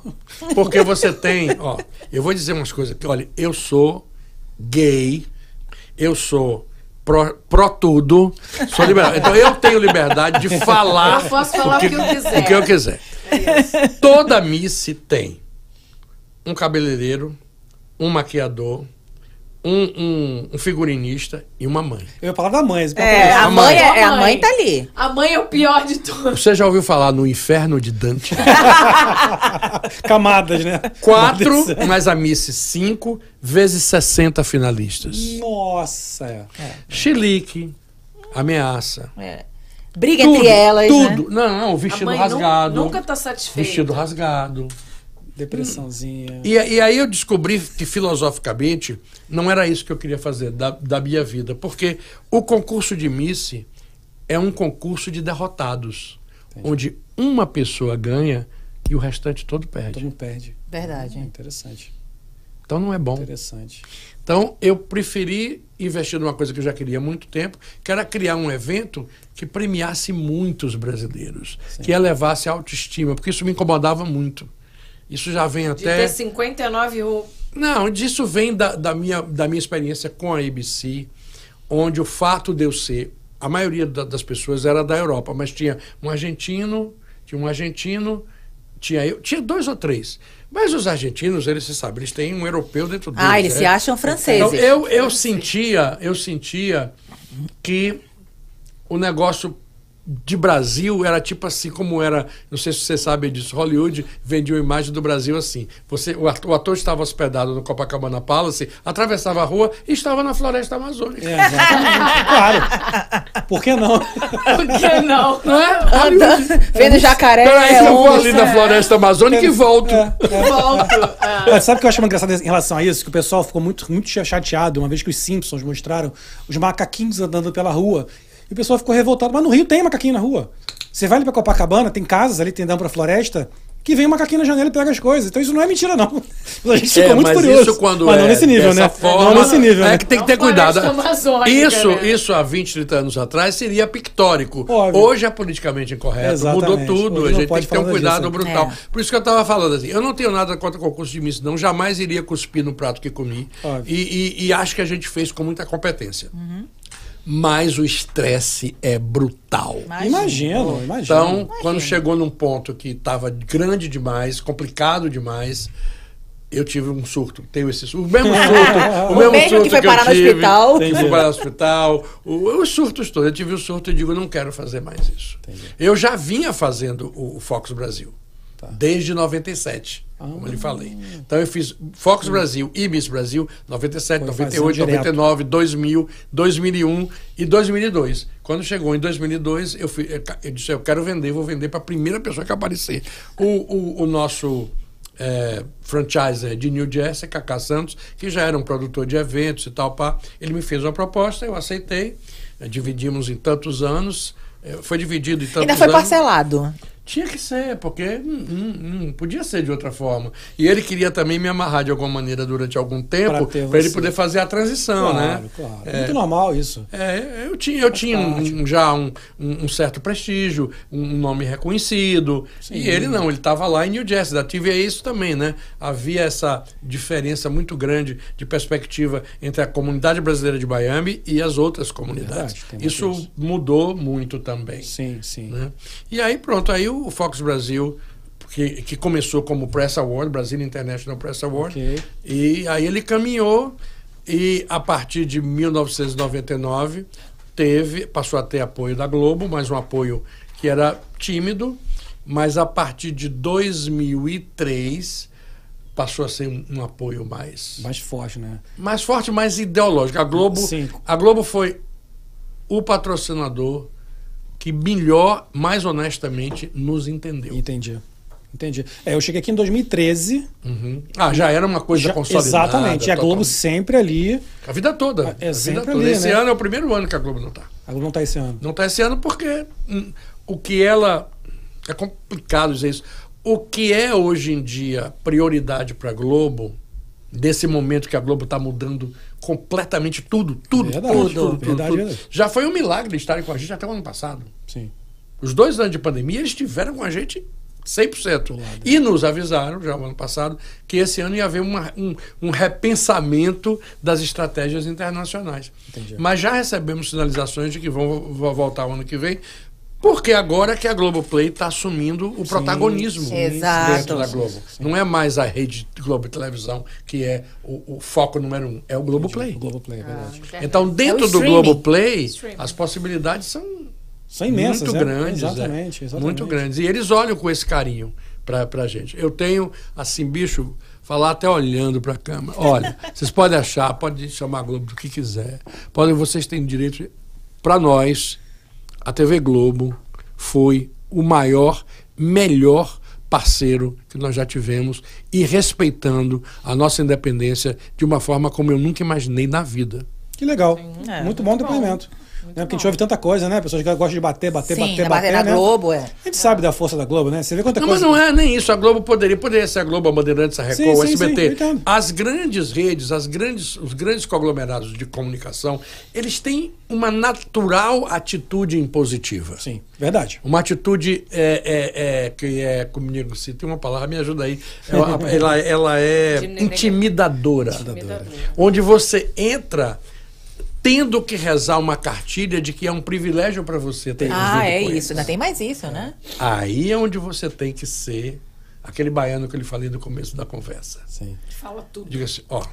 Porque você tem, ó, eu vou dizer umas coisas aqui, olha, eu sou gay, eu sou pró, pró tudo, sou liberal. Então eu tenho liberdade de falar Eu posso falar o que eu quiser. o que eu quiser. Toda Miss tem um cabeleireiro, um maquiador, um, um- um figurinista e uma mãe. eu ia falar da mãe. É, a A mãe, mãe. é, a mãe tá ali. A mãe é o pior de tudo. Você já ouviu falar no Inferno de Dante? Camadas, né? Quatro, mais a Miss cinco, vezes 60 finalistas. Nossa. é. Chilique, ameaça. É. Briga Tudo, entre elas, tudo. né? Não, não, vestido rasgado. nunca tá satisfeita. Vestido rasgado. Depressãozinha. E, e aí eu descobri que filosoficamente não era isso que eu queria fazer da, da minha vida. Porque o concurso de Miss é um concurso de derrotados. Onde uma pessoa ganha e o restante todo Todo perde. mundo perde. Verdade. Interessante. Então não é bom. Interessante. Então, eu preferi investir numa coisa que eu já queria há muito tempo, que era criar um evento que premiasse muitos brasileiros, que elevasse a autoestima, porque isso me incomodava muito. Isso já vem De até. ter 59 ru- Não, disso vem da, da minha, da minha experiência com a ABC, onde o fato de eu ser. A maioria da- das pessoas era da Europa, mas tinha um argentino, tinha um argentino, tinha eu, tinha dois ou três. Mas os argentinos, eles se sabem, eles têm um europeu dentro deles. Ah, eles né? se acham franceses. Então, eu, eu sentia, eu sentia que o negócio de Brasil era tipo assim como era, não sei se você sabe disso, Hollywood vendia uma imagem do Brasil assim. Você, o ator, o ator estava hospedado no Copacabana Palace, atravessava a rua e estava na floresta amazônica. É, exatamente. claro. Por que não? Por que não? Não é? Hollywood. Vendo jacaré. Peraí que eu vou ali na floresta amazônica e volto. Volto. Ah. Mas sabe o que eu acho engraçado em relação a isso? Que o pessoal ficou muito, muito chateado uma vez que os Simpsons mostraram os macaquinhos andando pela rua. E o pessoal ficou revoltado. Mas no Rio tem macaquinho na rua. Você vai ali pra Copacabana, tem casas ali, tem dão pra floresta, que vem um macaquinho na janela e pega as coisas. Então isso não é mentira, não. A gente ficou É, muito mas curioso. isso quando mas não é nesse nível, né? Forma, não nesse nível, é né? que tem que Não ter cuidado. Isso, né? isso há 20, 30 anos atrás seria pictórico. Óbvio. Hoje é politicamente incorreto. Exatamente. Mudou tudo. Hoje a não gente tem que ter um cuidado disso. brutal. É. Por isso que eu estava falando assim. Eu não tenho nada contra concurso de miss, não. Jamais iria cuspir no prato que comi. E, e- e acho que a gente fez com muita competência. Uhum. Mas o estresse é brutal. Imagino, imagino. Então, quando chegou num ponto que estava grande demais, complicado demais, eu tive um surto. Tenho esse surto. O mesmo surto. o mesmo, mesmo surto que foi eu parar no tive, hospital. Que foi parar no hospital. O- os surtos todos. Eu tive o surto e digo, não quero fazer mais isso. Eu já vinha fazendo o, o Fox Brasil. Desde 97, como eu lhe falei. Então eu fiz Fox Brasil e Miss Brasil 97, Foi fazendo 98, direto. 99, 2000, 2001 e 2002. Quando chegou em 2002, eu, fui, eu disse: Eu quero vender, vou vender para a primeira pessoa que aparecer. O, o, o nosso é, franchiser de New Jersey, Cacá Santos, que já era um produtor de eventos e tal. Pá. Ele me fez uma proposta, eu aceitei, dividimos em tantos anos, é, foi dividido em tantos Ainda foi anos. parcelado. Tinha que ser, porque não, não- não podia ser de outra forma. E ele queria também me amarrar de alguma maneira durante algum tempo, para ele poder fazer a transição, Claro, né? claro. É. Muito normal isso. É, eu tinha, eu tinha um- um- já um, um- certo prestígio, um nome reconhecido. E ele não, ele estava lá em New Jersey. Da TV é isso também, né? Havia essa diferença muito grande de perspectiva entre a comunidade brasileira de Miami e as outras comunidades. Verdade, isso. mudou muito também. Sim, sim. né? E aí, pronto, aí o Fox Brasil, que, que começou como Press Award, Brasil International Press Award, Ok. e aí ele caminhou e a partir de 1999 teve, passou a ter apoio da Globo, mas um apoio que era tímido, mas a partir de 2003 passou a ser um, um apoio mais Mais forte, né? mais forte, mais ideológico. A Globo, Sim. a Globo foi o patrocinador que melhor, mais honestamente, nos entendeu. Entendi. Entendi. É, eu cheguei aqui em 2013. Uhum. Ah, já era uma coisa já- consolidada. exatamente. E a Globo totalmente. sempre ali. A vida toda. É a vida sempre toda. ali, Esse né? ano é o primeiro ano que a Globo não está. A Globo não tá esse ano. Não está esse ano porque hum, o que ela. É complicado dizer isso. O que é hoje em dia prioridade para a Globo, desse momento que a Globo está mudando completamente tudo, tudo, Verdade, tudo, tudo, verdade, tudo. verdade. Já foi um milagre estarem com a gente até o ano passado. Sim. Os dois anos de pandemia, eles estiveram com a gente 100%. E nos avisaram, já no ano passado, que esse ano ia haver uma- um, um repensamento das estratégias internacionais. Entendi. Mas já recebemos sinalizações de que vão, vão voltar o ano que vem, porque agora que a Globoplay está assumindo o protagonismo sim. Dentro da Globo. Não é mais a rede Globo Televisão que é o, o foco número um, é o Globoplay. O Globoplay, é verdade. Então, dentro É do. Globoplay, Streaming. as possibilidades são São imensas, muito é. grandes. Exatamente, é. exatamente. Muito grandes. E eles olham com esse carinho pra, pra gente. Eu tenho, assim, bicho, falar até olhando pra câmera. Olha, vocês podem achar, podem chamar a Globo do que quiser. Podem, vocês têm direito. Para nós, a TV Globo foi o maior, melhor parceiro que nós já tivemos e respeitando a nossa independência de uma forma como eu nunca imaginei na vida. Que legal. É, muito bom depoimento. Né? Porque a gente ouve tanta coisa, né? Pessoas que gostam de bater, bater, Sim, bater, bater. bater na né? Globo, é. A gente sabe da força da Globo, né? Você vê quanta Não, mas coisa. não é nem isso. A Globo poderia, poderia ser a Globo, a Bandeirantes, a Record, Sim, o sim, sim, SBT. entendo. as grandes redes, as grandes, os grandes conglomerados de comunicação, eles têm uma natural atitude impositiva. Sim, verdade. Uma atitude é, é, é, que é, comigo, se tem uma palavra, me ajuda aí. Ela, ela, ela é intimidadora. Intimidadora. Onde você entra tendo que rezar uma cartilha de que é um privilégio para você ter Ah, é isso. Ainda tem mais isso, né? Aí é onde você tem que ser aquele baiano que eu lhe falei no começo da conversa. Sim. Fala tudo. Diga assim, ó,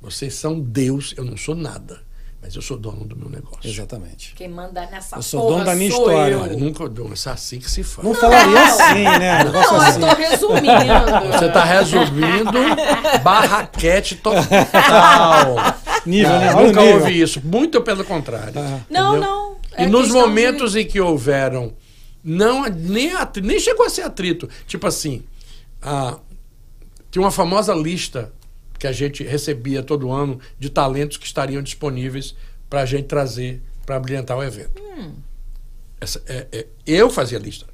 vocês são Deus, eu não sou nada, mas eu sou dono do meu negócio. Exatamente. Quem manda nessa Eu sou porra dono da minha sou história. eu. Olha, nunca dou, isso é assim que se faz. Não falaria assim, né? Negócio Não, assim. eu tô resumindo. Você está resumindo barraquete total. Nível, né? Ah, nunca nível. houve isso, muito pelo contrário. Não, Entendeu? não. E É nos questão de- momentos em que houveram, não, nem, atri- nem chegou a ser atrito. Tipo assim, a, tinha uma famosa lista que a gente recebia todo ano de talentos que estariam disponíveis para a gente trazer para brilhantar o evento. Hum. Essa- é- é, eu fazia a lista.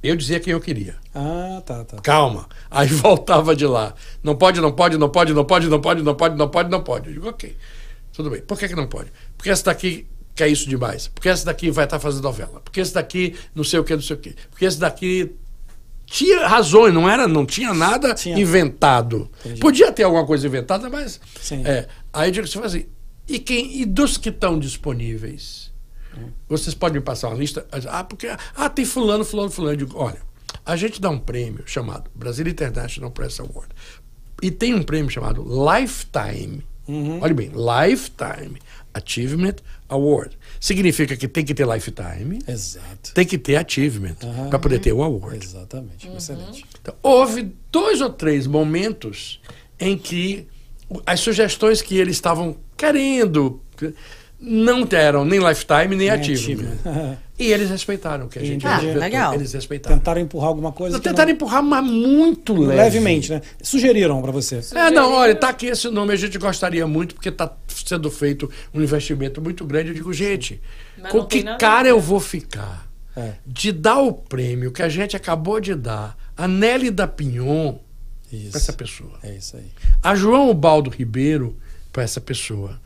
Eu dizia quem eu queria. Ah, tá, tá. Calma. Aí voltava de lá. Não pode, não pode, não pode, não pode, não pode, não pode, não pode, não pode. Eu digo, ok. Tudo bem. Por que, que não pode? Porque essa daqui quer isso demais. Porque essa daqui vai estar fazendo novela. Porque esse daqui não sei o que, não sei o que. Porque esse daqui tinha razões, não era, não tinha nada Tinha. inventado. Entendi. Podia ter alguma coisa inventada, mas Sim. é. Aí eu digo assim, assim, e quem e dos que estão disponíveis? Vocês podem me passar uma lista? Ah, porque ah, tem fulano, fulano, fulano. Digo, olha, a gente dá um prêmio chamado Brasil International Press Award. E tem um prêmio chamado Lifetime. Olha bem, Lifetime Achievement Award. Significa que tem que ter lifetime, Exato. tem que ter achievement para poder ter o award. Exatamente. Uhum. Excelente. Então, houve dois ou três momentos em que as sugestões que eles estavam querendo não eram nem lifetime nem, Nem ativo. ativo. e eles respeitaram o que a gente Ah, inventou. legal. Eles respeitaram. Tentaram empurrar alguma coisa. Não, tentaram não- empurrar, mas muito leve. levemente, né? Sugeriram pra você. É, não, olha, tá aqui esse nome, a gente gostaria muito, porque tá sendo feito um investimento muito grande. Eu digo, gente, Mas com que cara eu vou ficar É. de dar o prêmio que a gente acabou de dar a Nelly da Pinhon para essa pessoa? É isso aí. a João Baldo Ribeiro para essa pessoa,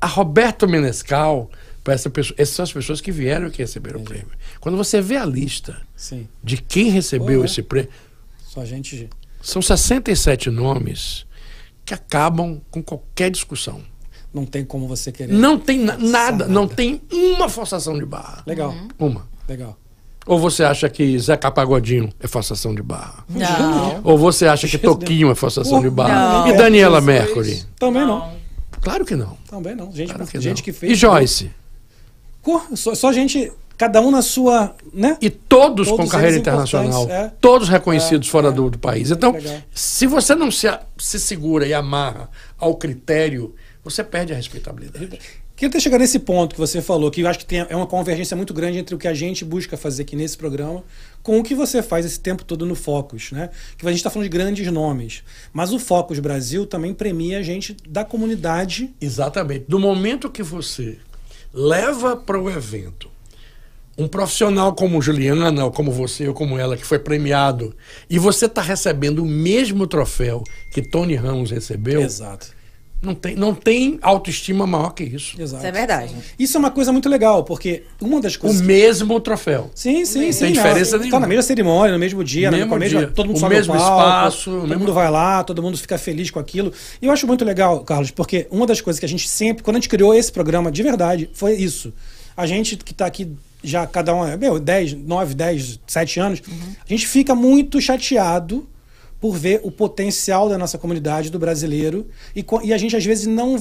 a Roberto Menescal para essa pessoa. Essas são as pessoas que vieram e que receberam o prêmio. Quando você vê a lista Sim. de quem recebeu Pô, é. esse prêmio, Só a gente. são 67 nomes que acabam com qualquer discussão. Não tem como você querer. Não tem na- nada, nada. não tem uma forçação de barra. Legal. Uma. Legal. Ou você acha que Zeca Pagodinho é forçação de barra? Não. Ou você acha que. Toquinho é forçação de barra? Não. E Daniela. Mercury? Também não. Claro que não. Também não. Gente, Claro que gente não. que fez. E Joyce? Só, só gente. Cada um na sua. Né? E todos, Todos com carreira internacional. é. Todos reconhecidos É, fora é. do, do país. Então, Legal. se você não se, se segura e amarra ao critério, você perde a respeitabilidade. Queria ter chegado nesse ponto que você falou, que eu acho que tem, é uma convergência muito grande entre o que a gente busca fazer aqui nesse programa com o que você faz esse tempo todo no Focus, né? Que a gente está falando de grandes nomes. Mas o Focus Brasil também premia a gente da comunidade. Exatamente. Do momento que você leva para o evento um profissional como Juliana, ou como você, ou como ela, que foi premiado, e você está recebendo o mesmo troféu que Tony Ramos recebeu, Exato. Não tem, não tem autoestima maior que isso. Exato. Isso é verdade. Isso é uma coisa muito legal, porque uma das O coisas. que- mesmo troféu. Sim, sim, sim. Tem diferença Tá nenhuma. na mesma cerimônia, no mesmo dia, Mesmo na mesma, dia. todo mundo O sobe mesmo palco, espaço, o todo mesmo- mundo vai lá, todo mundo fica feliz com aquilo. E eu acho muito legal, Carlos, porque uma das coisas que a gente sempre, quando a gente criou esse programa de verdade, foi isso. A gente que tá aqui já cada um, é, meu, 10, 9, 10, 7 anos, a gente fica muito chateado por ver o potencial da nossa comunidade, do brasileiro, e, e a gente às vezes não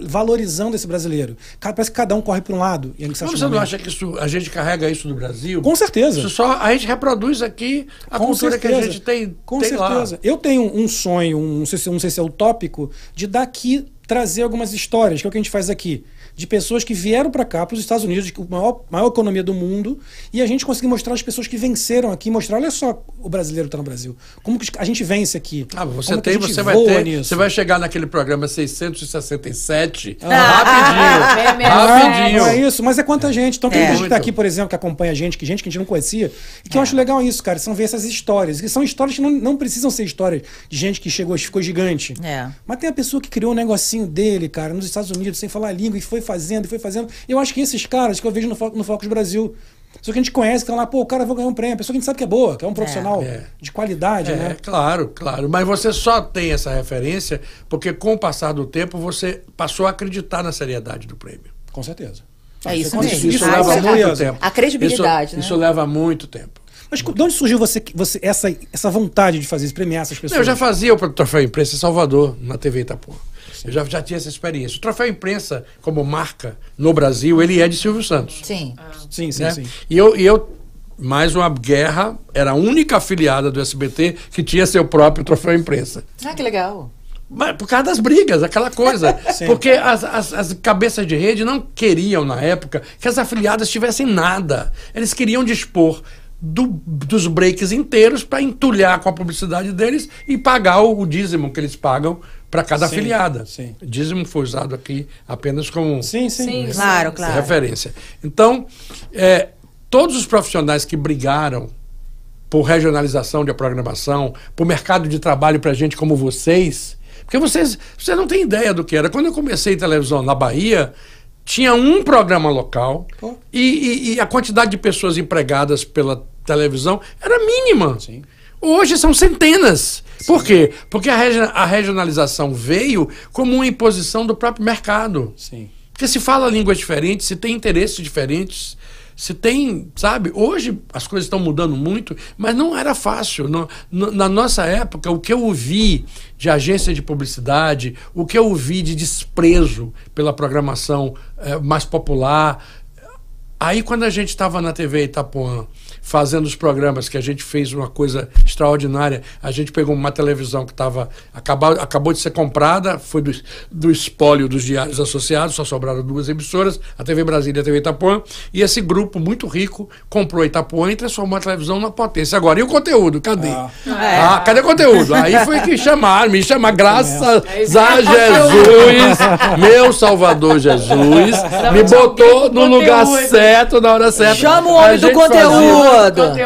valorizando esse brasileiro. Ca- Parece que cada um corre para um lado. em Mas certos você não acha que isso, a gente carrega isso do Brasil? Com certeza. Isso só a gente reproduz aqui a Com cultura que a certeza. gente tem, Com tem lá. certeza. Eu tenho um sonho, um, não, sei se, não sei se é utópico, de daqui trazer algumas histórias, que é o que a gente faz aqui. De pessoas que vieram para cá, para os Estados Unidos, é a maior, maior economia do mundo, e a gente conseguir mostrar as pessoas que venceram aqui, mostrar, olha só, o brasileiro está no Brasil. Como que a gente vence aqui. Ah, você Como que a tem, gente você vai ter, nisso. você vai chegar naquele programa 667 Ah, rapidinho, é, rapidinho. Não é isso, mas é quanta gente. Então tem É. gente que tá aqui, por exemplo, que acompanha a gente, que gente que a gente não conhecia, e que eu acho legal isso, cara. São ver essas histórias. Que são histórias que não, não precisam ser histórias de gente que chegou e ficou gigante. É. Mas tem a pessoa que criou um negocinho dele, cara, nos Estados Unidos, sem falar a língua, e foi fazendo, e foi fazendo. Eu acho que esses caras que eu vejo no, Fo- no Focus Brasil. Só que a gente conhece, que estão lá, pô, o cara vai ganhar um prêmio. A pessoa que a gente sabe que é boa, que é um profissional É. de qualidade, É, né? claro, claro. Mas você só tem essa referência porque, com o passar do tempo, você passou a acreditar na seriedade do prêmio. Com certeza. É isso com mesmo. Isso, isso Ah, leva isso é- muito a- tempo. a credibilidade, isso, né? Isso leva muito tempo. Mas de onde surgiu você, você essa, essa vontade de fazer isso, premiar essas pessoas? Eu já fazia o troféu imprensa em Salvador, na TV Itapuã. Eu já, já tinha essa experiência. O troféu imprensa, como marca no Brasil, ele é de Silvio Santos. Sim. Sim, sim, né? sim. E eu, e eu, mais uma guerra, era a única afiliada do SBT que tinha seu próprio troféu imprensa. Ah, que legal. Mas por causa das brigas, aquela coisa. Porque as, as, as cabeças de rede não queriam, na época, que as afiliadas tivessem nada. Eles queriam dispor do- dos breaks inteiros para entulhar com a publicidade deles e pagar o, o dízimo que eles pagam para cada Sim, afiliada. sim. O dízimo foi usado aqui apenas como Sim, sim. Sim. Claro, claro. referência. Então, é, todos os profissionais que brigaram por regionalização de programação, por mercado de trabalho para gente como vocês, porque vocês, vocês não têm ideia do que era. Quando eu comecei televisão na Bahia, tinha um programa local e, e- e a quantidade de pessoas empregadas pela televisão era mínima. Sim. Hoje são centenas. Por quê? Porque a, regi- a regionalização veio como uma imposição do próprio mercado. Sim. Porque se fala línguas diferentes, se tem interesses diferentes, se tem, sabe? Hoje as coisas estão mudando muito, mas não era fácil. No- no- na nossa época, o que eu ouvi de agência de publicidade, o que eu ouvi de desprezo pela programação eh, mais popular, Aí, quando a gente estava na TV Itapuã, fazendo os programas, que a gente fez uma coisa extraordinária, a gente pegou uma televisão que estava acabou, acabou de ser comprada, foi do, do espólio dos diários associados, só sobraram duas emissoras, a TV Brasília e a TV Itapuã, e esse grupo muito rico comprou Itapuã e transformou a televisão na potência. Agora, e o conteúdo? Cadê? Ah, ah cadê o conteúdo? Aí foi que chamaram, me chamaram, graças é. a Jesus, meu Salvador Jesus, me botou no lugar certo, na hora certa. Chama o homem do conteúdo.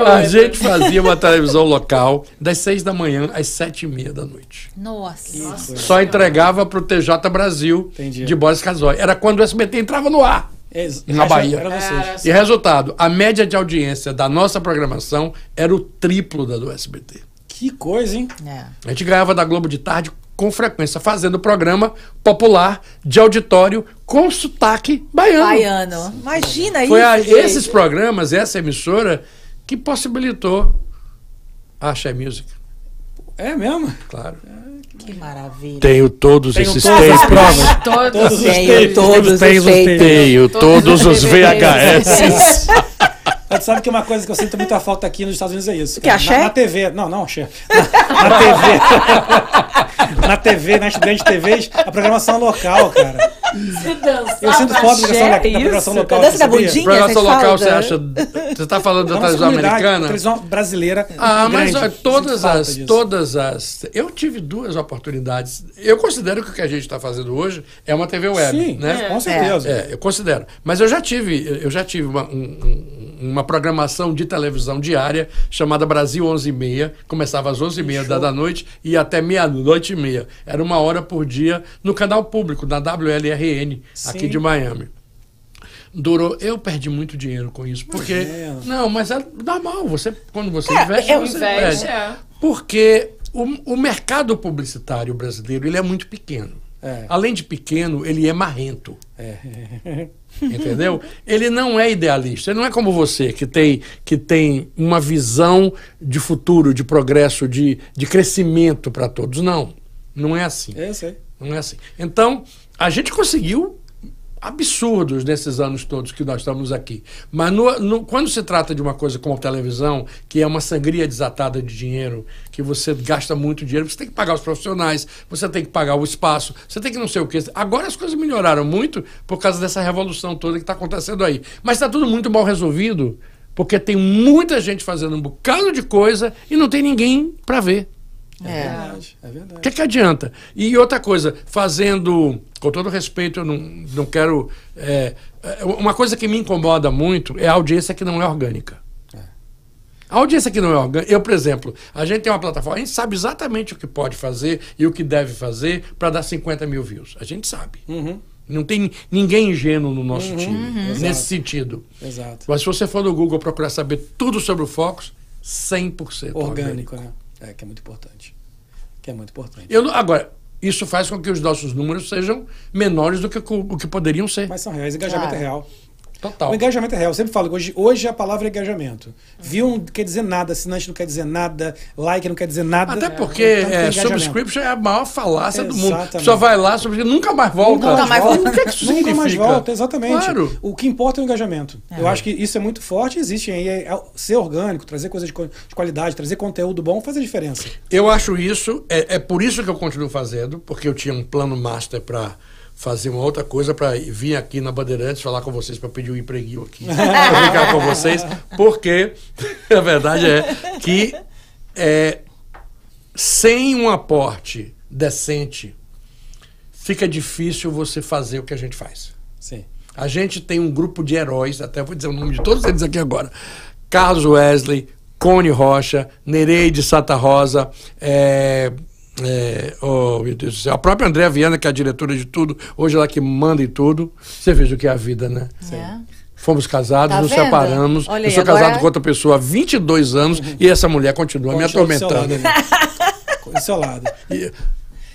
A gente fazia uma televisão local das seis da manhã às sete e meia da noite. Nossa. Nossa. Só entregava pro TJ Brasil Entendi. de Boris Casoy. Era quando o SBT entrava no ar. Ex na Bahia. Era e resultado, a média de audiência da nossa programação era o triplo da do SBT. Que coisa, hein? É. A gente ganhava da Globo de tarde com frequência, fazendo programa popular de auditório com sotaque baiano. Baiano. Imagina Foi isso. Foi esses programas, essa emissora, que possibilitou a Axé Music. É mesmo? Claro. Que maravilha. Tenho todos Tenho esses tapes. Provas. Todos, os Tenho todos os tapes. Tenho todos os VHS. Mas sabe que uma coisa que eu sinto muita falta aqui nos Estados Unidos é isso. Que axé? Na, na TV. Não, não axé. Na, na TV. na TV, nas grandes TVs, a programação local, cara. Eu sinto falta da programação, local. Dança da bundinha, programação local, você acha. Você está falando da televisão americana? televisão brasileira. Ah, mas grande, todas as. Todas as. Eu tive duas oportunidades. Eu considero que o que a gente está fazendo hoje é uma TV web. Sim, né? É, com certeza. É, eu considero. Mas eu já tive, eu já tive uma, um, uma programação de televisão diária chamada Brasil 11 e meia. Começava às 11 e meia da, da noite e até meia-noite e meia. Era uma hora por dia no canal público, na WLRN, Sim. aqui de Miami. Durou. Eu perdi muito dinheiro com isso. Porque. É. Não, mas é normal. Você, quando você é, investe, você investe. É. Porque o, o mercado publicitário brasileiro ele é muito pequeno. É. Além de pequeno, ele é marrento. É. Entendeu? Ele não é idealista. Ele não é como você, que tem, que tem uma visão de futuro, de progresso, de, de crescimento para todos. Não. Não é assim. É, sei. Não é assim. Então, a gente conseguiu absurdos nesses anos todos que nós estamos aqui. Mas no, no, quando se trata de uma coisa como televisão, que é uma sangria desatada de dinheiro, que você gasta muito dinheiro, você tem que pagar os profissionais, você tem que pagar o espaço, você tem que não sei o quê. Agora as coisas melhoraram muito por causa dessa revolução toda que está acontecendo aí. Mas está tudo muito mal resolvido, porque tem muita gente fazendo um bocado de coisa e não tem ninguém para ver. É, é verdade, é verdade. O que, que adianta? E outra coisa, fazendo, com todo respeito, eu não, não quero. É, é, uma coisa que me incomoda muito é a audiência que não é orgânica. É. A audiência que não é orgânica. Eu, por exemplo, a gente tem uma plataforma, a gente sabe exatamente o que pode fazer e o que deve fazer para dar 50 mil views. A gente sabe. Uhum. Não tem ninguém ingênuo no nosso uhum, time, uhum. nesse sentido. Exato. Mas se você for no Google procurar saber tudo sobre o Focus, 100% orgânico. Orgânico, né? É, que é muito importante. Que é muito importante. Eu, agora, isso faz com que os nossos números sejam menores do que o que poderiam ser. Mas são reais, engajamento claro. é real. Total. O engajamento é real. Eu sempre falo que hoje, hoje a palavra é engajamento. Viu não quer dizer nada, assinante não quer dizer nada, like não quer dizer nada. Até porque é, subscription é a maior falácia do mundo. Só vai lá, nunca mais volta. Nunca mais volta. O que, é que isso nunca significa? mais volta, exatamente. Claro. O que importa é o engajamento. É. Eu acho que isso é muito forte, existe aí. É, é, ser orgânico, trazer coisas de, de, qualidade, trazer conteúdo bom faz a diferença. Eu acho isso, é, é por isso que eu continuo fazendo, porque eu tinha um plano master para fazer uma outra coisa para vir aqui na Bandeirantes falar com vocês para pedir um empreguinho aqui para ficar com vocês, porque a verdade é que é, sem um aporte decente fica difícil você fazer o que a gente faz. Sim. A gente tem um grupo de heróis, até vou dizer o nome de todos eles aqui agora. Carlos Wesley, Cone Rocha, Nereide Santa Rosa, é, é, oh, meu Deus do céu. A própria Andréa Viana, que é a diretora de tudo, hoje ela que manda em tudo. Você veja o que é a vida, né? É. Fomos casados, tá nos vendo? separamos. Olha eu sou agora... casado com outra pessoa há 22 anos uhum. e essa mulher continua Continua me atormentando. Do seu lado. E,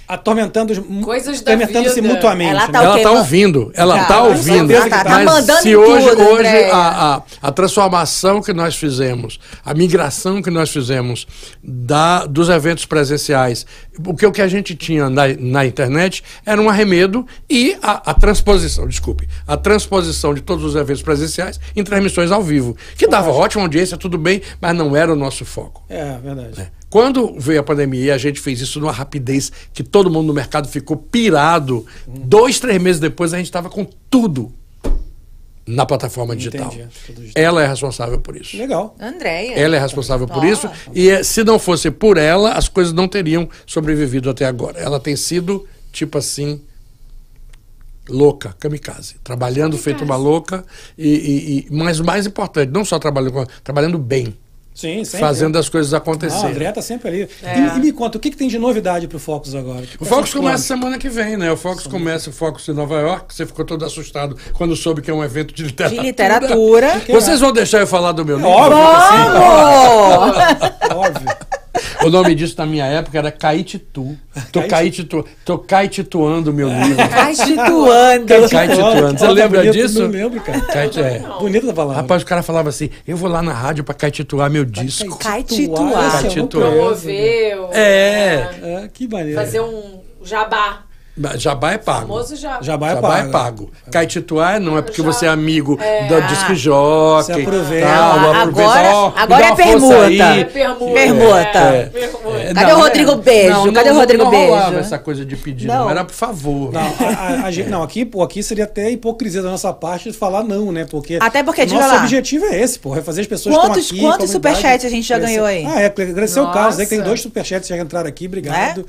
atormentando Coisas da atormentando-se vida. mutuamente. Ela né? tá Ela tá ouvindo, ela Tá, tá ouvindo. certeza que tá. Tá mandando se hoje, tudo, hoje Andréia. a, a, a transformação que nós fizemos, a migração que nós fizemos da, dos eventos presenciais, porque o que a gente tinha na, na internet era um arremedo e a, a transposição, desculpe, a transposição de todos os eventos presenciais em transmissões ao vivo, que dava ótima audiência, tudo bem, mas não era o nosso foco. É, verdade. Quando veio a pandemia e a gente fez isso numa rapidez que todo mundo no mercado ficou pirado, dois, três meses depois a gente estava com tudo na plataforma digital. Entendi, digital. Ela é responsável por isso. Legal. Andréia. Ela é responsável por Ó. isso e eh, se não fosse por ela, as coisas não teriam sobrevivido até agora. Ela tem sido, tipo assim, louca, kamikaze. Trabalhando feito uma louca, e, e- e- mas o mais importante, não só trabalhando, trabalhando bem, Sim, sempre. fazendo as coisas Ah, acontecerem. André tá sempre ali. E, e me conta, o que, que tem de novidade pro Focus agora? O Focus começa semana que vem, né? O Focus começa o Focus de Nova York. Você ficou todo assustado quando soube que é um evento de literatura. De literatura. Vocês vão deixar eu falar do meu livro? Óbvio que Vamos! sim. Óbvio. O nome disso na minha época era Caititu. Tô, caititu, tô caetituando o meu livro. Caetituando. Caetituando. Você lembra bonito, disso? Não lembro, cara. Caiti- é. Bonita da palavra. Rapaz, o cara falava assim: eu vou lá na rádio pra caetituar meu disco. Caetituar. Esse é Caetituar. Promoveu. É. É, que maneiro. Fazer um jabá. Jabá é pago. Famoso jabá. Jabá é Jabá pago. é pago. Caetituar não é porque Já- você é amigo É. do disque jockey. Você aproveita. tal, Agora- aproveita, me agora é permuta. É permuta. Permuta. É, É. permuta. É, Cadê o Rodrigo Beijo? Não, Cadê não, o Rodrigo não Beijo? rolava essa coisa de pedir, não. Não. Era por favor. Não, a, a- a gente- não, aqui, pô, aqui seria até hipocrisia da nossa parte de falar não, né? Porque Até porque, o diga nosso lá. objetivo é esse, pô, é fazer as pessoas Quantos- aqui. quantos superchats a gente já crescer. ganhou aí? Ah, é, agradecer o Carlos aí, que tem dois superchats que já entraram aqui, obrigado.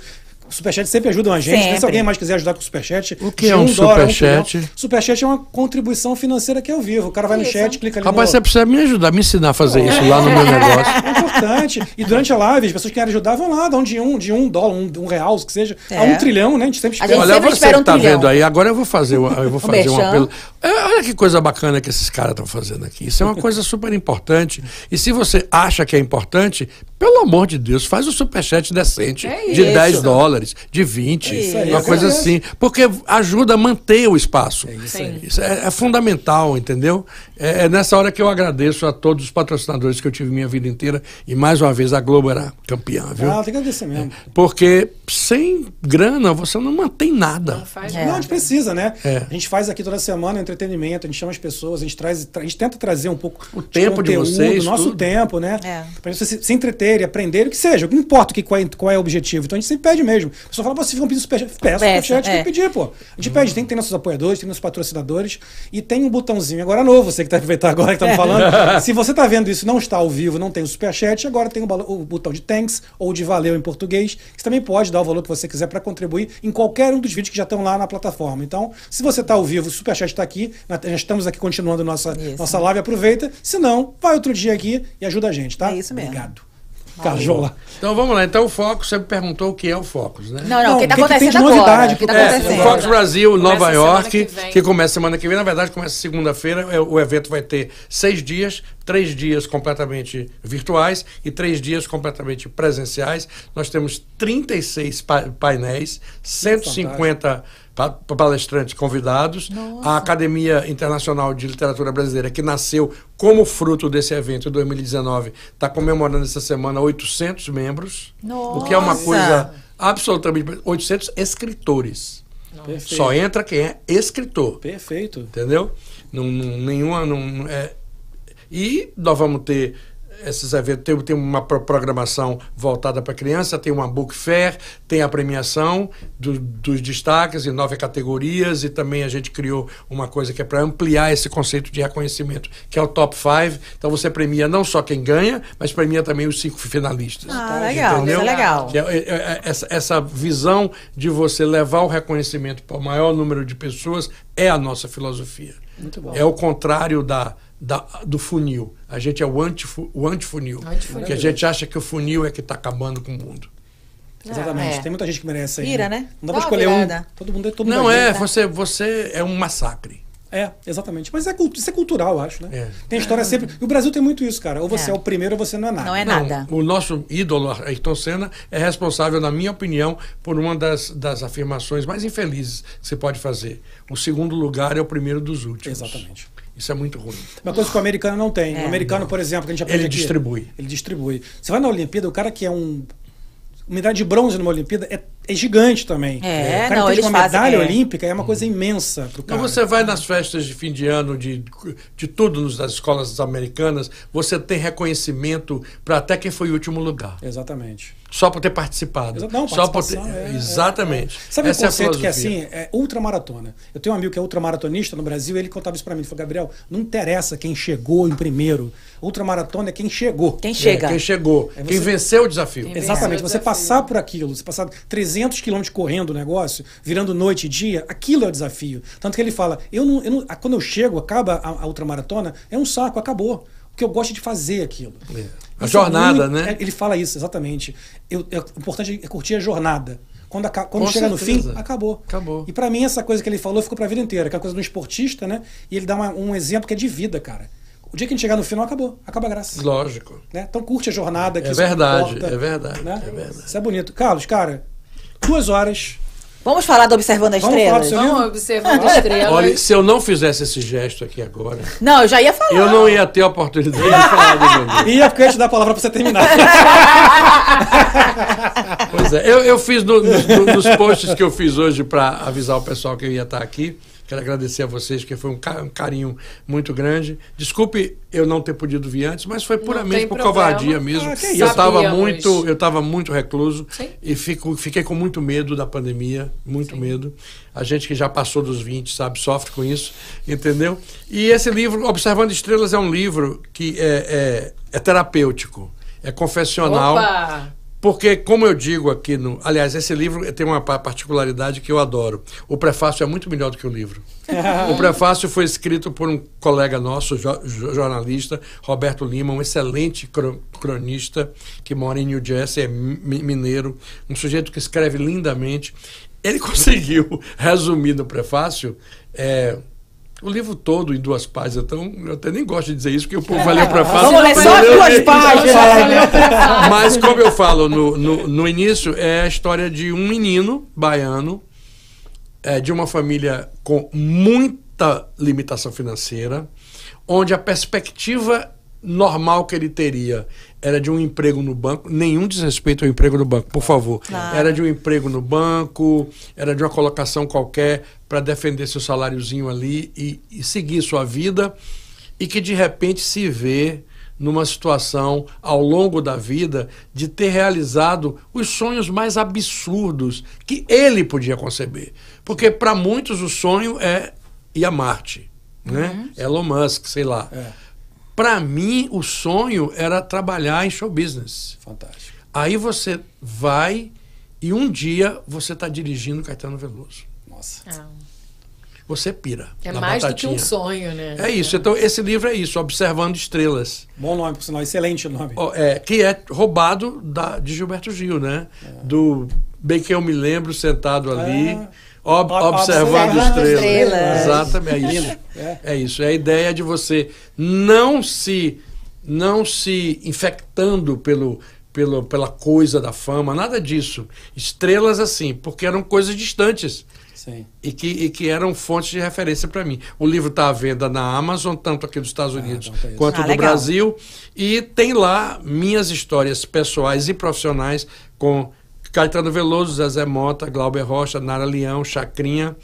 Os superchats sempre ajudam a gente. né? Se alguém mais quiser ajudar com o superchat. O que é um dólar, superchat? trilhão. superchat é uma contribuição financeira que é ao vivo. O cara vai no Isso. chat, clica ali Rapaz, no... você precisa me ajudar, me ensinar a fazer isso lá no meu negócio. É importante. E durante a live, as pessoas que querem ajudar vão lá, dão de um, de um dólar, um, um real, o que seja. É. A um trilhão, né? A gente sempre espera. gente Olha, sempre você espera que um tá trilhão. vendo aí, agora eu vou fazer, um- eu vou fazer um apelo. É, olha que coisa bacana que esses caras estão fazendo aqui. Isso é uma coisa super importante. E se você acha que é importante, pelo amor de Deus, faz um superchat decente É de isso. 10 dólares, de 20, isso aí, uma coisa assim. Porque ajuda a manter o espaço. isso aí. Isso é, é fundamental, entendeu? É, é nessa hora que eu agradeço a todos os patrocinadores que eu tive minha vida inteira. E mais uma vez a Globo era campeã, viu? Ah, tem que agradecer mesmo. Porque sem grana você não mantém nada. Não faz É. Não, a gente precisa, né? É. A gente faz aqui toda semana entretenimento, a gente chama as pessoas, a gente traz, tra- a gente tenta trazer um pouco O tempo de conteúdo, vocês, nosso tudo. tempo, né? É. Pra você se, se entreter e aprender, o que seja, não importa o que, qual, é, qual é o objetivo. Então a gente sempre pede mesmo. A pessoa fala, "Pô, vocês ficam pedindo superchat. Peço Peça, superchat, tem é. que pedir, pô. A gente pede, tem que ter nossos apoiadores, tem nossos patrocinadores e tem um botãozinho agora novo, você que tá aproveitando agora que estamos falando. se você tá vendo isso e não está ao vivo, não tem o superchat, agora tem o, botão de thanks ou de valeu em português, que você também pode dar o valor que você quiser para contribuir em qualquer um dos vídeos que já estão lá na plataforma. Então, se você está ao vivo, o superchat está aqui, já estamos aqui continuando nossa, Isso. nossa live, aproveita. Se não, vai outro dia aqui e ajuda a gente, tá? É isso mesmo. Obrigado. Cajola. Então vamos lá. Então o Focus, você me perguntou o que é o Focus, né? Não, não, o que tá o que que tem acontecendo de novidade agora? O que tá pro- É, acontecendo? o Fox Brasil, Começa Nova York, que que, começa semana que vem. Na verdade, começa segunda-feira. É, O evento vai ter seis dias, três dias completamente virtuais e três dias completamente presenciais. Nós temos 36 pa- painéis, 150 pa- palestrantes convidados. A Academia Internacional de Literatura Brasileira, que nasceu como fruto desse evento em 2019, está comemorando essa semana 800 membros, o que é uma Nossa! coisa absolutamente 800 escritores. Perfeito. Só entra quem é escritor, Perfeito. entendeu? Não, nenhuma. Não, é... E nós vamos ter esses eventos, tem, tem uma pro- programação voltada para criança, tem uma book fair, tem a premiação do- dos destaques em nove categorias e também a gente criou uma coisa que é para ampliar esse conceito de reconhecimento, que é o top five. Então você premia não só quem ganha, mas premia também os cinco finalistas. Ah, legal, Entendeu? isso é legal. Que é- é- é- essa, essa visão de você levar o reconhecimento para o maior número de pessoas é a nossa filosofia. Muito bom. É o contrário da, da- do funil. A gente é o antifu- o antifunil. Antifunil. Porque a gente acha que o funil é que está acabando com o mundo. Exatamente. é. Tem muita gente que merece aí. Vira, né? Não dá Dá pra escolher virada. um. Todo mundo, todo mundo Não é, ajuda. você, você é um massacre. É, exatamente. Mas é, isso é cultural, eu acho, né? É. Tem história sempre. E o Brasil tem muito isso, cara. Ou você é, É. o primeiro ou você não é nada. Não é Não, nada. o nosso ídolo, Ayrton Senna, é responsável, na minha opinião, por uma das, das afirmações mais infelizes que você pode fazer. O segundo lugar é o primeiro dos últimos. Exatamente. Isso é muito ruim. Uma coisa que o americano não tem. É. O americano, por exemplo, que a gente aprende Ele aqui, distribui. Ele distribui. Você vai na Olimpíada, o cara que é um. Uma medalha de bronze numa Olimpíada é, é gigante também. É, o cara não, eles uma fazem, medalha é. olímpica é uma coisa imensa pro Então cara. você vai nas festas de fim de ano de, de tudo nos- das escolas americanas, você tem reconhecimento para até quem foi o último lugar. Exatamente. Só por ter participado. Exa- Não, Só por ter, participação, é, é, exatamente. Sabe Essa o conceito a que é assim? É ultramaratona. Eu tenho um amigo que é ultramaratonista no Brasil e ele contava isso pra mim. Ele falou, Gabriel, não interessa quem chegou em primeiro. Ultramaratona é quem chegou. Quem É, chega. quem chegou, É quem você- venceu o desafio. Quem Exatamente. venceu o Você desafio. passar por aquilo, você passar 300 quilômetros correndo o negócio, virando noite e dia, aquilo é o desafio. Tanto que ele fala, eu não, eu não- quando eu chego, acaba a, a ultramaratona, é um saco, acabou. Porque eu gosto de fazer aquilo. É. A Isso é jornada, muito- né? é, Ele fala isso, exatamente. Eu, é- o importante é curtir a jornada. Quando, aca- quando chega no certeza. fim, acabou. Acabou. E pra mim, essa coisa que ele falou ficou pra vida inteira, que é a coisa do esportista, né? E ele dá uma- um exemplo que é de vida, cara. O dia que a gente chegar no final, acabou. Acaba a graça. Lógico. Né? Então curte a jornada. Que É que verdade, importa, é verdade, né? é verdade. Isso é bonito. Carlos, cara, duas horas. Vamos falar do Observando as Vamos falar do Estrelas? seu- Vamos observando estrelas. Olha, se eu não fizesse esse gesto aqui agora, Não, eu já ia falar. eu não ia ter a oportunidade de falar do meu livro. E é eu ia te dar a palavra pra você terminar. Pois é, eu, eu fiz no- nos, no- nos posts que eu fiz hoje para avisar o pessoal que eu ia estar aqui. Quero agradecer a vocês, que foi um, ca- carinho muito grande. Desculpe eu não ter podido vir antes, mas foi puramente por covardia mesmo. Ah, eu estava muito, eu estava muito recluso Sim. e fico, fiquei com muito medo da pandemia, muito medo. A gente que já passou dos 20, sabe, sofre com isso, entendeu? E esse livro, Observando Estrelas, é um livro que é, é, é terapêutico, é confessional. Opa! Porque, como eu digo aqui no. Aliás, esse livro tem uma pa- particularidade que eu adoro. O prefácio é muito melhor do que o livro. o prefácio foi escrito por um colega nosso, jo- jo- jornalista, Roberto Lima, um excelente cro- cronista que mora em New Jersey, é mi- mineiro, um sujeito que escreve lindamente. Ele conseguiu resumir no prefácio. é, o livro todo em duas páginas, então eu até nem gosto de dizer isso, porque o povo vai ler o prefácio. Vamos ler só duas páginas. Mas como eu falo no, no, no início, é a história de um menino baiano, é, de uma família com muita limitação financeira, onde a perspectiva normal que ele teria era de um emprego no banco, nenhum desrespeito ao emprego no banco, por favor. Claro. Era de um emprego no banco, era de uma colocação qualquer para defender seu saláriozinho ali e, e seguir sua vida, e que de repente se vê numa situação ao longo da vida de ter realizado os sonhos mais absurdos que ele podia conceber. Porque para muitos o sonho é ir a Marte, né? Elon Musk, sei lá. É. Para mim o sonho era trabalhar em show business. Fantástico. Aí você vai e um dia você está dirigindo Caetano Veloso. Nossa. Você pira. É na mais do que batatinha. um sonho, né? É isso. Então esse livro é isso, Observando Estrelas. Bom nome, por sinal. Excelente nome. É, que é roubado da, de Gilberto Gil, né? Do Bem que eu me lembro, sentado ali, Ah. ob- Ob- observando observando estrelas. estrelas. Exatamente, é isso. É. É isso. É a ideia de você não se não se infectando pelo, pelo, pela coisa da fama, nada disso. Estrelas assim, porque eram coisas distantes Sim. e que, e que eram fontes de referência para mim. O livro está à venda na Amazon, tanto aqui dos Estados Unidos então tá isso. quanto Ah, do legal. Brasil. E tem lá minhas histórias pessoais e profissionais com Caetano Veloso, Zezé Mota, Glauber Rocha, Nara Leão, Chacrinha,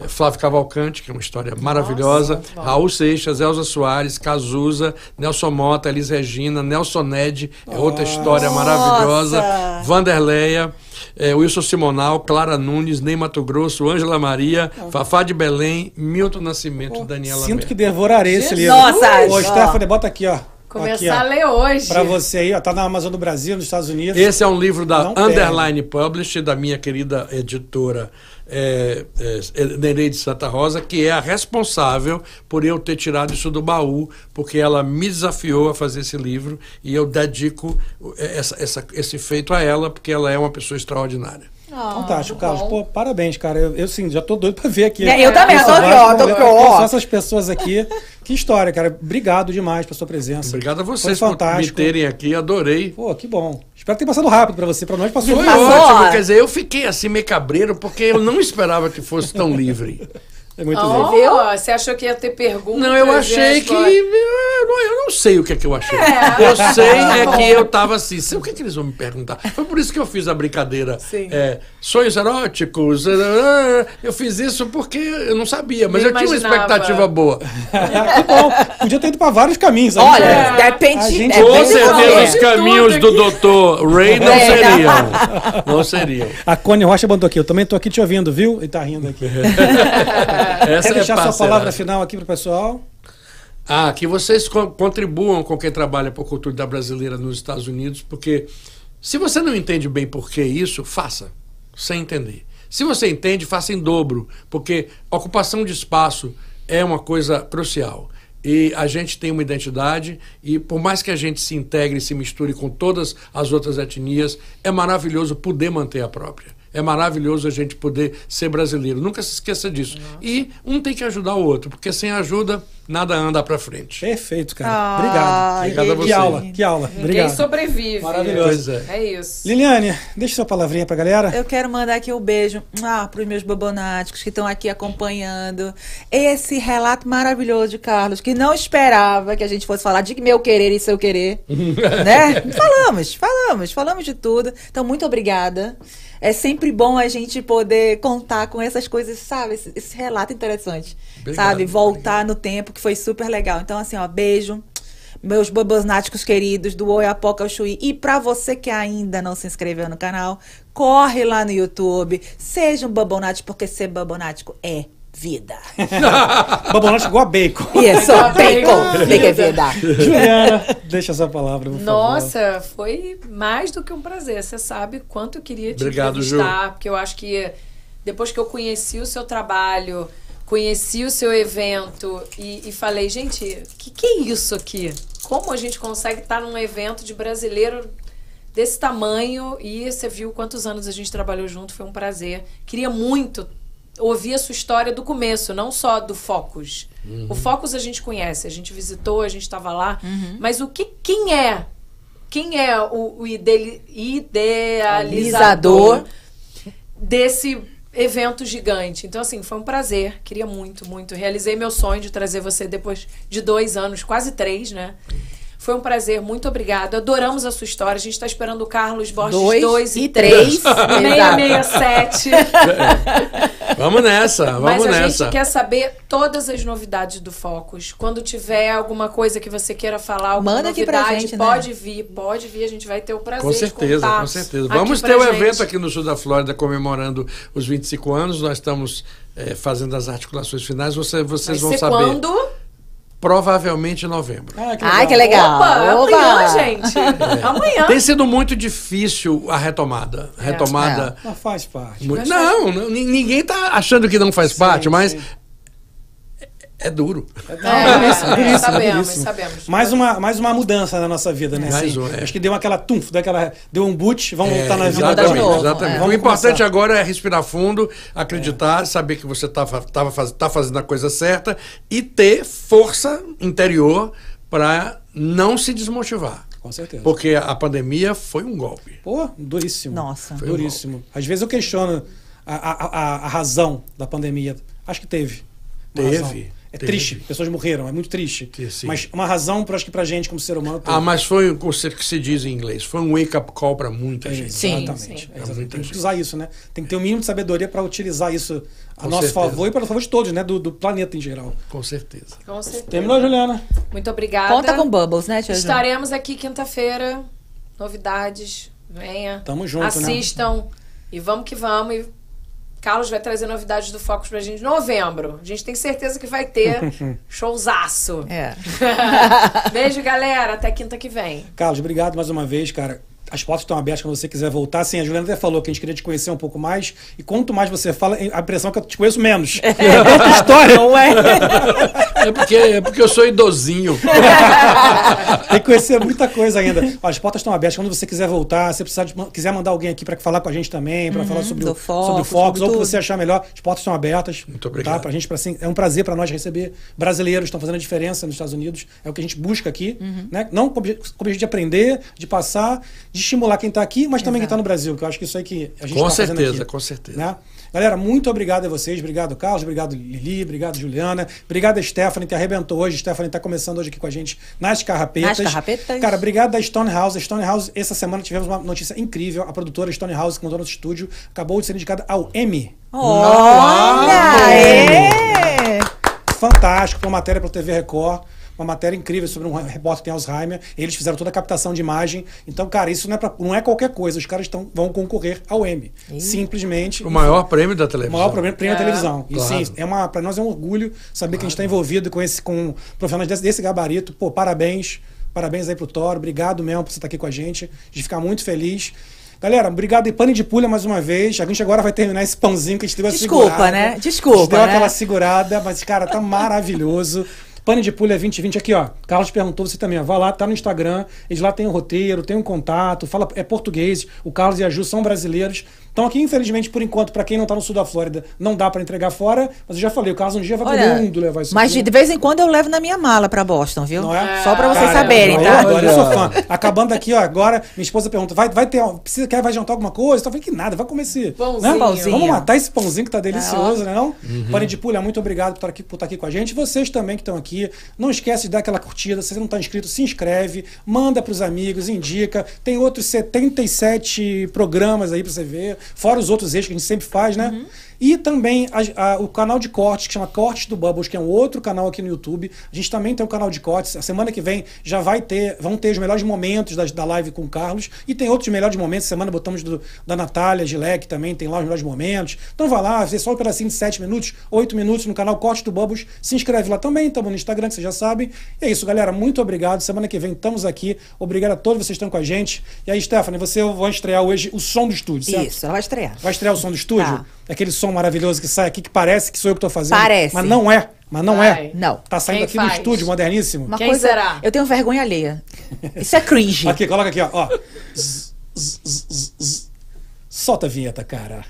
eh, Flávio Cavalcante, que é uma história maravilhosa, bom. Raul Seixas, Elza Soares, Cazuza, Nelson Mota, Elis Regina, Nelson Ned, é outra história Nossa! maravilhosa, Vanderleia, eh, Wilson Simonal, Clara Nunes, Ney Mato Grosso, Ângela Maria, Fafá de Belém, Milton Nascimento, Daniela Sinto que devorarei esse livro. Nossa, Ô. Stephanie, bota aqui, ó. Começar a aqui, ler hoje. ó. Pra você aí, ó. Tá na Amazon do Brasil, nos Estados Unidos. Esse é um livro da Não perde. Underline Publish, da minha querida editora é, é, Nereide Santa Rosa, que é a responsável por eu ter tirado isso do baú, porque ela me desafiou a fazer esse livro e eu dedico essa, essa- esse feito a ela, porque ela é uma pessoa extraordinária. Fantástico, Carlos. Pô, parabéns, cara. Eu, eu sim, já tô doido pra ver aqui. É, eu também, tô aqui, ó, tô aqui, essas pessoas aqui. Que história, cara. Obrigado demais pela sua presença. Obrigado a Foi vocês por me fantástico. terem aqui, adorei. Pô, que bom. Espero ter passado rápido pra você. Pra nós passou Foi ótimo, quer dizer, eu fiquei assim meio cabreiro porque eu não esperava que fosse tão livre. É muito Oh, viu? Você achou que ia ter perguntas? Não, eu achei que. Eu não, eu não sei o que é que eu achei. É. Eu sei é que eu tava assim, "Sei o que, é que eles vão me perguntar? Foi por isso que eu fiz a brincadeira. Sim. é, sonhos eróticos. ah, Eu fiz isso porque eu não sabia, mas eu tinha uma expectativa boa. que bom. Podia ter ido pra vários caminhos. aí, Olha, cara. depende, A gente- depende Com do certeza os caminhos do Dr. Ray não É. seriam. Não seriam. A Cone Rocha mandou aqui. Eu também tô aqui te ouvindo, viu? E tá rindo aqui. Essa Quer deixar é sua parceragem. palavra final aqui pro pessoal? Ah, que vocês co- contribuam com quem trabalha por cultura da brasileira nos Estados Unidos, porque se você não entende bem por que isso, faça, sem entender. Se você entende, faça em dobro, porque ocupação de espaço é uma coisa crucial. E a gente tem uma identidade, e por mais que a gente se integre e se misture com todas as outras etnias, é maravilhoso poder manter a própria. É maravilhoso a gente poder ser brasileiro. Nunca se esqueça disso. E um tem que ajudar o outro, porque sem ajuda, nada anda pra frente. Perfeito, cara. Ah, Obrigado. Obrigado a Que você. aula, que aula. Ninguém Obrigado. sobrevive. Maravilhoso. É. É isso. Liliane, deixa sua palavrinha pra galera. Eu quero mandar aqui um beijo ah, para os meus bobonáticos que estão aqui acompanhando esse relato maravilhoso de Carlos, que não esperava que a gente fosse falar de meu querer e seu querer, né? Falamos, falamos, falamos de tudo. Então, muito obrigada. É sempre bom a gente poder contar com essas coisas, sabe? Esse, esse relato interessante, Obrigado, sabe? Voltar no tempo, que foi super legal. Então, assim, ó, beijo. Meus bobosnáticos queridos do Oiapoca ao Chuí. E pra você que ainda não se inscreveu no canal, corre lá no YouTube. Seja um bobonático, porque ser bobonático é vida. Babonático igual a bacon. Isso, Igual bacon. bacon. É vida. Juliana, deixa sua palavra, por favor. Nossa, foi mais do que um prazer. Você sabe quanto eu queria te Obrigado, entrevistar, porque eu acho que depois que eu conheci o seu trabalho, conheci o seu evento e, e falei, gente, o que, que é isso aqui? Como a gente consegue estar num evento de brasileiro desse tamanho? E você viu quantos anos a gente trabalhou junto, foi um prazer. Queria muito ouvir a sua história do começo, não só do Focus. O Focus a gente conhece, a gente visitou, a gente estava lá, mas o que quem é? Quem é o, o idealizador desse evento gigante? Então, assim, foi um prazer. Queria muito, muito. Realizei meu sonho de trazer você depois de dois anos, quase três, né? Foi um prazer, muito obrigada. Adoramos a sua história. A gente está esperando o Carlos Borges Dois 2 e e três. 3. 667. Vamos nessa, Mas vamos a nessa. gente quer saber todas as novidades do Focus. Quando tiver alguma coisa que você queira falar, alguma Manda aqui pra novidade, gente, né? pode vir, pode vir. A gente vai ter o prazer Com de certeza, contar com certeza. Vamos ter o gente. evento aqui no sul da Flórida comemorando os 25 anos. Nós estamos eh, fazendo as articulações finais. Você- vocês Vai vão ser saber. quando? Provavelmente em novembro. Ah, Ai, que legal. Opa, Opa. amanhã, gente. Amanhã. Tem sido muito difícil a retomada. É. Retomada. Mas faz parte. Não, não, ni- ninguém está achando que não faz parte, mas sim. É, é duro. É, duríssimo, duríssimo, sabemos, duríssimo. sabemos. Mais uma, mais uma mudança na nossa vida, né? Mais Assim, um, é. Acho que deu aquela tumf, deu, aquela, deu um boot, vamos É, voltar na vida de exatamente, novo, exatamente. é. O importante começar. agora é respirar fundo, acreditar, saber que você está tava tá fazendo a coisa certa e ter força interior para não se desmotivar. Com certeza. Porque a pandemia foi um golpe. Pô, duríssimo. Nossa. Foi um duríssimo. Às vezes eu questiono a, a, a, a razão da pandemia. Acho que teve. Teve, razão. É triste. Pessoas morreram, é muito triste. Sim. Mas uma razão, pra- acho que pra gente, como ser humano. Ah, mas foi o que se diz em inglês. Foi um wake-up call para muita gente. Sim, exatamente. sim. É, exatamente. Tem que usar isso, né? Tem que ter o mínimo de sabedoria para utilizar isso a Com nosso certeza. favor e para o favor de todos, né? Do, do planeta em geral. Com certeza. Com certeza. Terminou, Juliana? Muito obrigada. Conta com Bubbles, né, tia? Estaremos aqui quinta-feira. Novidades. Venha. Tamo junto, né? Assistam. E vamos que vamos. E Carlos vai trazer novidades do Focus pra gente em novembro. A gente tem certeza que vai ter showzaço. É. Beijo, galera. Até quinta que vem. Carlos, obrigado mais uma vez, cara. As portas estão abertas quando você quiser voltar. Sim, a Juliana até falou que a gente queria te conhecer um pouco mais. E quanto mais você fala, a impressão é que eu te conheço menos. É. História. Não é? É porque, é porque eu sou idosinho. Tem que conhecer muita coisa ainda. Ó, as portas estão abertas. Quando você quiser voltar, se precisar de, quiser mandar alguém aqui para falar com a gente também, para falar sobre o, Uhum, sobre o Focus, sobre ou o que você achar melhor, as portas estão abertas. Muito obrigado. Tá? Pra gente, pra, assim, é um prazer para nós receber brasileiros que estão fazendo a diferença nos Estados Unidos. É o que a gente busca aqui. Uhum. Né? Não com o obje- com o objetivo de aprender, de passar, de estimular quem está aqui, mas também quem está no Brasil, que eu acho que isso aí que a gente Com tá fazendo certeza, aqui, com certeza. né? Galera, muito obrigado a vocês. Obrigado, Carlos. Obrigado, Lili. Obrigado, Juliana. Obrigado a Stephanie, que arrebentou hoje. Stephanie está começando hoje aqui com a gente nas carrapetas. Nas carrapetas. Cara, obrigado da Stonehouse. A Stonehouse, essa semana tivemos uma notícia incrível. A produtora Stonehouse, que montou nosso estúdio, acabou de ser indicada ao Emmy. Olha! Fantástico, uma matéria para TV Record. Uma matéria incrível sobre um repórter que tem Alzheimer. Eles fizeram toda a captação de imagem. Então, cara, isso não é, pra- não é qualquer coisa. Os caras tão, vão concorrer ao Emmy. Simplesmente. O maior prêmio da O televisão. maior problema prêmio da televisão. E claro. sim, é uma, pra nós é um orgulho saber que a gente está envolvido com esse com profissionais desse, desse gabarito. Pô, parabéns. Parabéns aí pro Toro. Obrigado mesmo por você estar aqui com a gente. A gente fica muito feliz. Galera, obrigado e pane de pulha mais uma vez. A gente agora vai terminar esse pãozinho que a gente deu a Desculpa, segurada. né? A gente Desculpa, deu né? aquela segurada, mas, cara, tá maravilhoso. Pane de Pulha 2020 aqui, ó. Carlos perguntou você também, ó. Vai lá, tá no Instagram. Eles lá têm um roteiro, tem um contato, fala é português. O Carlos e a Ju são brasileiros. Então aqui, infelizmente, por enquanto, pra quem não tá no sul da Flórida, não dá pra entregar fora. Mas eu já falei, o Carlos um dia vai Olha, todo mundo levar isso mas aqui. de vez em quando eu levo na minha mala pra Boston, viu? Não é? Só pra vocês Cara, saberem, agora- tá? Agora eu sou fã. Acabando aqui, ó, agora minha esposa pergunta: vai, vai ter. Precisa, quer, vai jantar alguma coisa? Eu falei que nada, vai comer esse. Pãozinho. né? Pãozinho. Vamos matar esse pãozinho que tá delicioso, né? Não? Uhum. Pane de Pulha, muito obrigado por estar, aqui, por estar aqui com a gente. Vocês também que estão aqui, não esquece de dar aquela curtida. Se você não está inscrito, se inscreve, manda pros amigos, indica. Tem outros 77 programas aí pra você ver, fora os outros eixos que a gente sempre faz, né? E também a- a- o canal de cortes, que chama Cortes do Bubbles, que é um outro canal aqui no YouTube. A gente também tem um canal de cortes. A semana que vem já vai ter, vão ter os melhores momentos das- da, live com o Carlos. E tem outros melhores momentos. Semana botamos do- da Natália Gilek também, tem lá os melhores momentos. Então vai lá, vê só um pedacinho de 7 minutos, 8 minutos no canal Cortes do Bubbles. Se inscreve lá também, estamos no Instagram, que vocês já sabem. E é isso, galera. Muito obrigado. Semana que vem estamos aqui. Obrigado a todos vocês que estão com a gente. E aí, Stephanie, você vai estrear hoje o som do estúdio, certo? Isso, ela vai estrear. Vai estrear o som do estúdio? Tá. Aquele som maravilhoso que sai aqui, que parece que sou eu que tô fazendo. Parece. Mas não é. Mas não Vai. é. Não. Tá saindo Quem aqui faz? estúdio, moderníssimo. Uma Quem coisa, será? Eu tenho vergonha alheia. Isso é cringe. Aqui, coloca aqui, ó. ó. Zzz, zzz, zzz. Solta a vinheta, cara.